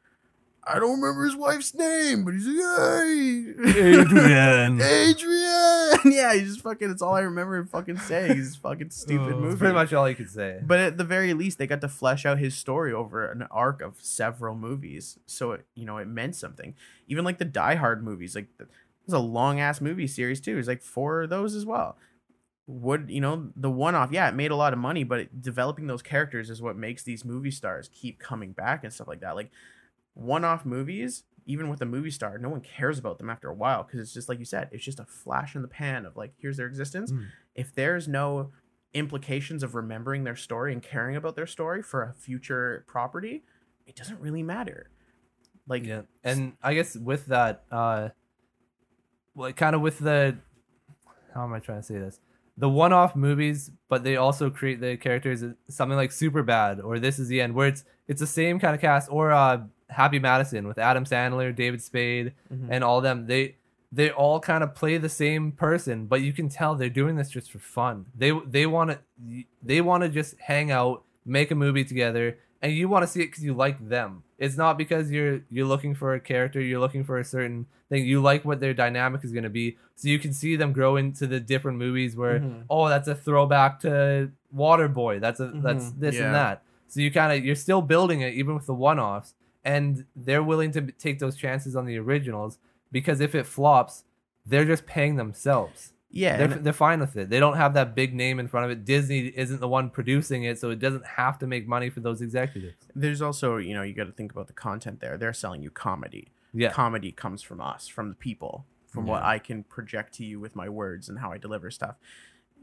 i don't remember his wife's name but he's like hey Adrian. adrian yeah he's just fucking it's all i remember him fucking saying he's fucking stupid Oh. movie pretty much all you could say. but at the very least they got to flesh out his story over an arc of several movies so it you know it meant something even like the die hard movies like the, it was a long ass movie series too it's like four of those as well would you know the one off yeah it made a lot of money but it, developing those characters is what makes these movie stars keep coming back and stuff like that like one off movies even with a movie star no one cares about them after a while because it's just like you said it's just a flash in the pan of like here's their existence Mm. if there's no implications of remembering their story and caring about their story for a future property it doesn't really matter. Like yeah and i guess with that uh like kind of with the how am i trying to say this the one-off movies but they also create the characters something like Superbad or this is the end where it's it's the same kind of cast or uh happy madison with adam sandler david spade Mhm. and all them they they all kind of play the same person but you can tell they're doing this just for fun they they want to they want to just hang out make a movie together and you want to see it because you like them it's not because you're you're looking for a character you're looking for a certain thing you like what their dynamic is going to be so you can see them grow into the different movies where Mhm. oh that's a throwback to waterboy that's a that's Mhm. this Yeah. and that so you kind of you're still building it even with the one-offs and they're willing to take those chances on the originals because if it flops they're just paying themselves yeah, they're, they're fine with it they don't have that big name in front of it disney isn't the one producing it so it doesn't have to make money for those executives there's also you know you got to think about the content there. They're selling you comedy. yeah Comedy comes from us, from the people, from what I can project to you with my words and how I deliver stuff.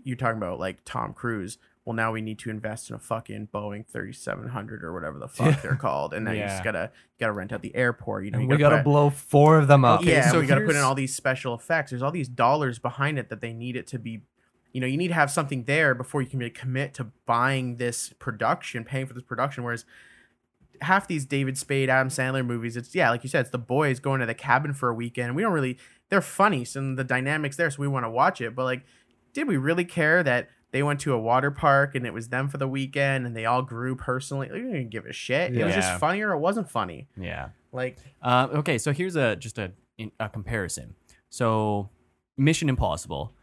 You're talking about like Tom Cruise. Well, now we need to invest in a fucking Boeing 3700 or whatever the fuck they're called, and now you Yeah. just gotta gotta rent out the airport. You know, and you we gotta put- blow four of them up Okay, yeah, so we got to put in here's- all these special effects. There's all these dollars behind it that they need it to be. You know, you need to have something there before you can really commit to buying this production, paying for this production. Whereas half these David Spade, Adam Sandler movies, it's yeah, like you said, it's the boys going to the cabin for a weekend. We don't really, they're funny, so the dynamics there, so we want to watch it. But like, did we really care that they went to a water park and it was them for the weekend and they all grew personally? We didn't give a shit. It was Yeah. just funny or it wasn't funny. Yeah. Like, Uh, okay, so here's a just a a comparison. So, Mission Impossible.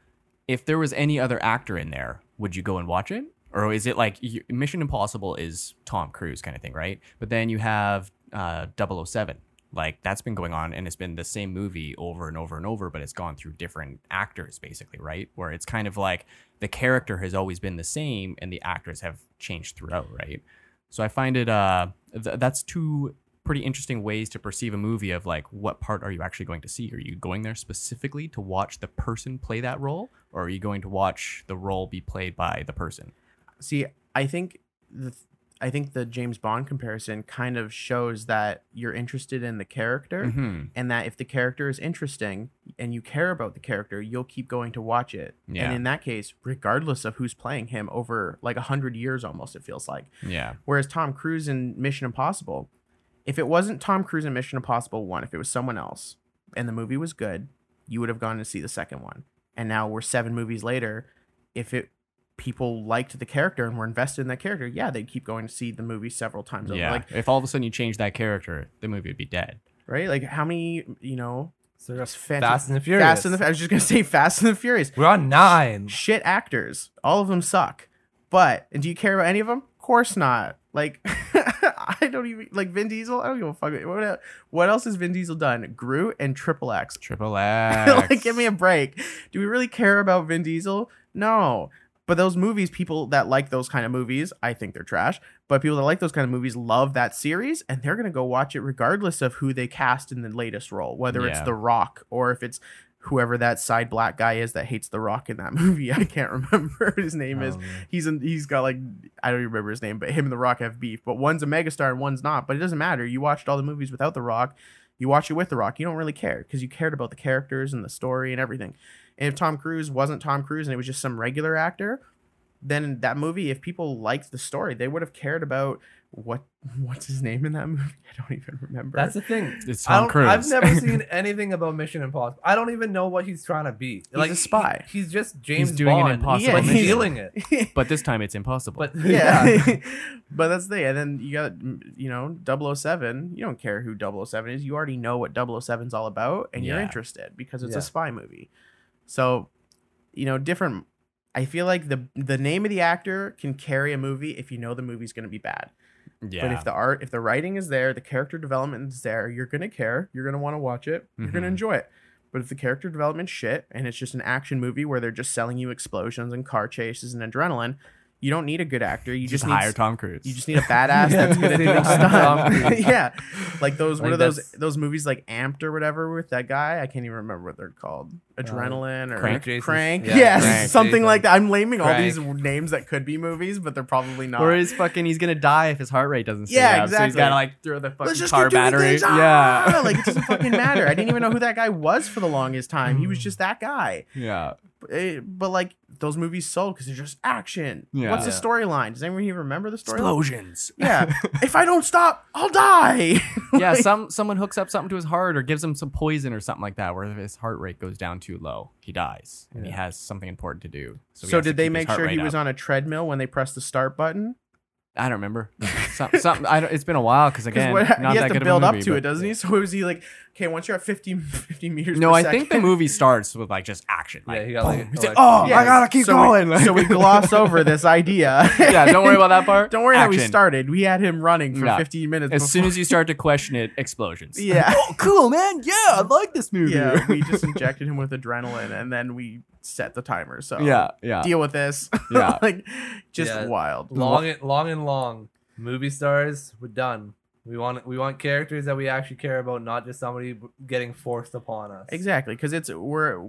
If there was any other actor in there, would you go and watch it, or is it like you, Mission Impossible is Tom Cruise kind of thing, right? But then you have uh, 007. Like that's been going on, and it's been the same movie over and over and over, but it's gone through different actors, basically, right? Where it's kind of like the character has always been the same, and the actors have changed throughout, right? So I find it uh th- that's two pretty interesting ways to perceive a movie of like what part are you actually going to see? Are you going there specifically to watch the person play that role or are you going to watch the role be played by the person? See, I think the I think the James Bond comparison kind of shows that you're interested in the character Mhm. and that if the character is interesting and you care about the character, you'll keep going to watch it. Yeah. And in that case, regardless of who's playing him over like a hundred years almost, it feels like. Yeah. Whereas Tom Cruise in Mission Impossible, if it wasn't Tom Cruise in Mission Impossible 1, if it was someone else and the movie was good, you would have gone to see the second one. And now we're 7 movies later, if it people liked the character and were invested in that character, yeah, they'd keep going to see the movie several times over. Yeah. Like, if all of a sudden you change that character, the movie would be dead. right? Like how many, you know, So that's Fant- Fast and the Furious. Fast and the I was just going to say Fast and the Furious. We're on nine. Shit actors. All of them suck. But and do you care about any of them? Of course not. Like I don't even like Vin Diesel. I don't give a fuck. What, what else has Vin Diesel done? Groot and Triple X. Triple X. like, give me a break. Do we really care about Vin Diesel? No. But those movies, people that like those kind of movies, I think they're trash. But people that like those kind of movies love that series, and they're gonna go watch it regardless of who they cast in the latest role, whether it's The Rock or if it's whoever that side black guy is that hates The Rock in that movie. I can't remember his name is. Um, He's in, he's got like I don't even remember his name, but him and The Rock have beef. But one's a megastar and one's not. But it doesn't matter. You watched all the movies without The Rock. You watch it with The Rock. You don't really care because you cared about the characters and the story and everything. And if Tom Cruise wasn't Tom Cruise and it was just some regular actor, then that movie, if people liked the story, they would have cared about what what's his name in that movie. I don't even remember. That's the thing. It's Tom Cruise. I've never seen anything about Mission Impossible. I don't even know what he's trying to be. Like a spy. he- he's just James he's doing an impossible but mission. stealing it. but this time it's impossible. But yeah. yeah, but that's the thing. And then you got, you know, 007. You don't care who 007 is. You already know what 007's all about and you're interested because it's Yeah. a spy movie. So, you know, different. I feel like the the name of the actor can carry a movie if you know the movie's going to be bad. yeah. But if the art, if the writing is there, the character development is there, you're gonna care. You're gonna want to watch it. You're gonna Mhm. enjoy it. But if the character development shit and it's just an action movie where they're just selling you explosions and car chases and adrenaline, You don't need a good actor. You just just, need hire Tom Cruise. You just need a badass that's good at doing just need Tom stuff. Yeah, like those. what are those? Those movies like Amped or whatever with that guy. I can't even remember what they're called. Adrenaline or Crank? Crank. yeah, yes, Crank, something Jason. like that. I'm naming all these names that could be movies, but they're probably not. or is fucking he's gonna die if his heart rate doesn't stay Yeah, up. So he's exactly. gotta like throw the fucking car battery. Ah! Yeah. like it doesn't fucking matter. I didn't even know who that guy was for the longest time. He was just that guy. yeah. Eh, But like those movies sold because they're just action. Yeah. What's the storyline? Does anyone even remember the storyline? Explosions. Yeah. if I don't stop, I'll die. yeah, Like, some someone hooks up something to his heart or gives him some poison or something like that, where if his heart rate goes down too low, he dies and he has something important to do. So, he has to did they make sure he rate was on a treadmill when they pressed the start button? I don't remember. Some, something. I don't, it's been a while because Because again, what not he that has good to of a build up movie, to it, but- doesn't he? So was he like, okay, once you're at 50, 50 meters No, per I second. think the movie starts with like just action. Like, Yeah, he got like. He's like- like, oh, Yeah, I gotta keep so going. We, so we gloss over this idea. yeah, don't worry about that part. Don't worry how we started. We had him running for No. 15 minutes. As soon as you start to question it, explosions. Yeah. oh, cool, man. Yeah, I like this movie. yeah, we just injected him with adrenaline and then we set the timer. So yeah, yeah. deal with this. Yeah. like just Yeah. wild. long and long and long. Movie stars, we're done. We want we want characters that we actually care about, not just somebody getting forced upon us. Exactly, because it's we're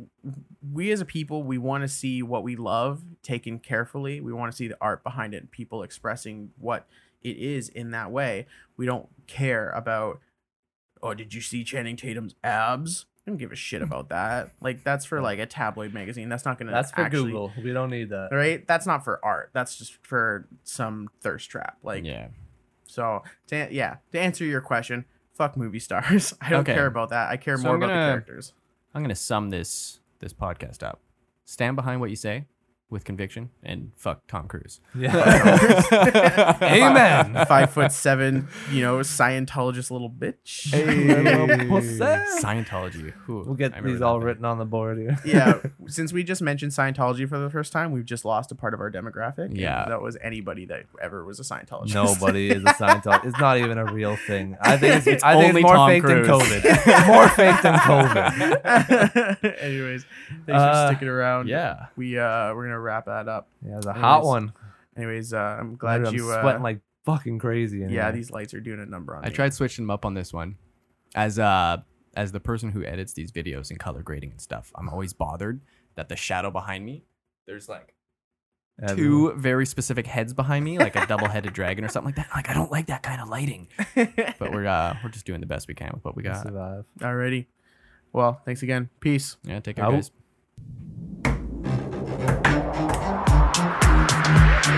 we as a people we want to see what we love taken carefully. We want to see the art behind it, and people expressing what it is in that way. We don't care about. Oh, did you see Channing Tatum's abs? I don't give a shit hmm. about that. Like that's for like a tabloid magazine. That's not gonna. That's for actually, Google. We don't need that. right? That's not for art. That's just for some thirst trap. Like yeah. so. To, yeah, to answer your question, fuck movie stars. I don't Okay. care about that. I care So more I'm about the gonna- characters. I'm gonna sum this this podcast up. Stand behind what you say with conviction, and fuck Tom Cruise. Yeah. Amen. Five foot seven, you know, Scientologist little bitch. Scientology. Whew, We'll get remember these that all thing. written on the board here. yeah, since we just mentioned Scientology for the first time, we've just lost a part of our demographic. and Yeah. that was anybody that ever was a Scientologist. Nobody is a Scientologist. It's not even a real thing. I think it's, It's I think only it's more Tom fake Cruise. than COVID. more fake than COVID. Anyways, thanks Uh, for sticking around. Yeah. we uh we're gonna wrap that up. Yeah, it's a hot one. Anyways, uh, I'm glad I'm you uh, sweating like fucking crazy. in yeah, here. these lights are doing a number on I me. tried switching them up on this one. As uh as the person who edits these videos and color grading and stuff, I'm always bothered that the shadow behind me, there's like Yeah, two very specific heads behind me, like a double-headed dragon or something like that. Like I don't like that kind of lighting. But we're uh we're just doing the best we can with what we got. survive. Alrighty. Well, thanks again. Peace. Yeah, take care, Out. guys.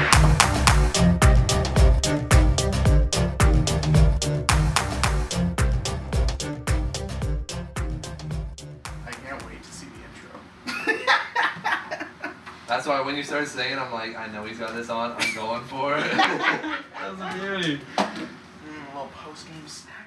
That's why when you start singing, I'm like, I know he's got this on. I'm going for it. That's a beauty. Mm, a little post game snack.